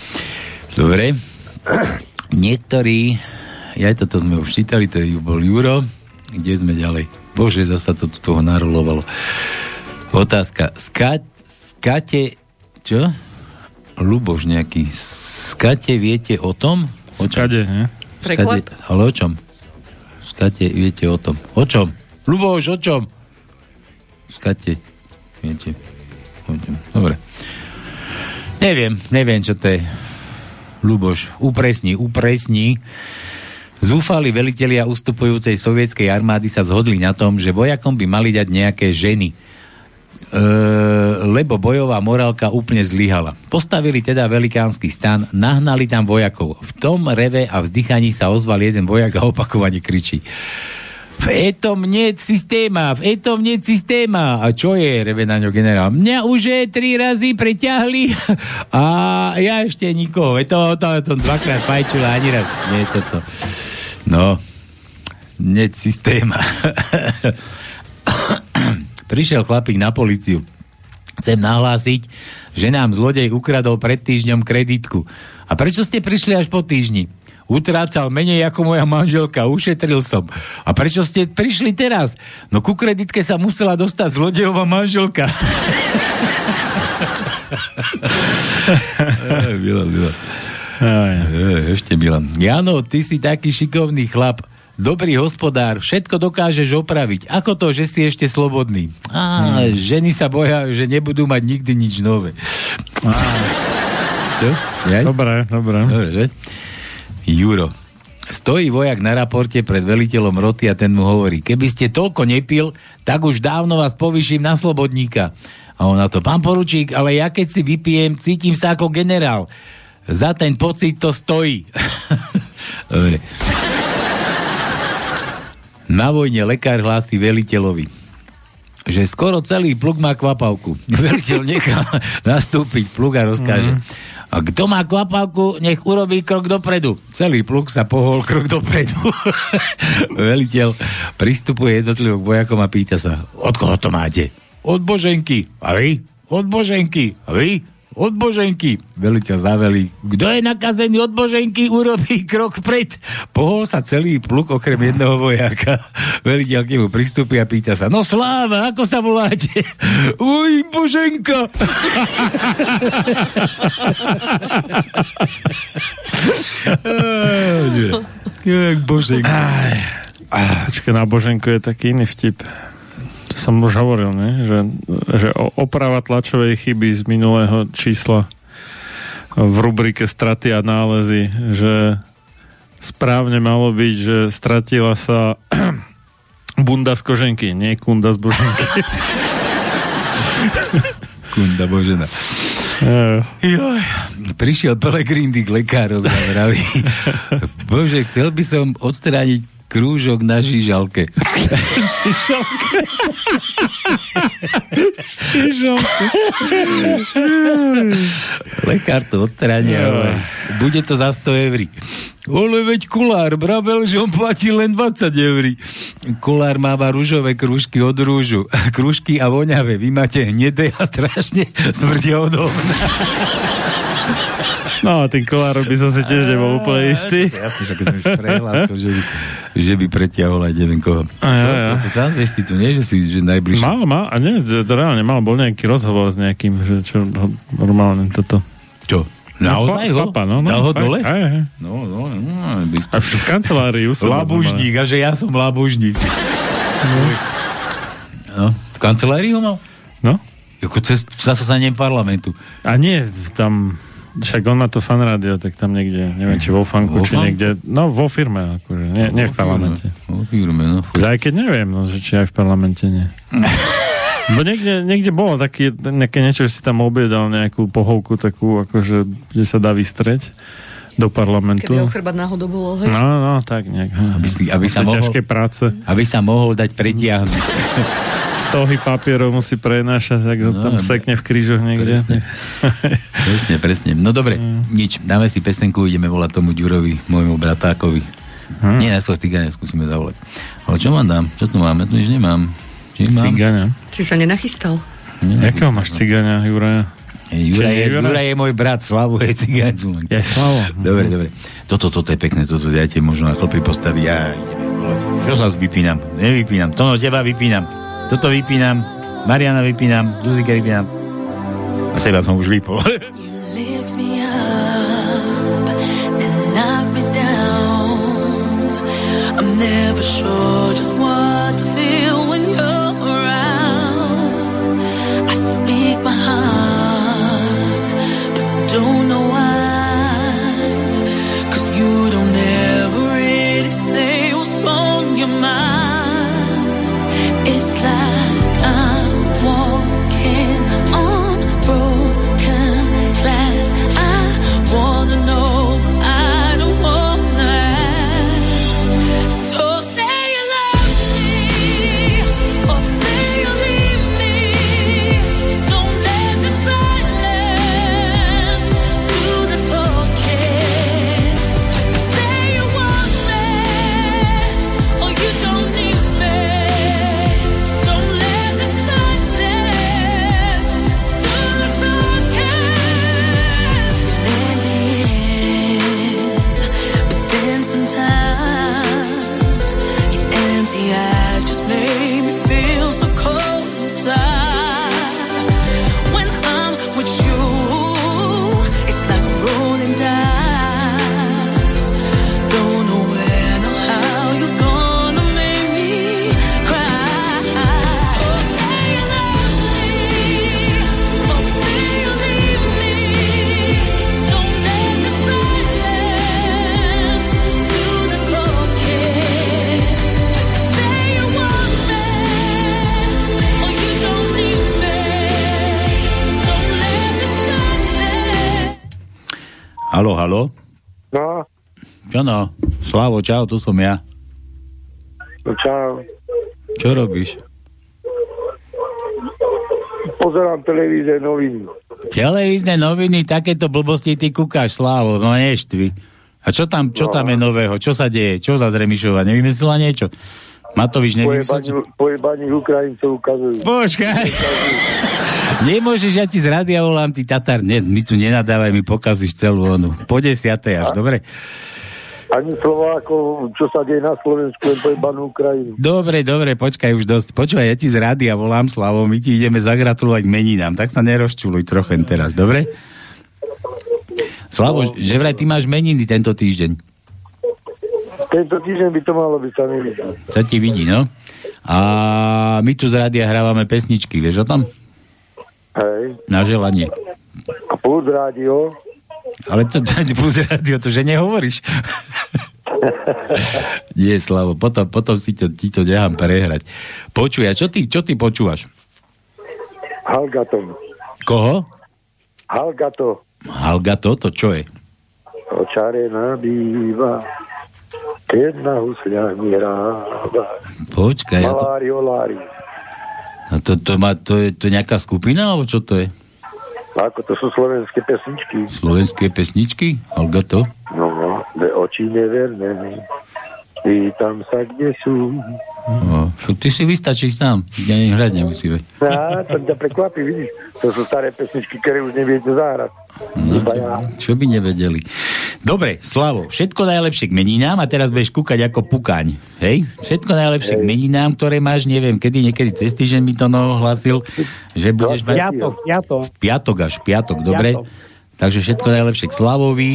Speaker 5: Dobre niektorí, ja toto sme už čítali, to je bol Juro, kde sme ďalej? Bože, zasa to tu toho narolovalo. Otázka. Ska, skate... Čo? Luboš nejaký. Skate viete o tom?
Speaker 6: O Skade, nie?
Speaker 5: Skade, ale o čom? Skate viete o tom. O čom? Luboš, o čom? Skate viete o čom. Dobre. Neviem, neviem, čo to je. Luboš, upresni, upresni. Zúfali velitelia ustupujúcej sovietskej armády sa zhodli na tom, že vojakom by mali dať nejaké ženy. E, lebo bojová morálka úplne zlyhala. Postavili teda velikánsky stan, nahnali tam vojakov. V tom reve a vzdychaní sa ozval jeden vojak a opakovane kričí. V etom nie systéma, v etom nie systéma. A čo je, reve na ňo generál? Mňa už je tri razy preťahli a ja ešte nikoho. Je to, to, to dvakrát fajčila ani raz. Nie toto. No, nie systéma. Prišiel chlapík na policiu. Chcem nahlásiť, že nám zlodej ukradol pred týždňom kreditku. A prečo ste prišli až po týždni? Utrácal menej ako moja manželka, ušetril som. A prečo ste prišli teraz? No ku kreditke sa musela dostať zlodejová manželka. Milan, Milan. Ešte Milan. Jano, ty si taký šikovný chlap, dobrý hospodár, všetko dokážeš opraviť. Ako to, že si ešte slobodný? Á, hmm. ženy sa boja, že nebudú mať nikdy nič nové. Á.
Speaker 6: Čo? Dobre, dobre. Dobre, že?
Speaker 5: Juro. Stojí vojak na raporte pred veliteľom roty a ten mu hovorí, keby ste toľko nepil, tak už dávno vás povyším na slobodníka. A on na to, pán poručík, ale ja keď si vypijem, cítim sa ako generál. Za ten pocit to stojí. Na vojne lekár hlási veliteľovi, že skoro celý pluk má kvapavku. Veliteľ nechá nastúpiť pluk a rozkáže. Mm-hmm a kto má kvapavku, nech urobí krok dopredu. Celý pluk sa pohol krok dopredu. Veliteľ pristupuje jednotlivým vojakom a pýta sa, od koho to máte? Od Boženky. A vy? Od Boženky. A vy? Od Boženky. Veliteľ zaveli, kto je nakazený od Boženky, urobí krok pred. Pohol sa celý pluk okrem jedného vojaka. Veliteľ k nemu pristúpi a pýta sa, no sláva, ako sa voláte? Uj, Boženka.
Speaker 6: Boženka. Počkaj, na Boženku je taký iný vtip som už hovoril, ne? Že, že oprava tlačovej chyby z minulého čísla v rubrike straty a nálezy, že správne malo byť, že stratila sa bunda z koženky, nie kunda z boženky.
Speaker 5: kunda božena. Uh. Joj, prišiel Pelegrindy k lekárovi a vraví, bože, chcel by som odstrániť krúžok na žižalke. žižalke. žižalke. Lekár to odstrania. Bude to za 100 eur. Ale veď kulár, bravel, že on platí len 20 eur. Kulár máva rúžové krúžky od rúžu. Krúžky a voňavé. Vy máte hnedé a strašne smrdia odolné.
Speaker 6: No, tým kolár by som si tiež nebol úplne istý.
Speaker 5: Jasne, že keď som už prehlásil, že by, že by pretiahol aj neviem koho.
Speaker 6: A ja, ja.
Speaker 5: To, tu nie, že si že najbližšie.
Speaker 6: Mal, mal, a nie, to reálne mal, bol nejaký rozhovor s nejakým, že čo normálne toto.
Speaker 5: Čo?
Speaker 6: Naozaj ho? Chlapa, no, no,
Speaker 5: Dal ho dole?
Speaker 6: Aj, aj.
Speaker 5: No, no, no.
Speaker 6: A v kancelárii
Speaker 5: Labužník, a že ja som labužník. No. no. V kancelárii ho mal?
Speaker 6: No.
Speaker 5: Ako cez zasasaním parlamentu.
Speaker 6: A nie, tam však on má to fan rádio, tak tam niekde, neviem, či vo fanku, vo či fanku? niekde, no vo firme, akože, nie, nie v parlamente.
Speaker 5: Vo firme, no.
Speaker 6: Aj keď neviem, no, že či aj v parlamente nie. Bo niekde, niekde bolo taký, nejaké niečo, že si tam objedal nejakú pohovku takú, akože, kde sa dá vystreť do parlamentu.
Speaker 12: Keby ochrbať náhodou bolo, hej?
Speaker 6: No, no, tak nejak.
Speaker 5: Aby, si, aby, sa mohol,
Speaker 6: práce.
Speaker 5: aby sa mohol dať pretiahnuť.
Speaker 6: stohy papierov musí prenášať, tak ho no, tam sekne v krížoch niekde.
Speaker 5: Presne, presne. presne. No dobre, mm. nič. Dáme si pesenku, ideme volať tomu Ďurovi, môjmu bratákovi. Hmm. Nie, najskôr cigáne skúsime zavolať. Ale čo vám dám? Čo tu máme? Tu nič nemám.
Speaker 6: Cigáňa.
Speaker 12: Si sa nenachystal?
Speaker 6: Nie, Jakého máš cigáňa, Juraja?
Speaker 5: Jura je, Jura je môj brat, Slavo je cigáncu.
Speaker 6: Je Slavo.
Speaker 5: Dobre, dobre. Toto, toto je pekné, toto dajte možno na chlopy postaví. Ja Čo sa vypínam? Nevypínam. To no, teba vypínam. Toto vypínam. Mariana vypínam, Zuzika vypínam. A seba som už vypol. never sure Čo no? Slavo, čau, tu som ja.
Speaker 13: no čau.
Speaker 5: Čo robíš?
Speaker 13: Pozerám televízie noviny.
Speaker 5: Televízne noviny, takéto blbosti ty kúkáš, Slavo, no neštvi. A čo tam, čo tam je nového? Čo sa deje? Čo za Zremišova? Nevymyslela niečo? Matovič nevymyslel?
Speaker 13: pojebani Ukrajincov ukazujú.
Speaker 5: Počkaj. Nemôžeš, ja ti z rádia volám, ty Tatar, ne, my tu nenadávaj, mi pokazíš celú onu. Po desiatej až, dobre?
Speaker 13: Ani Slovákov, čo sa deje na Slovensku, len pojebanú Ukrajinu.
Speaker 5: Dobre, dobre, počkaj už dosť. Počúvaj, ja ti z rádia volám, Slavo, my ti ideme zagratulovať meninám, tak sa nerozčuluj trochen teraz, dobre? Slavo, že vraj ty máš meniny tento týždeň.
Speaker 13: Tento týždeň by to malo byť, sa mi vidí.
Speaker 5: Sa ti vidí, no? A my tu z rádia hrávame pesničky, vieš o tom?
Speaker 13: Hej.
Speaker 5: Na želanie.
Speaker 13: A plus rádio.
Speaker 5: Ale to, plus rádio, to že nehovoríš. Nie, Slavo, potom, potom si to, ti to nechám prehrať. Počuj, a čo ty, čo ty počúvaš?
Speaker 13: Halgatom.
Speaker 5: Koho?
Speaker 13: Halgato.
Speaker 5: Halgato, to čo je?
Speaker 13: Očare nabýva, keď na hráva.
Speaker 5: Počkaj, ja to,
Speaker 13: Malári, olári.
Speaker 5: a to, to, má, to je to nejaká skupina, alebo čo to je?
Speaker 13: Ako to sú slovenské pesničky.
Speaker 5: Slovenské pesničky? Halgato?
Speaker 13: No, no, dve oči neverné. Pýtam sa, kde sú.
Speaker 5: No, ty si vystačíš sám, ja ani hrať nemusíme.
Speaker 13: Á, to ťa prekvapí, vidíš. To sú staré pesničky, ktoré už neviete zahrať.
Speaker 5: No, čo, čo by nevedeli. Dobre, Slavo, všetko najlepšie k meninám a teraz budeš kúkať ako pukaň. Hej? Všetko najlepšie k meninám, ktoré máš, neviem, kedy, niekedy cez týždeň mi to no ohlasil, že budeš mať...
Speaker 7: Piatok, piatok.
Speaker 5: V piatok až, v piatok, dobre?
Speaker 7: Piatok.
Speaker 5: Takže všetko najlepšie k Slavovi.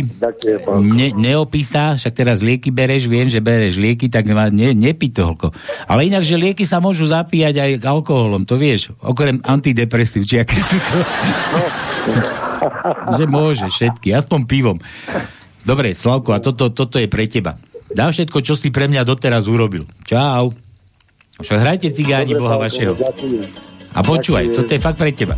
Speaker 5: Ne, neopísa, však teraz lieky bereš, viem, že bereš lieky, tak ne, nepí toľko. Ale inak, že lieky sa môžu zapíjať aj alkoholom, to vieš, okrem antidepresív, či aké sú to. že môže všetky, aspoň pivom. Dobre, Slavko, a toto, toto je pre teba. Dám všetko, čo si pre mňa doteraz urobil. Čau. Však hrajte cigáni Boha vašeho. A počúvaj, toto je fakt pre teba.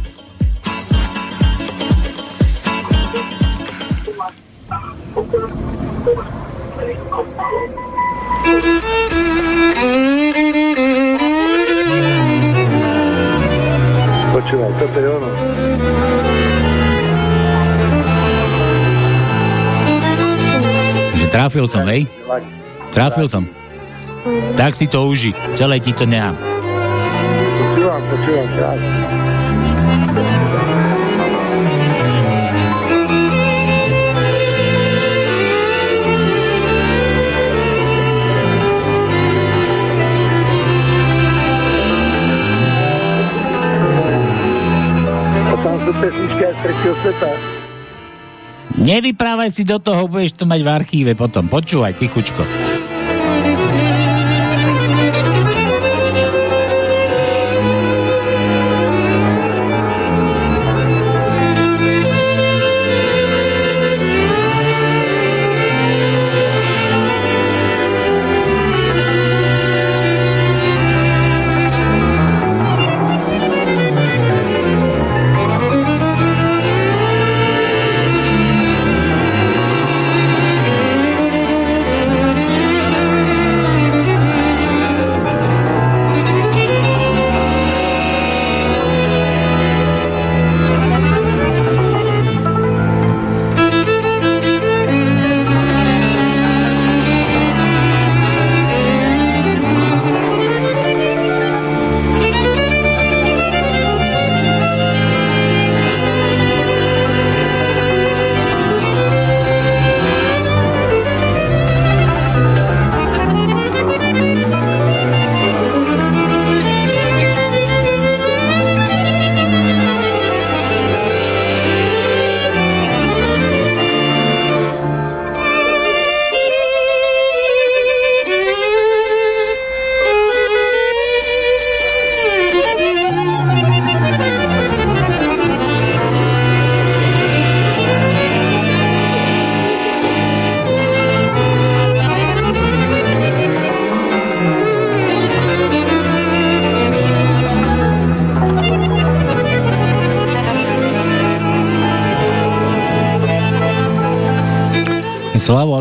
Speaker 13: Počúvaj, toto je ono.
Speaker 5: Že trafil som, hej? Trafil som. Tak si to uži. Celé ti to nechám.
Speaker 13: Počúvam, počúvam, krásne. Pesničky z tretieho sveta.
Speaker 5: Nevyprávaj si do toho, budeš to mať v archíve potom. Počúvaj, tichučko.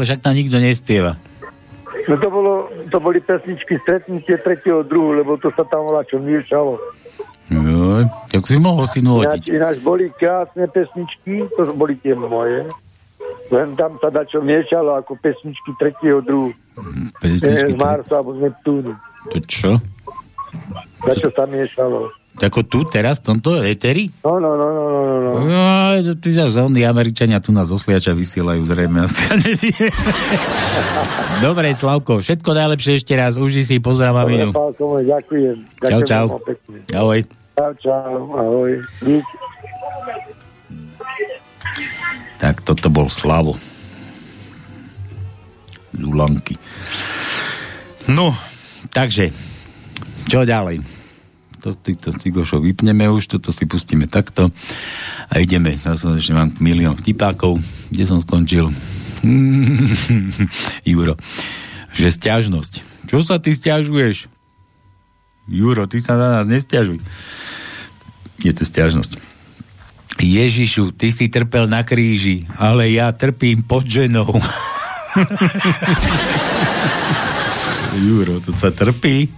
Speaker 5: Ale však tam nikto nespieva.
Speaker 13: No to, bolo, to boli pesničky stretnutie tretieho druhu, lebo to sa tam volá čo miešalo.
Speaker 5: Jo, tak si mohol si
Speaker 13: Ináč, ináč boli krásne pesničky, to boli tie moje. Len tam sa dačo miešalo ako pesničky tretieho druhu.
Speaker 5: Pesničky
Speaker 13: z Marsu alebo z Neptúnu.
Speaker 5: To čo?
Speaker 13: Dačo sa miešalo.
Speaker 5: Ako tu, teraz, v tomto eteri?
Speaker 13: No, no, no, no, no, no.
Speaker 5: No, ty zase oni Američania tu nás osliača vysielajú zrejme. Dobre, Slavko, všetko najlepšie ešte raz. Uži si, pozdrav.
Speaker 13: Dobre, ďakujem.
Speaker 5: Čau, čau. Ahoj.
Speaker 13: Čau, čau, ahoj. Dík.
Speaker 5: Tak toto bol Slavo. Zulanky. No, takže, čo ďalej? To, týchto cigošov vypneme už, toto si pustíme takto a ideme. Ja som ešte mám milión vtipákov. Kde som skončil? Juro. Že stiažnosť. Čo sa ty stiažuješ? Juro, ty sa na nás nestiažuj. Je to stiažnosť. Ježišu, ty si trpel na kríži, ale ja trpím pod ženou. Juro, to sa trpí.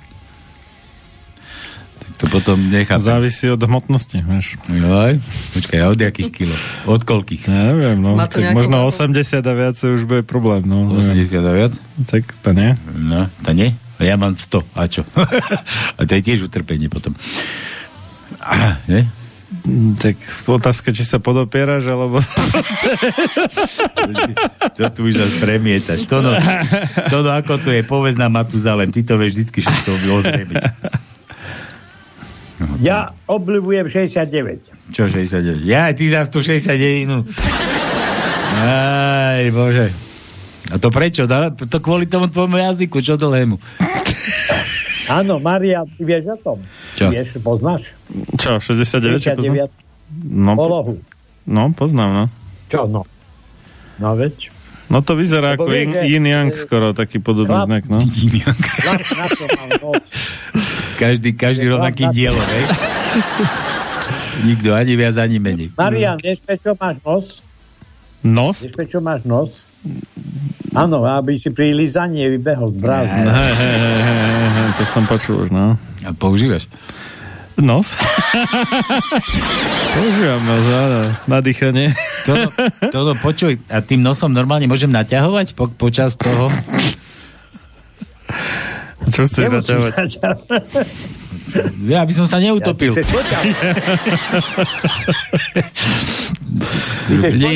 Speaker 5: To potom nechá.
Speaker 6: Závisí od hmotnosti, vieš.
Speaker 5: Joj, počkaj, od jakých kilo? Od koľkých?
Speaker 6: Ja neviem, no.
Speaker 12: Má to
Speaker 6: Tak možno
Speaker 12: váhu?
Speaker 6: 80 a viac už bude problém, no.
Speaker 5: 80 a viac?
Speaker 6: Tak to nie.
Speaker 5: No, to nie? Ja mám 100, a čo? a to je tiež utrpenie potom. Ah, nie?
Speaker 6: Tak otázka, či sa podopieraš, alebo...
Speaker 5: To tu už až premietaš. To no, to no ako to je, povedz nám Matuzalem, ty to vieš vždy všetko
Speaker 7: Ja obľúbujem 69.
Speaker 5: Čo 69? Ja, ty za 169, no. Aj, bože. A to prečo? To kvôli tomu tvojmu jazyku, čo dlhému.
Speaker 7: Áno, Maria, ty vieš o tom?
Speaker 5: Čo?
Speaker 7: Vieš, poznáš?
Speaker 6: Čo, 69? Čo poznám?
Speaker 7: 69
Speaker 6: No, po-
Speaker 7: polohu.
Speaker 6: no, poznám, no.
Speaker 7: Čo, no? No veď.
Speaker 6: No to vyzerá
Speaker 7: Lebo
Speaker 6: ako
Speaker 7: vie,
Speaker 6: yin,
Speaker 7: že-
Speaker 6: yin yang skoro, taký podobný
Speaker 7: Chlap-
Speaker 6: znak, no.
Speaker 7: Chlap
Speaker 5: Každý, každý rovnaký dielo, hej? Nikto ani viac, ani menej.
Speaker 7: Marian, vieš, prečo máš nos?
Speaker 6: Nos?
Speaker 7: Vieš, prečo máš nos? Áno, aby si pri lizaní vybehol z
Speaker 6: hej, to som počul už, no.
Speaker 5: A používaš?
Speaker 6: Nos? Používam nos, áno, na dýchanie.
Speaker 5: Toto, toto počuj, a tým nosom normálne môžem naťahovať po, počas toho?
Speaker 6: Čo chceš zaťahovať?
Speaker 5: Ja by som sa neutopil.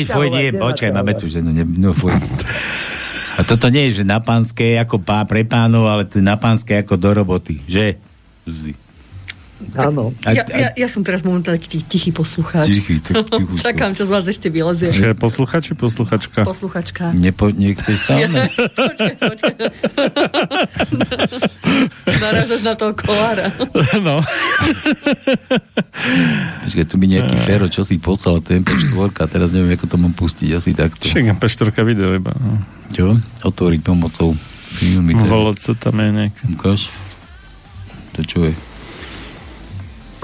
Speaker 7: chceš
Speaker 5: Nie, počkaj, máme tu ženu. Ne, no. A toto nie je, že na pánske ako pá, pre pánov, ale to je na pánske ako do roboty. Že? Zuzi.
Speaker 7: Áno.
Speaker 12: Ja, ja, ja som teraz momentálne tichý poslucháč.
Speaker 5: Tichý, tak tichú.
Speaker 12: Čakám, čo z vás ešte vylezie.
Speaker 6: Čiže posluchač či posluchačka?
Speaker 12: Posluchačka.
Speaker 5: Nepo, nechceš sa?
Speaker 12: Počkaj, počkaj. Narážaš na toho kolára.
Speaker 6: No.
Speaker 5: Počkaj, tu mi nejaký Fero, čo si poslal, to je MP4, teraz neviem, ako to mám pustiť, asi takto.
Speaker 6: Však MP4 video iba. No.
Speaker 5: Čo? Otvoriť pomocou filmy.
Speaker 6: Voloco tam je nejaké.
Speaker 5: Ukáž. To čo je?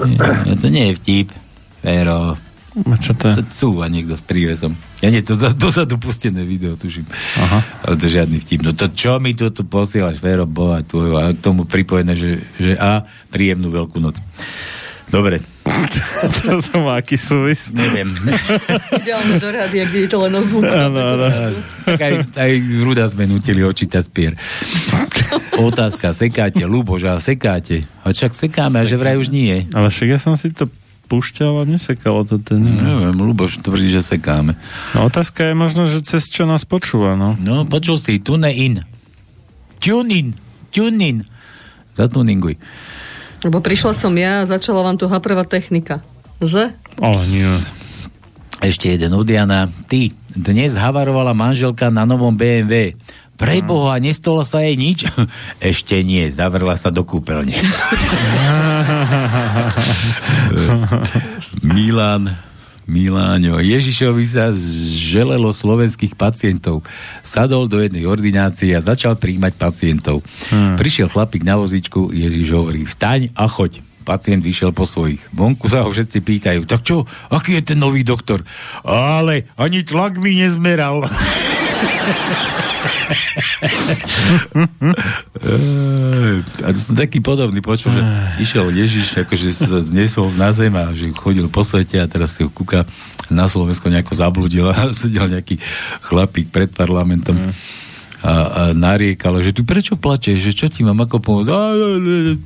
Speaker 5: Nie, to nie je vtip. Fero.
Speaker 6: A čo to je?
Speaker 5: To cúva niekto s prívezom. Ja nie, to dozadu pustené video, tuším.
Speaker 6: Aha.
Speaker 5: Ale to žiadny vtip. No to čo mi tu, tu posielaš, Fero, boha tvojho, a k tomu pripojené, že, že a príjemnú veľkú noc. Dobre.
Speaker 6: to, to má aký súvis?
Speaker 5: Neviem.
Speaker 12: Ideálne do rádia, kde je to len o zvuku.
Speaker 6: Áno, áno.
Speaker 5: Tak aj, aj Ruda sme nutili očítať spier. Otázka, sekáte, Luboš, a sekáte? A však sekáme, a že vraj už nie.
Speaker 6: Ale však ja som si to púšťal a nesekalo to ten.
Speaker 5: Neviem, Luboš tvrdí, že sekáme.
Speaker 6: No otázka je možno, že cez čo nás počúva, no.
Speaker 5: No, počul si, tune in. Tune in, tune in. Zatuninguj.
Speaker 12: Lebo prišla som ja a začala vám tu haprvá technika. Že?
Speaker 6: Ale nie.
Speaker 5: Ešte jeden od Jana. Ty, dnes havarovala manželka na novom BMW. Preboha, nestolo sa jej nič? Ešte nie, zavrla sa do kúpeľne. Milan, Miláňo, Ježišovi sa želelo slovenských pacientov. Sadol do jednej ordinácie a začal príjmať pacientov. Hmm. Prišiel chlapík na vozičku, Ježiš hovorí, vstaň a choď. Pacient vyšiel po svojich. Vonku sa ho všetci pýtajú, tak čo, aký je ten nový doktor? Ale ani tlak mi nezmeral. a to som taký podobný počul, že išiel Ježiš, akože sa znesol na zem a že chodil po svete a teraz si ho kúka na Slovensko nejako zabludil a sedel nejaký chlapík pred parlamentom a, a nariekal, že tu prečo plačeš, že čo ti mám ako pomôcť? A,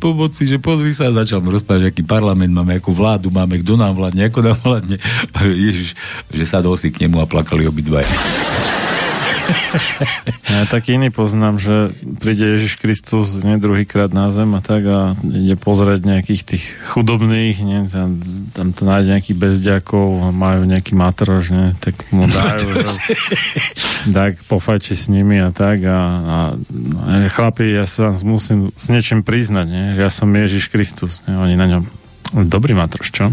Speaker 5: pomoci, že pozri sa, začal mu rozprávať, aký parlament máme, akú vládu máme, kto nám vládne, ako nám vládne. Ježiš, že sadol si k nemu a plakali obidvaja.
Speaker 6: Ja taký iný poznám, že príde Ježiš Kristus nie druhýkrát na zem a tak a ide pozrieť nejakých tých chudobných, nie, tam, tam to nájde nejakých bezďakov majú nejaký matrož, nie, tak mu dajú, že, tak pofajči s nimi a tak a, a, a chlapi, ja sa musím s niečím priznať, nie, že ja som Ježiš Kristus, nie, oni na ňom Dobrý matroš, čo?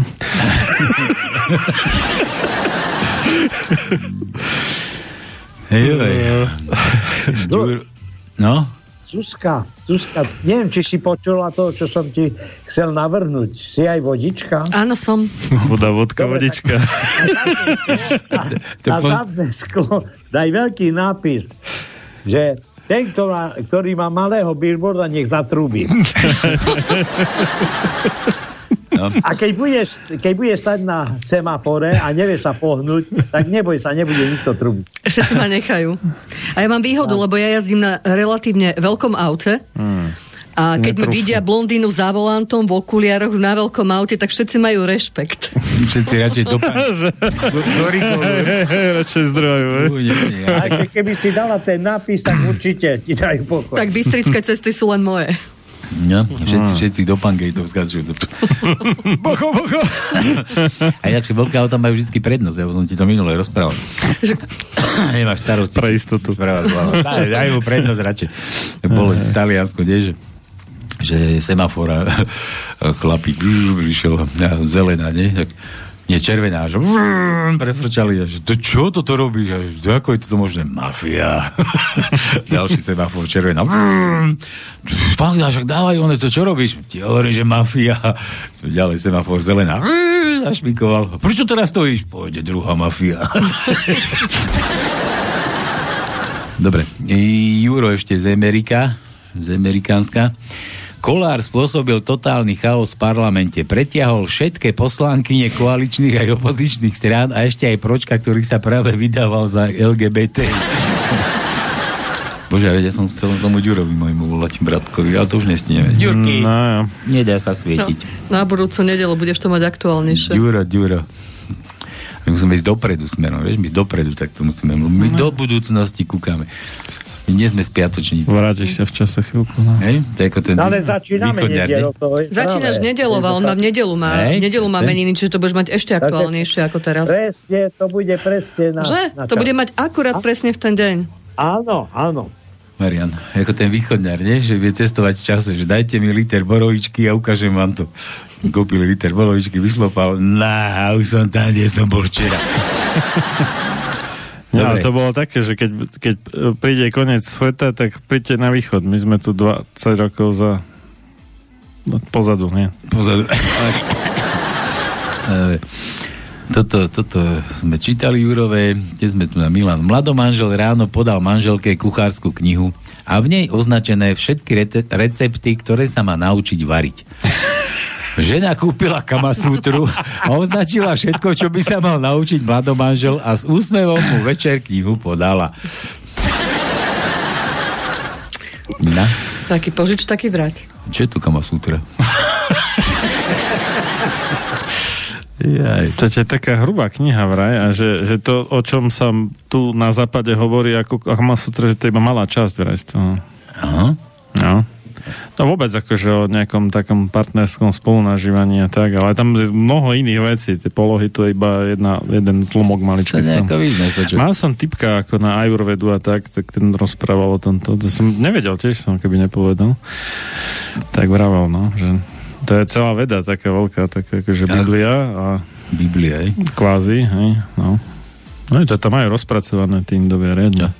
Speaker 5: Hej, hej. Ďur- No?
Speaker 7: Zuzka, Zuzka, neviem, či si počula to, čo som ti chcel navrhnúť. Si aj vodička?
Speaker 12: Áno, som.
Speaker 6: Voda, vodka, vodička.
Speaker 7: Na zadné sklo daj veľký nápis, že ten, ktorý má malého billboarda, nech zatrúbi.
Speaker 5: No.
Speaker 7: A keď budeš, keď budeš stať na semafore a nevieš sa pohnúť, tak neboj sa, nebude nikto trúbiť.
Speaker 12: Všetci ma nechajú. A ja mám výhodu, lebo ja jazdím na relatívne veľkom aute.
Speaker 6: Hmm.
Speaker 12: A keď
Speaker 6: Netrúfla.
Speaker 12: vidia blondínu za volantom v okuliároch na veľkom aute, tak všetci majú rešpekt.
Speaker 5: Všetci radšej do
Speaker 6: Radšej zdroju,
Speaker 7: A ke- keby si dala ten nápis, tak určite ti dajú pokoj.
Speaker 12: Tak bystrické cesty sú len moje.
Speaker 5: No, všetci, všetci do pangateov skáču. Bocho, bocho. A inakšie veľké auta majú vždy prednosť, ja som ti to minule rozprával. Nemáš starosti.
Speaker 6: Pre istotu.
Speaker 5: Daj, daj mu prednosť radšej. Bolo v Taliansku, nie, že že semafor a a chlapík prišiel zelená, nie? Tak, nie, červená, že prefrčali, že to čo toto robíš? A že, ako je toto možné? Mafia. Ďalší semafor, červená. a však dávaj one, to čo robíš? Ti hovorím, že mafia. Ďalej semafor, zelená. Zašmikoval. Prečo teraz stojíš? Pôjde druhá mafia. Dobre, Juro ešte z Amerika, z Amerikánska. Kolár spôsobil totálny chaos v parlamente. Pretiahol všetké poslankyne koaličných aj opozičných strán a ešte aj pročka, ktorý sa práve vydával za LGBT. Bože, ja som chcel tomu Ďurovi môjmu volať bratkovi, ale to už nesnieme. Ďurky,
Speaker 6: No, ja.
Speaker 5: nedá sa svietiť.
Speaker 12: No, na budúcu nedelu budeš to mať aktuálnejšie.
Speaker 5: Ďuro, Ďuro. My musíme ísť dopredu smerom, vieš, my dopredu tak to musíme. My do budúcnosti kúkame. Nie sme spiatočníci.
Speaker 6: Vrátiš sa v čase chvíľku. No.
Speaker 5: Hej? To je ako ten
Speaker 7: Ale začíname nedelu.
Speaker 12: Začínaš nedelu, on má v nedelu má,
Speaker 5: Hej?
Speaker 12: nedelu má meniny, čiže to budeš mať ešte aktuálnejšie ako teraz.
Speaker 7: Presne, to bude presne na...
Speaker 12: Že?
Speaker 7: na
Speaker 12: To bude mať akurát presne v ten deň.
Speaker 7: Áno, áno.
Speaker 5: Marian, ako ten východňar, nie? Že vie cestovať v čase, že dajte mi liter borovičky a ukážem vám to. Kúpili liter borovičky, vyslopal, na, už som tam, kde som bol včera.
Speaker 6: No, ale to bolo také, že keď, keď e, príde koniec sveta, tak príďte na východ. My sme tu 20 rokov za no, pozadu, nie?
Speaker 5: Pozadu. Toto, toto sme čítali Jurové, kde sme tu na Milan. Mladomanžel ráno podal manželke kuchárskú knihu a v nej označené všetky recepty, ktoré sa má naučiť variť. Žena kúpila kamasútru a označila všetko, čo by sa mal naučiť mladomanžel a s úsmevom mu večer knihu podala. Na,
Speaker 12: Taký požič, taký vrať.
Speaker 5: čo je tu kamasútra? Jaj.
Speaker 6: To je taká hrubá kniha vraj a že, že to, o čom sa tu na západe hovorí ako Kamasutra, že to je iba malá časť vraj z toho.
Speaker 5: Aha.
Speaker 6: No. No vôbec akože o nejakom takom partnerskom spolunažívaní a tak, ale tam je mnoho iných vecí. Tie polohy to je iba jedna, jeden zlomok maličký. Mal som typka ako na Ajurvedu a tak, tak ten rozprával o tomto. To som nevedel tiež som, keby nepovedal. Tak vravel, no, že to je celá veda, taká veľká, taká akože Biblia a
Speaker 5: Biblia, hej?
Speaker 6: kvázi, hej, no. No to tam majú rozpracované tým dobie riadne.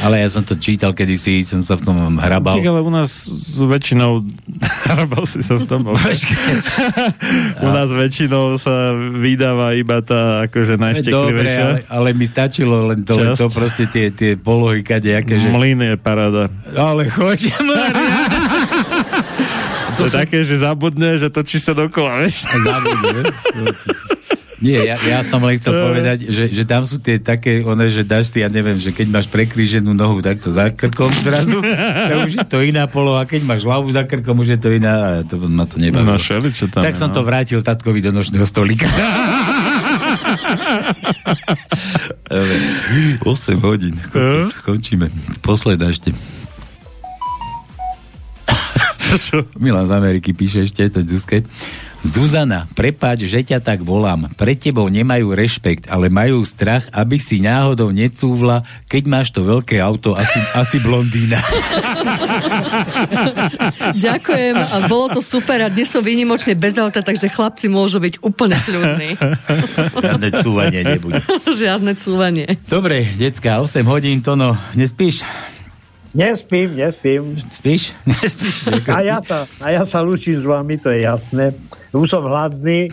Speaker 5: Ale ja som to čítal kedysi, som sa v tom hrabal.
Speaker 6: Tak ale u nás väčšinou hrabal si sa v tom u nás väčšinou sa vydáva iba tá akože
Speaker 5: Dobre,
Speaker 6: najšteklivejšia.
Speaker 5: ale, ale mi stačilo len to, len to proste tie, tie polohy kadejaké, že...
Speaker 6: Mlyn je paráda.
Speaker 5: Ale choď, Maria.
Speaker 6: To, je také, že zabudne, že točí sa dokola, vieš?
Speaker 5: Zabudne, Nie, ja, ja som len chcel povedať, že, že tam sú tie také, one, že dáš si, ja neviem, že keď máš prekríženú nohu takto za krkom zrazu, to už je to iná poloha, keď máš hlavu za krkom, už je to iná, a to ma to nebavilo.
Speaker 6: No šeli, čo tam
Speaker 5: tak
Speaker 6: je,
Speaker 5: som
Speaker 6: no.
Speaker 5: to vrátil tatkovi do nočného stolika. Dobre, 8 hodín. Konč- Končíme. Posledná ešte. Milan z Ameriky píše ešte to Zuzke. Zuzana, prepáč, že ťa tak volám. Pre tebou nemajú rešpekt, ale majú strach, aby si náhodou necúvla, keď máš to veľké auto, asi, asi blondína.
Speaker 12: Ďakujem a bolo to super a dnes som výnimočne bez auta, takže chlapci môžu byť úplne kľudní.
Speaker 5: Žiadne cúvanie nebude.
Speaker 12: Žiadne cúvanie.
Speaker 5: Dobre, decka, 8 hodín, to no, nespíš?
Speaker 7: Nespím, nespím.
Speaker 5: Spíš? Nespíš?
Speaker 7: A ja, sa, a ja sa lúčim s vami, to je jasné. Už som hladný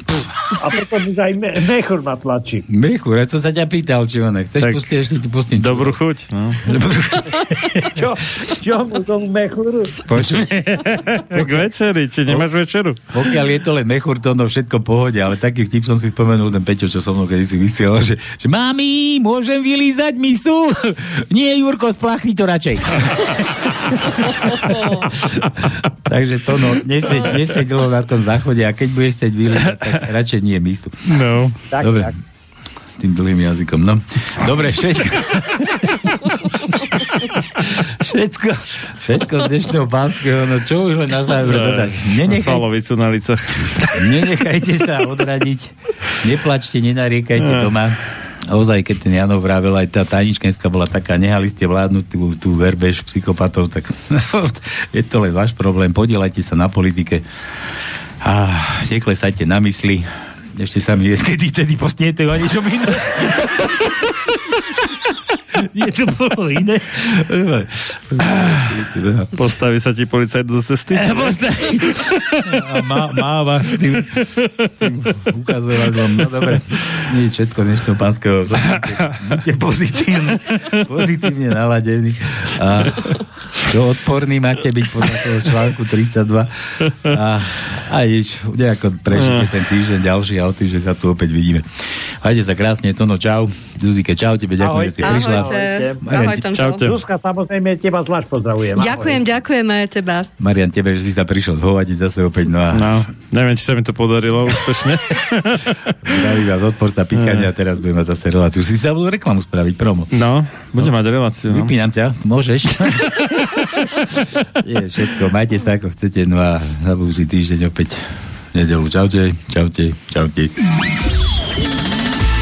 Speaker 7: a potom už aj me, mechur ma tlačí.
Speaker 5: Mechur, ja som sa ťa pýtal, či ono, chceš
Speaker 6: Tak
Speaker 5: pustiť, ešte ti pustím.
Speaker 6: Dobrú chuť, no.
Speaker 7: Čo, čo mu tomu mechuru?
Speaker 5: Počuj,
Speaker 6: Tak večeri, či nemáš večeru?
Speaker 5: pokiaľ je to len mechur, to no všetko pohode, ale taký vtip som si spomenul, ten Peťo, čo so mnou kedy si vysielal, že, že mami, môžem vylízať misu? Nie, Jurko, splachni to radšej. Takže to no, nesedelo na tom záchode a keď budeš chcieť vylízať, tak radšej nie misu.
Speaker 6: No.
Speaker 7: Tak,
Speaker 5: Dobre.
Speaker 7: tak.
Speaker 5: Tým dlhým jazykom, no. Dobre, všetko. všetko, všetko z dnešného pánskeho, no čo už len na záver dodať. Nenechaj,
Speaker 6: na licach.
Speaker 5: nenechajte sa odradiť, neplačte, nenariekajte doma. Ozaj, keď ten Janov vravel, aj tá tajničkenská bola taká, nehali ste vládnuť tú, tú verbež psychopatov, tak je to len váš problém, podielajte sa na politike a neklesajte na mysli. Ešte sa mi je, kedy tedy postniete o niečom iné. Nie, to bolo iné.
Speaker 6: Postaví sa ti policajt do cesty?
Speaker 5: Postaví. A má, má vás tým, tým ukazovadlom. No dobre, nie je všetko dnešného pánskeho. Buďte pozitívne, pozitívne naladení. A čo odporný máte byť podľa toho článku 32 a, a nič, nejako prežite ten týždeň ďalší a o týždeň sa tu opäť vidíme. Majte sa krásne, Tono, čau. Zuzike, čau, tebe ďakujem, že si prišla.
Speaker 12: Ahojte. Čaute.
Speaker 7: Zuzka, samozrejme, teba zvlášť pozdravujem.
Speaker 12: Ďakujem, Ahoj. ďakujeme teba.
Speaker 5: Marian, tebe, že si sa prišiel zhovadiť zase opäť. No, a...
Speaker 6: no neviem, či sa mi to podarilo úspešne.
Speaker 5: Zdraví vás odporca pikania a teraz budeme mať zase reláciu. Si sa budú reklamu spraviť, promo.
Speaker 6: No, budem no. mať reláciu.
Speaker 5: No. Vypínam ťa, môžeš. Je všetko, majte sa ako chcete, no a na budúci týždeň opäť nedelu. Čaute, čaute, čaute.